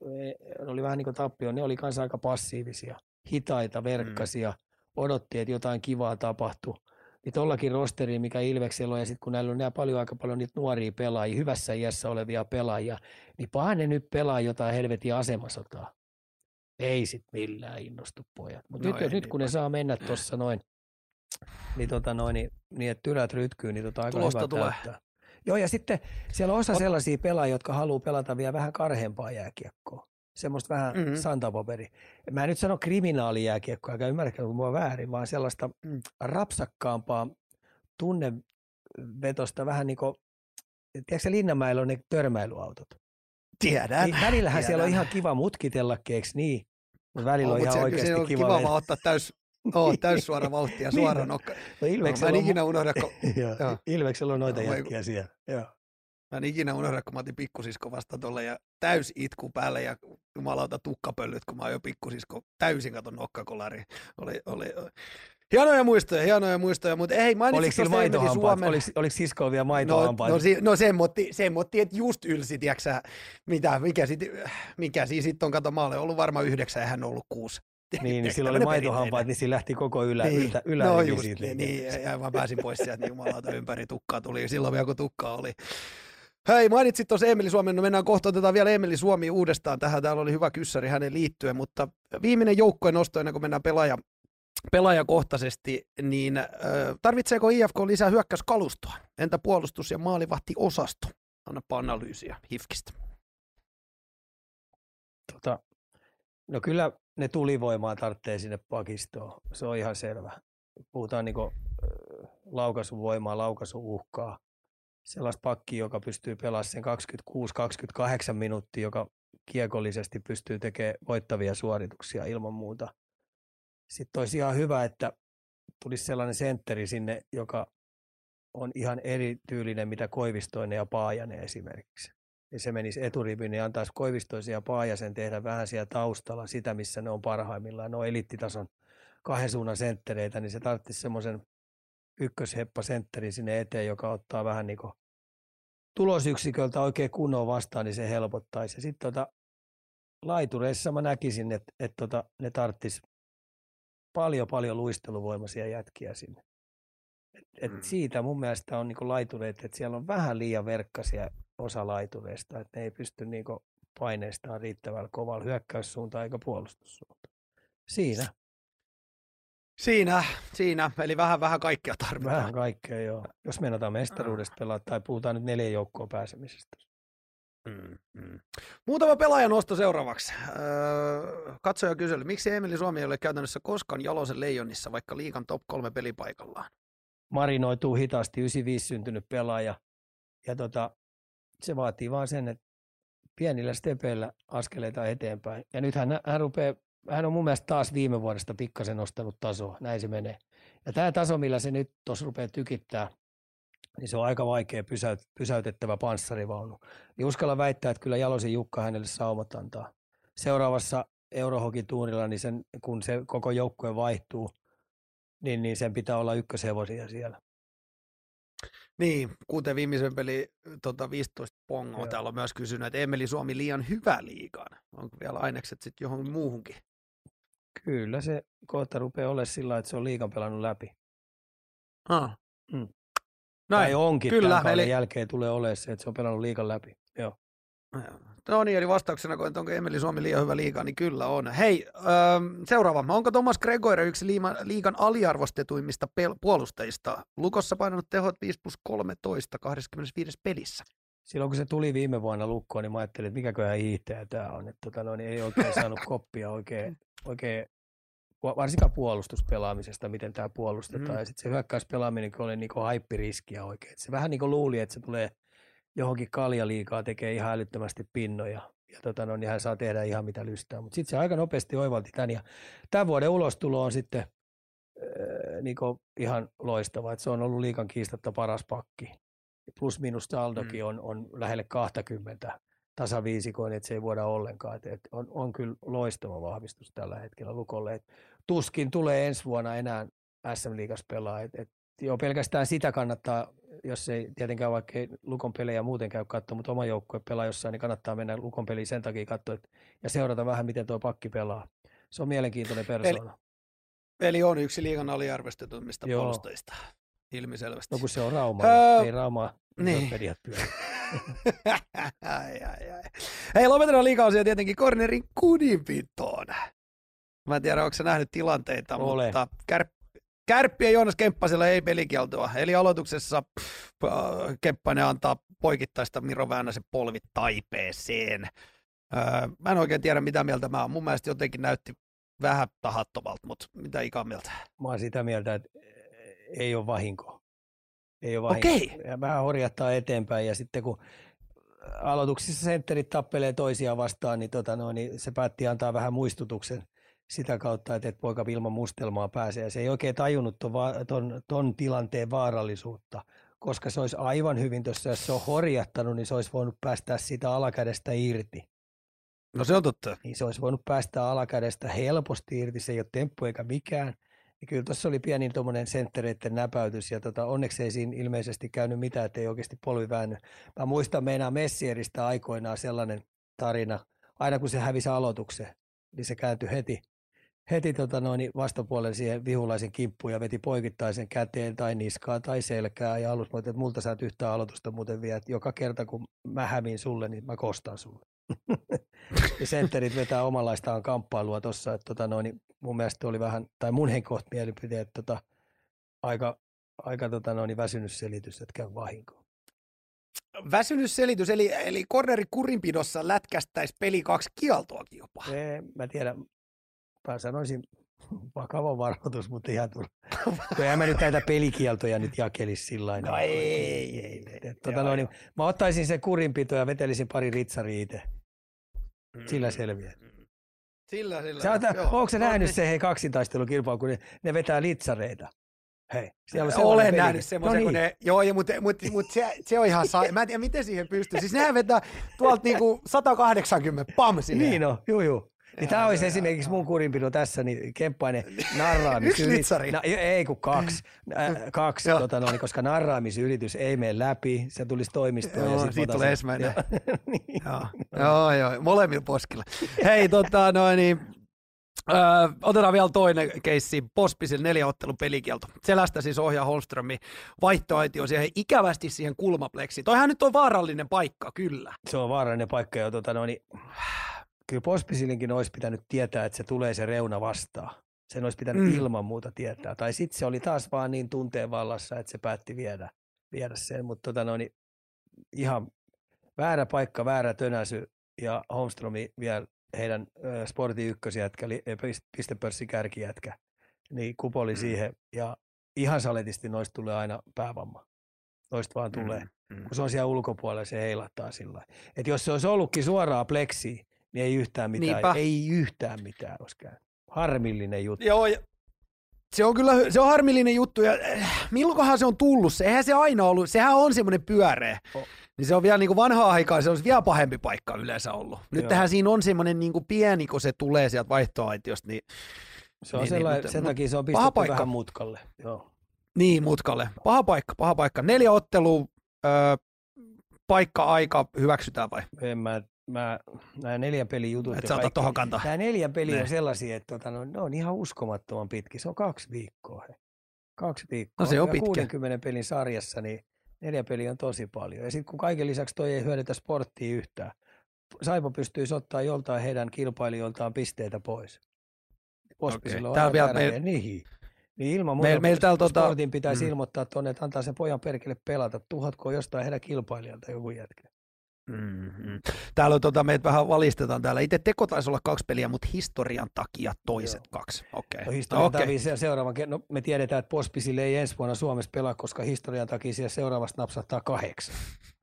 e, oli vähän niin kuin tappio. Ne oli kanssa aika passiivisia hitaita, verkkasia, mm. odotti, että jotain kivaa tapahtuu. Niin tuollakin rosteriin, mikä Ilveksellä on, ja sitten kun näillä on nämä paljon aika paljon niitä nuoria pelaajia, hyvässä iässä olevia pelaajia, niin pahan ne nyt pelaa jotain helvetin asemasotaa. Ei sit millään innostu pojat. Mutta no nyt, nyt kun ne saa mennä tuossa noin, niin, tota noin, niin, niin että tylät rytkyy, niin tota aika Tulosta hyvä tulee. Täyttää. Joo, ja sitten siellä on osa sellaisia pelaajia, jotka haluaa pelata vielä vähän karhempaa jääkiekkoa semmoista vähän mm-hmm. santapaperi. Mä en nyt sano kriminaalijääkiekkoa, eikä ymmärräkään kun mua väärin, vaan sellaista mm. rapsakkaampaa tunnevetosta vähän niin kuin, tiedätkö Linnanmäellä on ne törmäilyautot? Tiedän. Niin välillähän tiedän. siellä on ihan kiva mutkitella, eikö niin? Mutta välillä on, on ihan oikeasti on kiva. kiva vaan ottaa täys, oh, täys suora vauhtia, niin. suora nokka. No, Ilveksellä no, mä en ikinä unohda, kun... Ilveksellä on noita no, jätkiä siellä. Joo. Mä en ikinä unohda, kun mä otin pikkusisko vasta tuolle ja täys itku päälle ja jumalauta tukkapöllyt, kun mä oon jo pikkusisko täysin katon nokkakolari. Oli, oli, oli. Hienoja muistoja, hienoja muistoja, mutta ei mainitsi Oliko sillä maitohampaat? Suomen... Oliko, oliko siskolla vielä maitohampaat? No, no, si, no semmotti, semmotti, että just ylsi, tiiäksä, mitä, mikä, sit, mikä siinä sitten on, kato, mä olen ollut varmaan yhdeksän ja hän ollut kuusi. Niin, niin silloin oli maitohampaat, niin siinä lähti koko ylä, niin, ylä, ylä no just. Niin, niin, ja mä pääsin pois sieltä, niin jumalauta ympäri tukkaa tuli, silloin vielä kun tukkaa oli. Hei, mainitsit tuossa Emeli Suomen, no mennään kohta, otetaan vielä Emeli Suomi uudestaan tähän, täällä oli hyvä kyssäri hänen liittyen, mutta viimeinen joukkojen nosto ennen kuin mennään pelaaja, pelaajakohtaisesti, niin äh, tarvitseeko IFK lisää hyökkäyskalustoa? Entä puolustus- ja maalivahtiosasto? Annapa analyysiä HIFKistä. Tota, no kyllä ne tulivoimaa tarvitsee sinne pakistoon, se on ihan selvä. Puhutaan niin laukaisuvoimaa, laukaisuuhkaa sellaista pakkia, joka pystyy pelaamaan sen 26-28 minuuttia, joka kiekollisesti pystyy tekemään voittavia suorituksia ilman muuta. Sitten olisi ihan hyvä, että tulisi sellainen sentteri sinne, joka on ihan erityylinen, mitä Koivistoinen ja Paajanen esimerkiksi. Ja se menisi eturiviin ja antaisi Koivistoisen ja Paajasen tehdä vähän siellä taustalla sitä, missä ne on parhaimmillaan. Ne on eliittitason kahden suunnan senttereitä, niin se tarvitsisi semmoisen ykkösheppa sentteri sinne eteen, joka ottaa vähän niin kuin tulosyksiköltä oikein kunnon vastaan, niin se helpottaisi. Ja sitten tota, laitureissa mä näkisin, että et tota, ne tarttis paljon paljon luisteluvoimaisia jätkiä sinne. Et, et mm. Siitä mun mielestä on niinku laitureet, että siellä on vähän liian verkkasia osa laitureista, että ne ei pysty niin paineistaan riittävällä kovalla hyökkäyssuuntaan eikä puolustussuuntaan. Siinä. Siinä, siinä. Eli vähän vähän kaikkea tarvitaan. Vähän kaikkea, joo. Jos meinataan mestaruudesta pelata tai puhutaan nyt neljän joukkoon pääsemisestä. Mm, mm. Muutama pelaajan nosto seuraavaksi. Öö, katsoja kyseli, miksi Emeli Suomi ei ole käytännössä koskaan Jalosen leijonissa, vaikka liikan top kolme pelipaikallaan? Marinoituu hitaasti, 95 syntynyt pelaaja. Ja tota, se vaatii vaan sen, että pienillä stepeillä askeleita eteenpäin. Ja nyt hän, hän, rupeaa, hän on mun mielestä taas viime vuodesta pikkasen nostanut tasoa, näin se menee. Ja tämä taso, millä se nyt tuossa rupeaa tykittää, niin se on aika vaikea pysäyt, pysäytettävä panssarivaunu. Niin uskalla väittää, että kyllä Jalosen Jukka hänelle saumat antaa. Seuraavassa Eurohoki-tuunilla, niin sen, kun se koko joukkue vaihtuu, niin, niin sen pitää olla ykköshevosia siellä. Niin, kuten viimeisen peli tota 15 pongoa. Joo. Täällä on myös kysynyt, että Emeli Suomi liian hyvä liigaan. Onko vielä ainekset sitten johon muuhunkin? Kyllä se kohta rupeaa olemaan sillä että se on liikan pelannut läpi. Ah. Mm. Näin, tai onkin kyllä, tämän eli... jälkeen tulee olemaan se, että se on pelannut liikan läpi. Joo. No niin, eli vastauksena, kun onko Emeli Suomi liian hyvä liiga, niin kyllä on. Hei, öö, seuraava. Onko Thomas Gregor yksi liigan aliarvostetuimmista pel- puolustajista? Lukossa painanut tehot 5 plus 13 25 pelissä. Silloin kun se tuli viime vuonna lukkoon, niin mä ajattelin, että mikäköhän hiihtäjä tämä on. Että tota, no, niin ei oikein saanut koppia oikein, oikein varsinkaan puolustuspelaamisesta, miten tämä puolustetaan. Mm. Ja sitten se hyökkäyspelaaminen oli niinku haippiriskiä oikein. Et se vähän niin kuin luuli, että se tulee johonkin kaljaliikaa tekee ihan älyttömästi pinnoja. Ja tota, no, niin hän saa tehdä ihan mitä lystää. Mutta sitten se aika nopeasti oivalti tämän. Ja tämän vuoden ulostulo on sitten äh, niin ihan loistava. Et se on ollut liikan kiistatta paras pakki. Plus minus saldokin mm. on, on lähelle 20 tasaviisikoin, että se ei voida ollenkaan. Et, et on, on kyllä loistava vahvistus tällä hetkellä Lukolle. Et tuskin tulee ensi vuonna enää SM-liigas pelaa. Et, et, jo pelkästään sitä kannattaa, jos ei tietenkään vaikka ei Lukon pelejä muuten käy katsoa, mutta oma joukkue pelaa jossain, niin kannattaa mennä Lukon peliin sen takia katsoa et, ja seurata vähän, miten tuo pakki pelaa. Se on mielenkiintoinen persoona. Eli, eli on yksi liigan aliarvostetummista puolustajista, ilmiselvästi. No kun se on Rauma, öö, ei Rauma niin. mediat ai, ai, ai. Hei, lopetetaan liikausia tietenkin kornerin kudinpitoon. Mä en tiedä, onko sä nähnyt tilanteita, Ole. mutta kär, Kärppi ja Joonas Kemppasella ei pelikieltoa. Eli aloituksessa äh, Kemppainen antaa poikittaista Miro Väänäsen polvit taipeeseen. Öö, mä en oikein tiedä, mitä mieltä mä oon. Mun mielestä jotenkin näytti vähän tahattomalta, mutta mitä ikan mieltä? Mä oon sitä mieltä, että ei ole vahinko. Ei ole vahinko. Okei. Ja vähän horjattaa eteenpäin ja sitten kun aloituksissa sentterit tappelee toisiaan vastaan, niin, tota no, niin se päätti antaa vähän muistutuksen sitä kautta, että, että poika ilman mustelmaa pääsee. Ja se ei oikein tajunnut ton, ton, ton tilanteen vaarallisuutta, koska se olisi aivan hyvin tuossa, jos se on horjattanut, niin se olisi voinut päästä sitä alakädestä irti. No se on totta. Niin se olisi voinut päästä alakädestä helposti irti, se ei ole temppu eikä mikään. Ja kyllä tuossa oli pieni tuommoinen senttereiden näpäytys ja tota, onneksi ei siinä ilmeisesti käynyt mitään, ettei oikeasti polvi väänny. Mä muistan meinaa Messieristä aikoinaan sellainen tarina, aina kun se hävisi aloituksen, niin se kääntyi heti, heti tota noin, vastapuolen siihen vihulaisen kimppuun ja veti poikittaisen käteen tai niskaa tai selkää ja alussa että multa sä et yhtään aloitusta muuten vie, että joka kerta kun mä hävin sulle, niin mä kostan sulle. ja sentterit vetää omanlaistaan kamppailua tuossa, että tota noin, mun mielestä oli vähän, tai mun henkkoht mielipide, että tota, aika, aika tota noin, väsynyt selitys, että käy vahinko. Väsynyt selitys, eli, eli corneri kurinpidossa lätkästäisi peli kaksi kieltoakin jopa. Ei, mä tiedän, mä sanoisin vakava varoitus, mutta ihan tulla. Kun en mä nyt näitä pelikieltoja nyt jakelisi sillä No ei, ei, ei. ei. Tota noin, niin mä ottaisin se kurinpito ja vetelisin pari ritsari itse. Sillä selviää. Sillä, sillä. Sä oot, onko sä nähnyt se hei kaksintaistelukilpailu, kun ne, ne vetää litsareita? Hei, siellä on Olen peli. nähnyt semmoisen, no niin. kun ne, joo, ja, mutta, mutta, mutta se, se, on ihan sa- mä en tiedä, miten siihen pystyy. Siis nehän vetää tuolta niinku 180, pam, siihen. Niin on, juu, juu. Niin tämä olisi esimerkiksi mun kurinpito tässä, niin Kemppainen narraamisyritys. Na, ei kun kaksi, äh, kaksi tota noin, koska narraamisylitys ei mene läpi, se tulisi toimistoon. Joo, ja siitä tulee ensimmäinen. niin. joo, joo, joo, molemmilla poskilla. Hei, tota noin, niin, Öö, otetaan vielä toinen keissi. Pospisil neljä ottelun pelikielto. Selästä siis ohjaa Holmströmi vaihtoaitio siihen ikävästi siihen kulmapleksiin. Toihan nyt on vaarallinen paikka, kyllä. Se on vaarallinen paikka jo. Tota, no, niin, kyllä Pospisilinkin olisi pitänyt tietää, että se tulee se reuna vastaan. Sen olisi pitänyt mm. ilman muuta tietää. Tai sitten se oli taas vaan niin tunteen vallassa, että se päätti viedä, viedä sen. Mutta tota, no, niin, ihan väärä paikka, väärä tönäsy ja Holmströmi vielä heidän äh, sportin ykkösjätkä, pistepörssin kärkijätkä, niin kupoli mm. siihen ja ihan saletisti noista tulee aina päävamma. Noista vaan tulee. Mm. Mm. Kun se on siellä ulkopuolella, se heilahtaa sillä että jos se olisi ollutkin suoraa pleksiä, niin ei yhtään mitään, Niinpä. ei yhtään mitään olisi käynyt. Harmillinen juttu. Joo, ja se on kyllä se on harmillinen juttu. Ja, äh, milloinkohan se on tullut? Se, eihän se aina ollut. Sehän on semmoinen pyöreä. Oh. Niin se on vielä niin kuin vanhaa aikaa, se olisi vielä pahempi paikka yleensä ollut. Nyt tähän siinä on semmoinen niin kuin pieni, kun se tulee sieltä vaihtoaitiosta, niin se on niin, niin sellainen, niin, sen takia se on pistetty paikka. vähän mutkalle. Joo. Niin, mutkalle. Paha paikka, paha paikka. Neljä ottelua, öö, paikka, aika, hyväksytään vai? En mä, mä nämä neljä pelin jutut. Et sä tuohon kantaa. Nämä neljä peliä ne. on sellaisia, että tota, no, ne on ihan uskomattoman pitki. Se on kaksi viikkoa. He. Kaksi viikkoa. No se on pitkä. 60 pelin sarjassa, niin neljä peliä on tosi paljon. Ja sitten kun kaiken lisäksi toi ei hyödytä sporttia yhtään, Saipa pystyy ottaa joltain heidän kilpailijoiltaan pisteitä pois. Pospisilla okay. on vielä me... niin. Niin ilman muuta meil, meil täällä tota- sportin tota... pitäisi mm. ilmoittaa tuonne, että antaa sen pojan perkele pelata. Tuhatko jostain heidän kilpailijalta joku jätkä. Mm-hmm. Täällä on, tota, meitä vähän valistetaan täällä. Itse teko taisi olla kaksi peliä, mutta historian takia toiset Joo. kaksi. Okay. No, historian okay. takia seuraavan, no, me tiedetään, että Pospisille ei ensi vuonna Suomessa pelaa, koska historian takia siellä seuraavasta napsahtaa kahdeksan.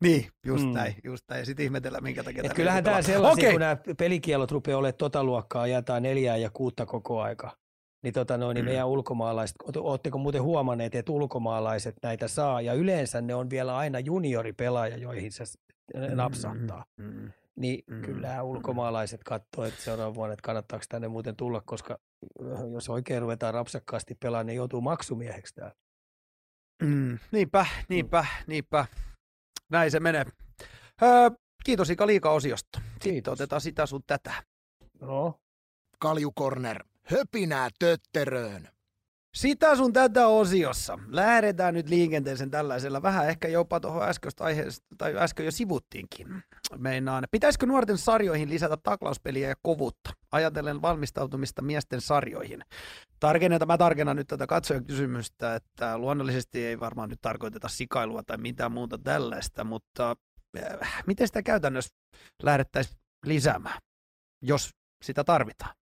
Niin, just mm. näin, just näin. Sitten ihmetellään, minkä takia Et Kyllähän tämä sellaisia, okay. kun nämä pelikielot rupeaa olemaan tota luokkaa, jätää neljää ja kuutta koko aika. Niin, tota noin, niin mm. meidän ulkomaalaiset, ootteko muuten huomanneet, että ulkomaalaiset näitä saa, ja yleensä ne on vielä aina junioripelaaja, joihin se napsahtaa. Mm, mm, niin mm, kyllä mm. ulkomaalaiset katsoo, että seuraavan vuonna, että kannattaako tänne muuten tulla, koska äh, jos oikein ruvetaan rapsakkaasti pelaamaan, niin joutuu maksumieheksi täällä. Mm, niinpä, niinpä, niinpä. Näin se menee. Öö, kiitos Ika liika-osiosta. Sitten otetaan sitä sun tätä. No. Kaljukorner, höpinää tötteröön. Sitä sun tätä osiossa. Lähdetään nyt liikenteeseen tällaisella, vähän ehkä jopa tuohon äskeistä aiheesta, tai äsken jo sivuttiinkin. Meinaan, pitäisikö nuorten sarjoihin lisätä taklauspeliä ja kovuutta, ajatellen valmistautumista miesten sarjoihin? Tarkennetaan, mä tarkennan nyt tätä katsojan kysymystä, että luonnollisesti ei varmaan nyt tarkoiteta sikailua tai mitään muuta tällaista, mutta äh, miten sitä käytännössä lähdettäisiin lisäämään, jos sitä tarvitaan?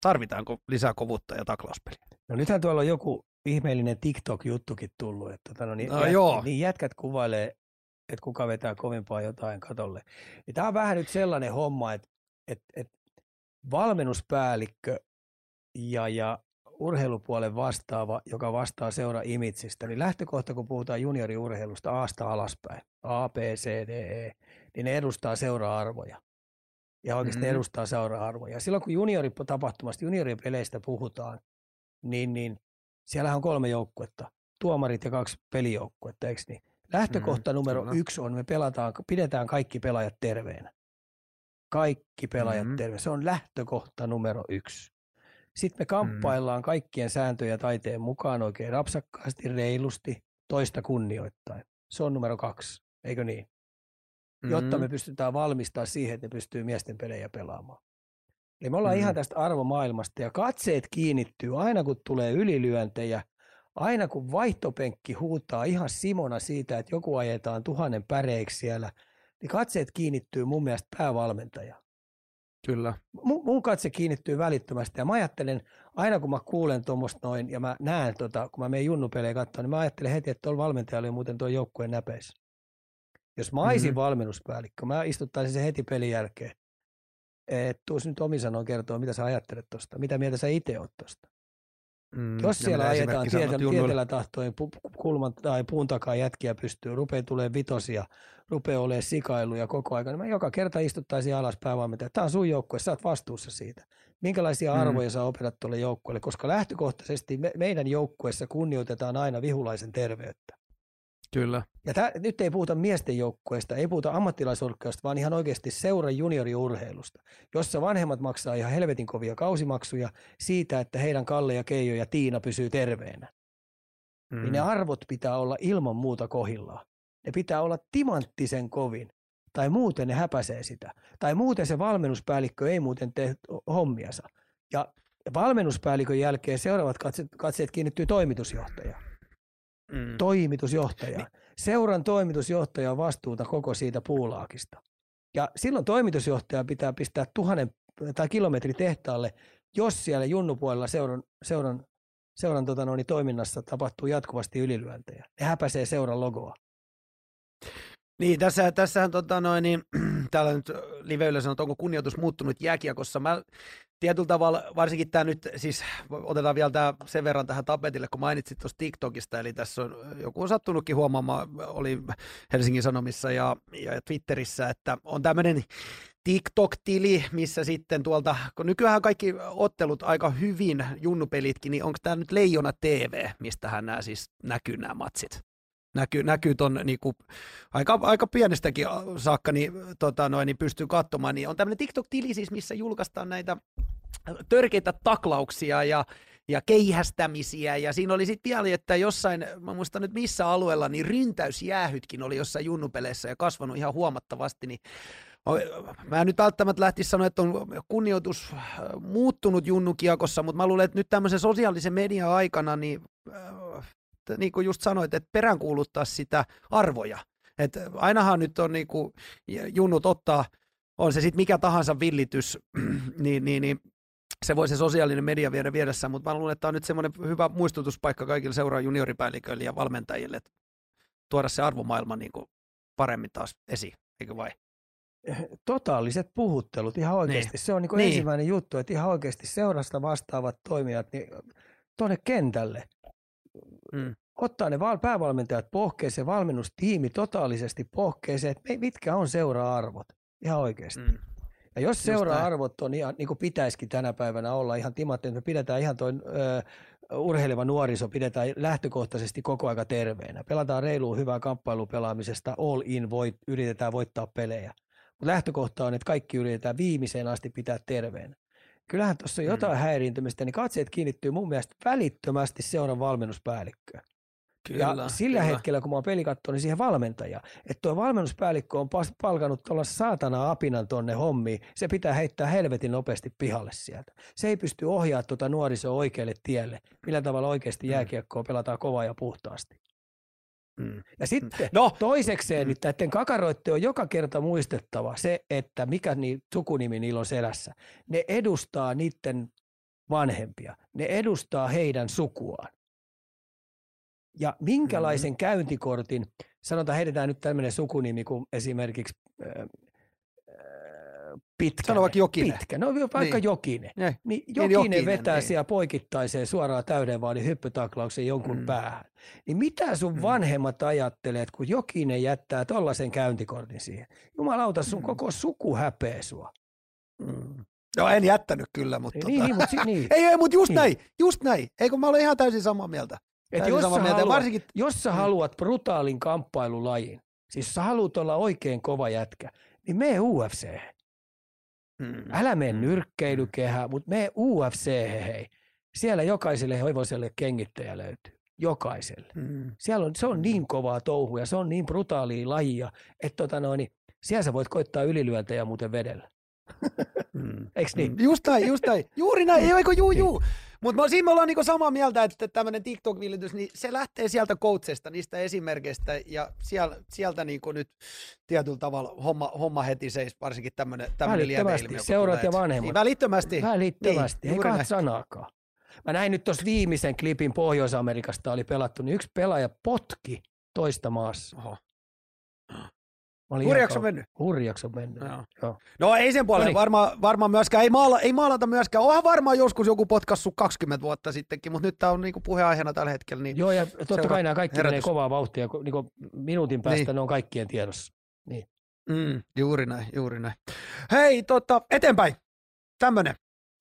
Tarvitaanko lisää kovuutta ja taklauspeliä? No nythän tuolla on joku ihmeellinen TikTok-juttukin tullut, että tota, no, niin, no, jät, joo. niin jätkät kuvailee, että kuka vetää kovimpaa jotain katolle. Ja tämä on vähän nyt sellainen homma, että, että, että valmennuspäällikkö ja, ja urheilupuolen vastaava, joka vastaa seura imitsistä, niin lähtökohta, kun puhutaan junioriurheilusta Asta alaspäin, A, B, C, D, E, niin ne edustaa seura-arvoja. Ja oikeasti mm-hmm. edustaa seura-arvoja. Silloin kun juniori-tapahtumasta, junioripeleistä puhutaan, niin, niin siellähän on kolme joukkuetta, tuomarit ja kaksi pelijoukkuetta, eikö niin? Lähtökohta mm, numero kyllä. yksi on, me pelataan, pidetään kaikki pelaajat terveenä. Kaikki pelaajat mm-hmm. terveenä. Se on lähtökohta numero yksi. Sitten me mm. kamppaillaan mm. kaikkien sääntöjä taiteen mukaan oikein rapsakkaasti, reilusti, toista kunnioittain. Se on numero kaksi, eikö niin? Mm-hmm. Jotta me pystytään valmistaa siihen, että ne pystyy miesten pelejä pelaamaan. Eli me ollaan mm. ihan tästä arvomaailmasta ja katseet kiinnittyy aina kun tulee ylilyöntejä, aina kun vaihtopenkki huutaa ihan Simona siitä, että joku ajetaan tuhannen päreiksi siellä, niin katseet kiinnittyy mun mielestä päävalmentaja. Kyllä. Mun, mun katse kiinnittyy välittömästi ja mä ajattelen, aina kun mä kuulen tuommoista noin ja mä näen, tota, kun mä menen junnupelejä katsomaan, niin mä ajattelen heti, että tuolla valmentajalla oli muuten tuo joukkueen näpeissä. Jos mä olisin mm-hmm. valmennuspäällikkö, mä istuttaisin se heti pelin jälkeen että tuossa nyt omin sanoin kertoa, mitä sä ajattelet tuosta, mitä mieltä sä itse oot tuosta. Mm, Jos siellä ajetaan tietellä tahtoin pu- kulman tai puun takaa jätkiä pystyy, rupeaa tulee vitosia, rupeaa olemaan sikailuja koko ajan, niin mä joka kerta istuttaisin alas päävalmentaja. Tämä on sun joukkue, sä oot vastuussa siitä. Minkälaisia mm. arvoja sä opetat tuolle joukkueelle, koska lähtökohtaisesti me, meidän joukkueessa kunnioitetaan aina vihulaisen terveyttä. Kyllä. Ja tää, nyt ei puhuta miesten joukkueesta, ei puhuta ammattilaisurheilusta, vaan ihan oikeasti seuran junioriurheilusta, jossa vanhemmat maksaa ihan helvetin kovia kausimaksuja siitä, että heidän Kalle ja Keijo ja Tiina pysyy terveenä. Mm. Niin ne arvot pitää olla ilman muuta kohillaan. Ne pitää olla timanttisen kovin, tai muuten ne häpäisee sitä. Tai muuten se valmennuspäällikkö ei muuten tee hommiansa. Ja valmennuspäällikön jälkeen seuraavat katseet, katseet kiinnittyy toimitusjohtajaan. Mm. Toimitusjohtaja. Seuran toimitusjohtaja on vastuuta koko siitä puulaakista. Ja silloin toimitusjohtaja pitää pistää tuhannen tai kilometri tehtaalle, jos siellä junnupuolella seuran, seuran, seuran tota noin, toiminnassa tapahtuu jatkuvasti ylilyöntejä. Ne häpäisee seuran logoa. Niin, tässä, tässähän tota noin, niin, täällä nyt live sanoo, että onko kunnioitus muuttunut jääkiekossa. Mä tietyllä tavalla, varsinkin tämä nyt, siis otetaan vielä tämä sen verran tähän tapetille, kun mainitsit tuosta TikTokista, eli tässä on, joku on sattunutkin huomaamaan, oli Helsingin Sanomissa ja, ja Twitterissä, että on tämmöinen TikTok-tili, missä sitten tuolta, kun nykyään kaikki ottelut aika hyvin, junnupelitkin, niin onko tämä nyt Leijona TV, mistähän nämä siis näkyy nämä matsit? Näkyy, näkyy ton niin kuin, aika, aika pienestäkin saakka, niin, tota, noin, niin pystyy katsomaan, niin on tämmöinen TikTok-tili siis, missä julkaistaan näitä törkeitä taklauksia ja, ja keihästämisiä, ja siinä oli sitten vielä, että jossain, mä muistan nyt missä alueella, niin ryntäysjäähytkin oli jossain junnupeleissä ja kasvanut ihan huomattavasti, niin Mä en nyt välttämättä lähtisi sanoa, että on kunnioitus muuttunut junnukiekossa, mutta mä luulen, että nyt tämmöisen sosiaalisen median aikana, niin niin kuin just sanoit, että peräänkuuluttaa sitä arvoja. Et ainahan nyt on niin kuin, junnut ottaa, on se sitten mikä tahansa villitys, niin, niin, niin se voi se sosiaalinen media viedä vieressä, mutta mä luulen, että tämä on nyt semmoinen hyvä muistutuspaikka kaikille seuraa junioripäälliköille ja valmentajille, että tuoda se arvomaailma niin kuin paremmin taas esiin, eikö vai? Totaaliset puhuttelut, ihan oikeasti. Niin. Se on niin kuin niin. ensimmäinen juttu, että ihan oikeasti seurasta vastaavat toimijat niin tuonne kentälle Mm. Ottaa ne päävalmentajat pohkeeseen, valmennustiimi totaalisesti pohkeeseen, että mitkä on seura-arvot ihan oikeasti. Mm. Ja jos seura-arvot on ihan, niin kuin pitäisikin tänä päivänä olla ihan timattiin, me pidetään ihan toi ö, urheileva nuoriso, pidetään lähtökohtaisesti koko aika terveenä. Pelataan reiluun hyvää kamppailupelaamisesta, all in, voit, yritetään voittaa pelejä. Mutta lähtökohta on, että kaikki yritetään viimeiseen asti pitää terveenä kyllähän tuossa mm. jotain häiriintymistä, niin katseet kiinnittyy mun mielestä välittömästi seuran valmennuspäällikköön. Kyllä, ja sillä kyllä. hetkellä, kun mä oon pelikatto, niin siihen valmentaja. Että tuo valmennuspäällikkö on palkannut tuolla saatana apinan tonne hommiin. Se pitää heittää helvetin nopeasti pihalle sieltä. Se ei pysty ohjaamaan tuota nuorisoa oikealle tielle. Millä tavalla oikeasti mm. jääkiekkoa pelataan kovaa ja puhtaasti. Mm. Ja sitten no. toisekseen mm. nyt näiden kakaroitte on joka kerta muistettava se, että mikä niin, sukunimi niillä on selässä. Ne edustaa niiden vanhempia. Ne edustaa heidän sukuaan. Ja minkälaisen mm. käyntikortin, sanotaan heitetään nyt tämmöinen sukunimi kuin esimerkiksi pitkä. Sano vaikka Jokinen. Pitkä, no vaikka niin. Jokinen. Ne. Niin, niin Jokinen, niin Jokinen vetää niin. siellä poikittaiseen suoraan täyden vaan hyppytaklauksen jonkun mm. päähän. Niin mitä sun mm. vanhemmat ajattelee, kun Jokinen jättää tollaisen käyntikortin siihen? Jumalauta, sun mm. koko suku häpeä sua. Mm. No en jättänyt kyllä, mutta... Niin, tota... niin, mutta, niin. ei, ei, mutta just niin. näin, just näin. Eikö mä olen ihan täysin samaa mieltä. Et jos, samaa sä mieltä. Haluat, varsinkin... jos sä mm. haluat brutaalin kamppailulajin, siis sä haluat olla oikein kova jätkä, niin mene UFC. Mm. Älä mene mm. nyrkkeilykehään, mutta mene UFC, hei. Siellä jokaiselle hevoselle kengittäjä löytyy. Jokaiselle. Mm. Siellä on, se on niin kovaa touhua ja se on niin brutaalia lajia, että tota noin, siellä sä voit koittaa ylilyöntejä muuten vedellä. Mm. Niin? Mm. Just näin, just näin. Juuri näin, ei eikö juu, juu. Mutta siinä me ollaan niinku samaa mieltä, että tämmöinen TikTok-villitys, niin se lähtee sieltä coachista, niistä esimerkkeistä, ja sieltä, sieltä niinku nyt tietyllä tavalla homma, homma heti seis, varsinkin tämmöinen Välittömästi, seurat ja vanhemmat. Niin, välittömästi. Välittömästi, niin, ei kahta sanaakaan. Mä näin nyt tuossa viimeisen klipin Pohjois-Amerikasta oli pelattu, niin yksi pelaaja potki toista maassa. Oho. Hurjaksi on mennyt? Hurjaksi on mennyt, joo. joo. No ei sen puolella, no niin. varmaan varma myöskään, ei, maala, ei maalata myöskään. Onhan varmaan joskus joku potkassu 20 vuotta sittenkin, mutta nyt tämä on niinku puheenaiheena tällä hetkellä. Niin joo, ja totta kai nämä kaikki herätys. menee kovaa vauhtia, niin kuin minuutin päästä niin. ne on kaikkien tiedossa. Niin. Mm, juuri näin, juuri näin. Hei, tota, eteenpäin. Tämmöinen.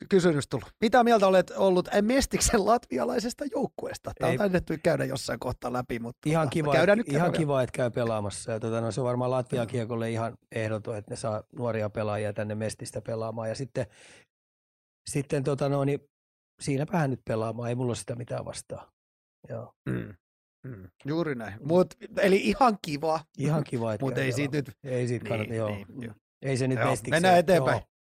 Kysymys tullut. Mitä mieltä olet ollut Mestiksen latvialaisesta joukkueesta? Tämä on Ei. taidettu käydä jossain kohtaa läpi, mutta Ihan tota, kiva, käydään että, nyt ihan kiva, että käy pelaamassa. Ja tota, no, se on varmaan Latvian kiekolle ihan ehdoton, että ne saa nuoria pelaajia tänne Mestistä pelaamaan. Ja sitten, sitten tota, no, niin, siinäpähän nyt pelaamaan, ei mulla sitä mitään vastaa. Joo. Mm. Mm. Juuri näin. Mut, eli ihan kiva, Ihan kiva, että mutta ei siitä nyt... Ei siitä kannata, Niin, joo. niin, joo. Ei se nyt Joo, mennään eteenpäin. Joo.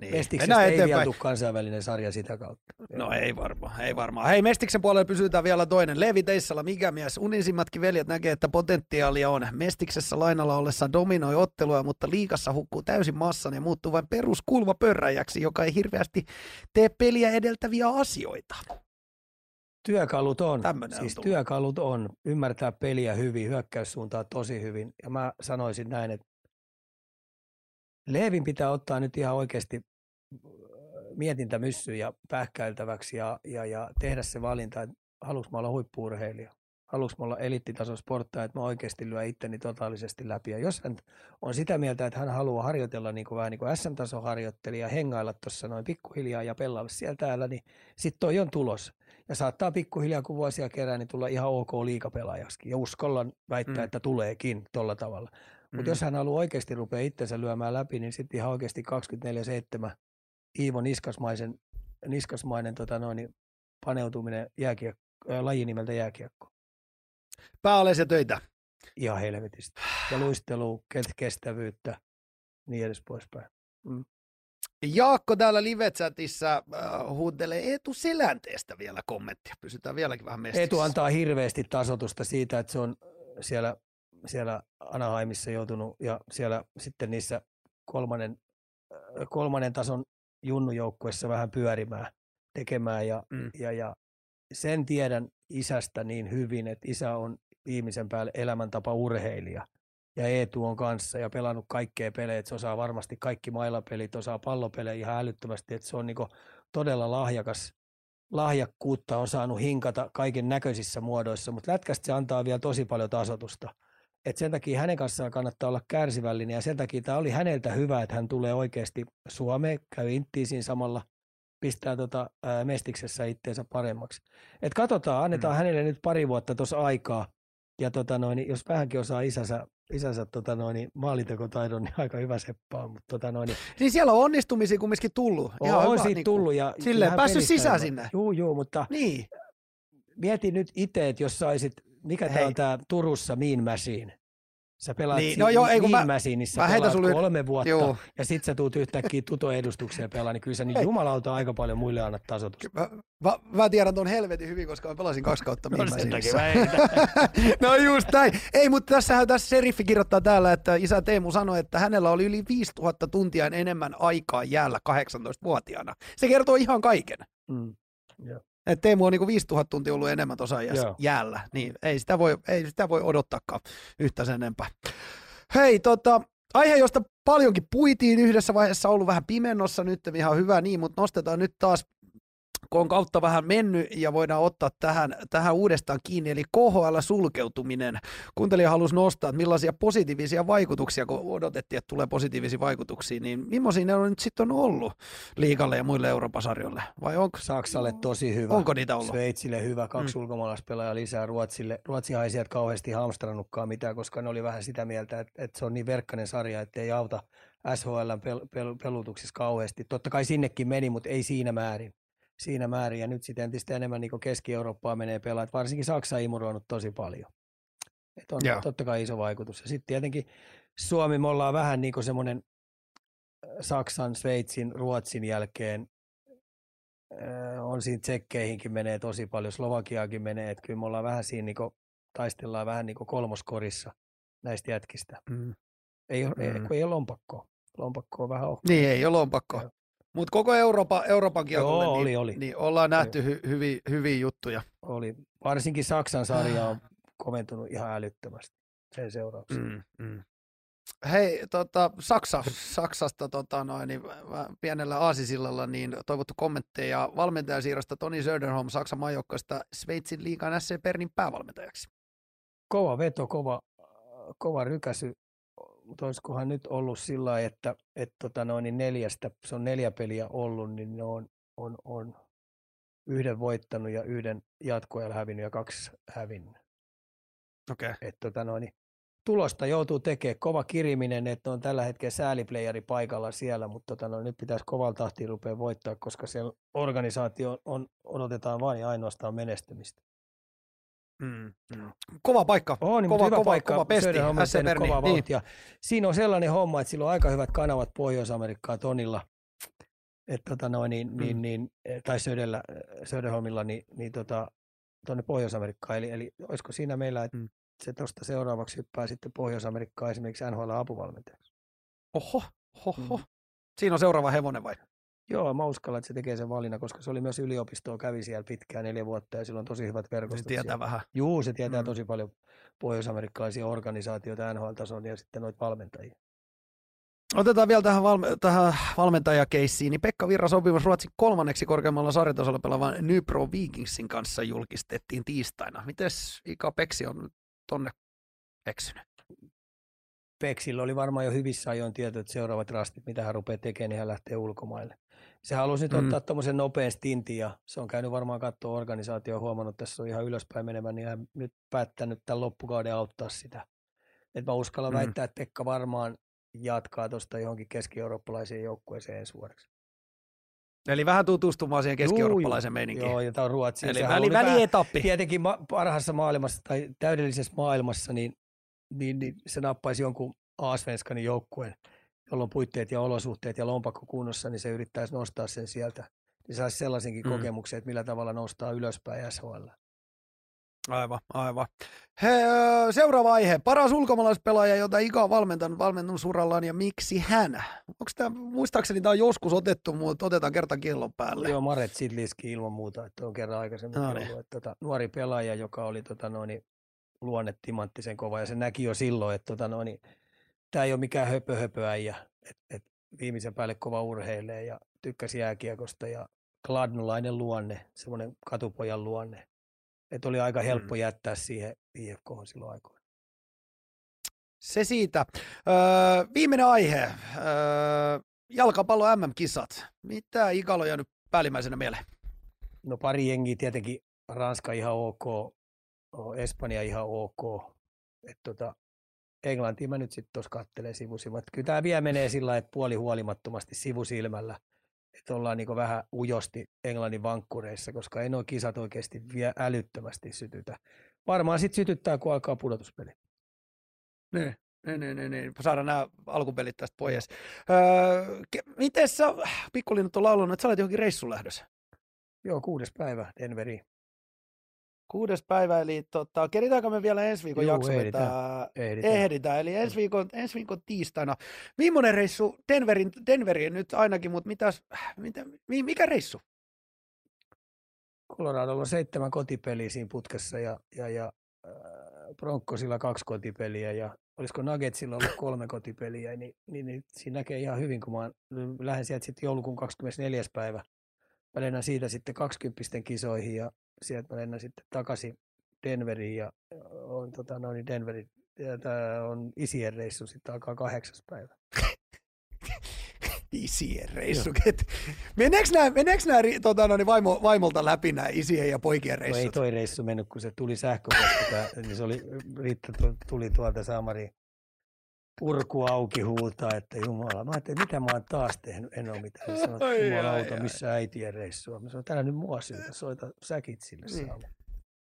Niin. Mestiksestä ei vielä tule kansainvälinen sarja sitä kautta. No ei varmaan, ei varmaan. Hei, Mestiksen puolella pysytään vielä toinen. Leevi Teissala, mikä mies? Unisimmatkin veljet näkee, että potentiaalia on. Mestiksessä lainalla ollessa dominoi ottelua, mutta liikassa hukkuu täysin massan ja muuttuu vain peruskulmapörräjäksi, joka ei hirveästi tee peliä edeltäviä asioita. Työkalut on, Tämmönen on siis tullut. työkalut on, ymmärtää peliä hyvin, hyökkäyssuuntaa tosi hyvin. Ja mä sanoisin näin, että Leevin pitää ottaa nyt ihan oikeasti äh, mietintämyssyjä pähkäiltäväksi ja, ja, ja tehdä se valinta, että haluanko mä olla huippuurheilija, haluanko mä olla eliittitason sporttaja, että mä oikeasti lyö itteni totaalisesti läpi. Ja jos hän on sitä mieltä, että hän haluaa harjoitella niin kuin vähän niin kuin SM-tason harjoittelija, hengailla tuossa noin pikkuhiljaa ja pelailla siellä täällä, niin sitten toi on tulos. Ja saattaa pikkuhiljaa, kun vuosia kerää, niin tulla ihan ok liikapelaajaksi. Ja uskallan väittää, mm. että tuleekin tuolla tavalla. Mutta Mm. jos hän haluaa oikeasti rupea itsensä lyömään läpi, niin sitten ihan oikeasti 24-7 Iivo Niskasmaisen, Niskasmainen tota noin, niin paneutuminen jääkiekko, ää, laji nimeltä jääkiekko. Pääaleisia töitä. Ihan helvetistä. Ja luistelu, ke- kestävyyttä, niin edes poispäin. Jaakko täällä live-chatissa äh, huutelee Eetu Selänteestä vielä kommenttia. Pysytään vieläkin vähän mestiksessä. Etu antaa hirveästi tasotusta siitä, että se on siellä, siellä Anaheimissa joutunut ja siellä sitten niissä kolmannen, äh, kolmannen tason junnujoukkuessa vähän pyörimään, tekemään ja, Mm. ja, ja sen tiedän isästä niin hyvin, että isä on ihmisen päälle elämäntapa urheilija ja Eetu on kanssa ja pelannut kaikkea pelejä, että se osaa varmasti kaikki mailapelit, osaa pallopelejä ihan älyttömästi, että se on niinku todella lahjakas lahjakkuutta on saanut hinkata kaiken näköisissä muodoissa, mutta lätkästä se antaa vielä tosi paljon tasotusta. Et sen takia hänen kanssaan kannattaa olla kärsivällinen ja sen takia tämä oli häneltä hyvä, että hän tulee oikeasti Suomeen, käy inttiisiin samalla, pistää tota, ää, mestiksessä itteensä paremmaksi. Et katsotaan, annetaan Mm. hänelle nyt pari vuotta tuossa aikaa ja tota noin, jos vähänkin osaa isänsä, isänsä tota noin, maalitekotaidon, niin aika hyvä seppaa, mutta tota noin, Niin siellä on onnistumisia kumminkin tullut. on, Ihan on hyvä, siitä niin tullut. Ja silleen päässyt sisään sinne. Juu, juu, mutta Niin. mieti nyt itse, että jos saisit, mikä tämä on tämä Turussa Mean Machine. Sä pelaat Niin, niin, no joo, ei kun Mean mä- Machineissa, mä pelaat sulle- kolme vuotta Joo. ja sit sä tuut yhtäkkiä tuto-edustukseen pelaa, niin kyllä sä nyt Hei. jumalauta aika paljon muille annat tasotusta. Mä, mä, mä tiedän ton helvetin hyvin, koska mä pelasin kaksi kautta No takia mä heitän. no just näin. Ei, mutta tässähän tässä seriffi kirjoittaa täällä, että isä Teemu sanoi, että hänellä oli yli 5000 tuntia enemmän aikaa jäällä 18-vuotiaana. Se kertoo ihan kaiken. Mm. Et Teemu on niinku 5000 tuntia ollut enemmän tuossa jäällä, niin ei sitä voi, ei sitä voi odottaakaan yhtä sen enempää. Hei, tota, aihe, josta paljonkin puitiin yhdessä vaiheessa, ollut vähän pimennossa nyt, ihan hyvä niin, mutta nostetaan nyt taas on kautta vähän mennyt ja voidaan ottaa tähän, tähän uudestaan kiinni, eli KHL-sulkeutuminen. Kuuntelija halusi nostaa, että millaisia positiivisia vaikutuksia, kun odotettiin, että tulee positiivisia vaikutuksia, niin millaisia ne on nyt sitten ollut liikalle ja muille Euroopan sarjoille? Vai onko, Saksalle tosi hyvä. onko niitä ollut? Sveitsille hyvä, kaksi Mm. ulkomaalaispelaajaa lisää Ruotsille. Ruotsihan ei sieltä kauheasti hamstrannutkaan mitään, koska ne oli vähän sitä mieltä, että, että se on niin verkkainen sarja, että ei auta SHLn pel- pel- pelutuksissa kauheasti. Totta kai sinnekin meni, mutta ei siinä määrin. Siinä määrin. Ja nyt sitten entistä enemmän niin Keski-Eurooppaa menee pelaat. Varsinkin Saksa on imuroinut tosi paljon. Et on Joo. totta kai iso vaikutus. Ja sitten tietenkin Suomi, me ollaan vähän niin kuin semmoinen Saksan, Sveitsin, Ruotsin jälkeen Ö, on siinä tsekkeihinkin menee tosi paljon, Slovakiaakin menee, että kyllä me ollaan vähän siinä niin taistellaan vähän niin kolmoskorissa näistä jätkistä. Mm. Ei, Mm. ei, kun ei ole lompakkoa. Lompakko on vähän ohi. Niin, ei ole lompakko. Mutta koko Eurooppa, Euroopan kiekolle, Joo, niin, oli, oli. niin ollaan nähty hy, hyviä, hyviä juttuja. Oli. Varsinkin Saksan sarja on komentunut ihan älyttömästi sen seurauksena. Mm, mm. Hei, tota, Saksa, Saksasta tota, noin, niin, pienellä aasisillalla niin toivottu kommentteja valmentajasiirrosta Toni Söderholm Saksan maajoukkoista Sveitsin liigan SC Pernin päävalmentajaksi. Kova veto, kova, kova rykäsy. Mutta olisikohan nyt ollut sillä että, että tota noin, niin neljästä, se on neljä peliä ollut, niin ne on, on, on yhden voittanut ja yhden jatkoajalla hävinnyt ja kaksi hävinnyt. Okei. Okay. Et tota noin, niin tulosta joutuu tekemään. Kova kiriminen, että on tällä hetkellä sääliplayeri paikalla siellä, mutta tota noin, nyt pitäisi kovalla tahtiin rupea voittaa, koska siellä organisaatio on, odotetaan vain ja ainoastaan menestymistä. Mm, mm. Kova paikka. On, kova, hyvä kova, paikka. kova pesti. SC kova niin. ja Siinä on sellainen homma, että sillä on aika hyvät kanavat Pohjois-Amerikkaa Tonilla. Et tota noin, niin, mm. niin, niin, tai Södellä, Söderholmilla, niin, niin tota, tuonne Pohjois-Amerikkaan. Eli, eli olisiko siinä meillä, että mm. se tuosta seuraavaksi hyppää sitten Pohjois-Amerikkaan esimerkiksi NHL-apuvalmentajaksi. Oho, oho. Mm. Siinä on seuraava hevonen vai? Joo, mä uskallan, että se tekee sen valinnan, koska se oli myös yliopistoa, kävi siellä pitkään neljä vuotta ja sillä on tosi hyvät verkostot. Se tietää siellä. vähän. Juu, se tietää mm. tosi paljon pohjois-amerikkalaisia organisaatioita NHL-tason ja sitten noita valmentajia. Otetaan vielä tähän, valme- tähän valmentajakeissiin, niin Pekka Virra sopimus Ruotsin kolmanneksi korkeammalla sarjatasolla pelaavan Nypro Vikingsin kanssa julkistettiin tiistaina. Mites Ika Peksi on tonne eksynyt? Peksillä oli varmaan jo hyvissä ajoin tieto, että seuraavat rastit, mitä hän rupeaa tekemään, niin hän lähtee ulkomaille. Se halusi nyt mm. ottaa tuommoisen nopean stintin ja se on käynyt varmaan katsoa organisaatio huomannut, että tässä on ihan ylöspäin menemään, niin hän nyt päättänyt tämän loppukauden auttaa sitä. Et mä uskallan mm. väittää, että Pekka varmaan jatkaa tuosta johonkin keski-eurooppalaiseen joukkueeseen ensi vuodeksi. Eli vähän tutustumaan siihen keski-eurooppalaisen meininkiin. Joo, ja tämä on Ruotsi. Eli väli, välietappi. Tietenkin ma- parhaassa maailmassa tai täydellisessä maailmassa, niin, niin, niin se nappaisi jonkun Aasvenskanin joukkueen, jolla on puitteet ja olosuhteet ja lompakko kunnossa, niin se yrittäisi nostaa sen sieltä. Niin saisi sellaisenkin mm. kokemuksen, että millä tavalla nostaa ylöspäin SHL. Aivan, aivan. He, seuraava aihe. Paras ulkomaalaispelaaja, jota Ika on valmentanut valmennusurallaan ja miksi hän? Onko tämä, muistaakseni tämä on joskus otettu, mutta otetaan kerta kellon päälle. Joo, Maret Sidliski ilman muuta, että on kerran aikaisemmin no niin. ollut, että tota, nuori pelaaja, joka oli tota, noin, luonne timanttisen kova ja se näki jo silloin, että tota, noin, tämä ei ole mikään höpö, höpö äijä, että et viimeisen päälle kova urheilee ja tykkäsi jääkiekosta ja kladnolainen luonne, semmoinen katupojan luonne. Että oli aika helppo mm. jättää siihen IFK silloin aikoina. Se siitä. Öö, viimeinen aihe. Öö, jalkapallo MM-kisat. Mitä ikaloja nyt päällimmäisenä mieleen? No pari jengiä tietenkin. Ranska ihan ok, Espanja ihan ok. Et tota, Englantiin mä nyt sitten tuossa katselen sivusilmät. Kyllä tämä vielä menee sillä että puoli huolimattomasti sivusilmällä, että ollaan niin vähän ujosti Englannin vankkureissa, koska ei nuo kisat oikeasti vielä älyttömästi sytytä. Varmaan sitten sytyttää, kun alkaa pudotuspeli. Niin, niin, niin, niin, niin. saadaan nämä alkupelit tästä pois. Öö, miten sä, pikkulinnut on laulunut, että sä olet johonkin reissun lähdössä? Joo, kuudes päivä Denveriin. Kuudes päivä, eli tota, keritäänkö me vielä ensi viikon Juu, jakso ehditään. ehditään. ehditään. Eli ensi viikon, ensi viikon tiistaina. Millainen reissu Denverin, Denveriin nyt ainakin, mutta mitäs, mitä, mikä reissu? Coloradolla on seitsemän kotipeliä siinä putkessa ja, ja, ja äh, Broncosilla kaksi kotipeliä ja olisiko Nuggetsilla ollut kolme kotipeliä, niin, niin, niin siinä näkee ihan hyvin, kun mä lähden sieltä sitten joulukuun 24. päivä. Mä lennän siitä sitten 20 kisoihin ja sieltä mä lennän sitten takaisin Denveriin ja on tota, no niin Denverin, ja tää on isien reissu, sitten alkaa kahdeksas päivä. isien reissu. Meneekö nämä, meneekö nämä tota, no, niin vaimo, vaimolta läpi nämä isien ja poikien reissut? No ei toi reissu mennyt, kun se tuli sähköposti, niin se oli, Riitta tuli tuolta Samari urku auki huutaa, että Jumala. Mä ajattelin, mitä mä oon taas tehnyt, en ole mitään. Sanoin, Jumala auta, missä äitien reissua. Mä sanoin, täällä nyt mua syytä, soita säkit sille niin.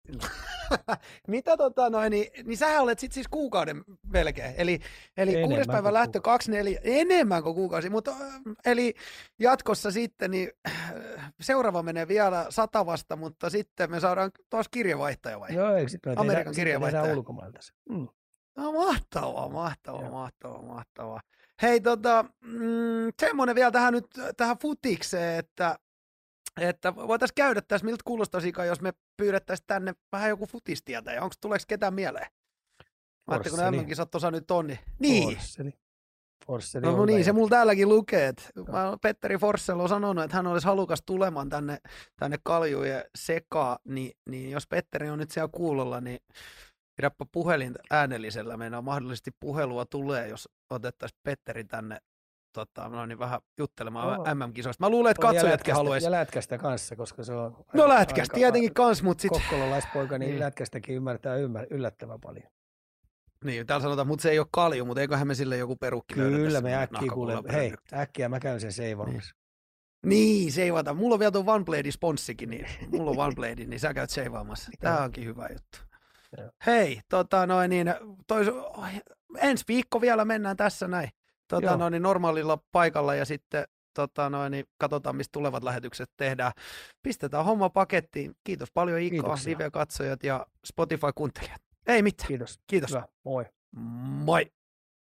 Mitä tota noin, niin, niin sähän olet sit siis kuukauden melkein. Eli, eli kuudes päivä lähtö, kaksi neljä, enemmän kuin kuukausi. Mutta eli jatkossa sitten, niin seuraava menee vielä satavasta, mutta sitten me saadaan taas kirjavaihtaja vai? Joo, eikö sitten Amerikan kirjavaihtaja. ulkomailta se. Mm. No, mahtavaa, mahtavaa, mahtavaa, mahtavaa. Hei, tota, mm, semmoinen vielä tähän nyt, tähän futikseen, että, että voitaisiin käydä tässä, miltä kuulostaisi, jos me pyydettäisiin tänne vähän joku futistietä, ja onko tuleeko ketään mieleen? Ajattelin, kun nämä kisat tuossa nyt on, niin... Niin. Forsseli. Forsseli no, no niin, se mulla täälläkin lukee. Että mä, Petteri Forssell on sanonut, että hän olisi halukas tulemaan tänne, tänne kaljujen sekaan, niin, niin jos Petteri on nyt siellä kuulolla, niin Pidäpä puhelin äänellisellä, meidän mahdollisesti puhelua tulee, jos otettaisiin Petteri tänne tota, no niin vähän juttelemaan oh. MM-kisoista. Mä luulen, että katsojatkin haluaisi. Ja lätkästä kanssa, koska se on... No lätkästä tietenkin kanssa, mutta sitten... Kokkolalaispoika, niin, niin lätkästäkin ymmärtää ymmär, yllättävän paljon. Niin, täällä sanotaan, mutta se ei ole kalju, mutta eiköhän me sille joku perukki Kyllä me äkkiä kuule, hei, äkkiä mä käyn sen seivaamassa. Niin. niin, seivata. Mulla on vielä tuon OneBlade sponssikin, niin mulla on OneBlade, niin sä käyt seivaamassa. Tämä onkin hyvä juttu. Hei, tota noin, niin, tois, ensi viikko vielä mennään tässä näin. Tota noin, niin normaalilla paikalla ja sitten tota noin, niin katsotaan, mistä tulevat lähetykset tehdään. Pistetään homma pakettiin. Kiitos paljon Ika, live-katsojat ja Spotify-kuuntelijat. Ei mitään. Kiitos. Kiitos. Hyvä. Moi. Moi.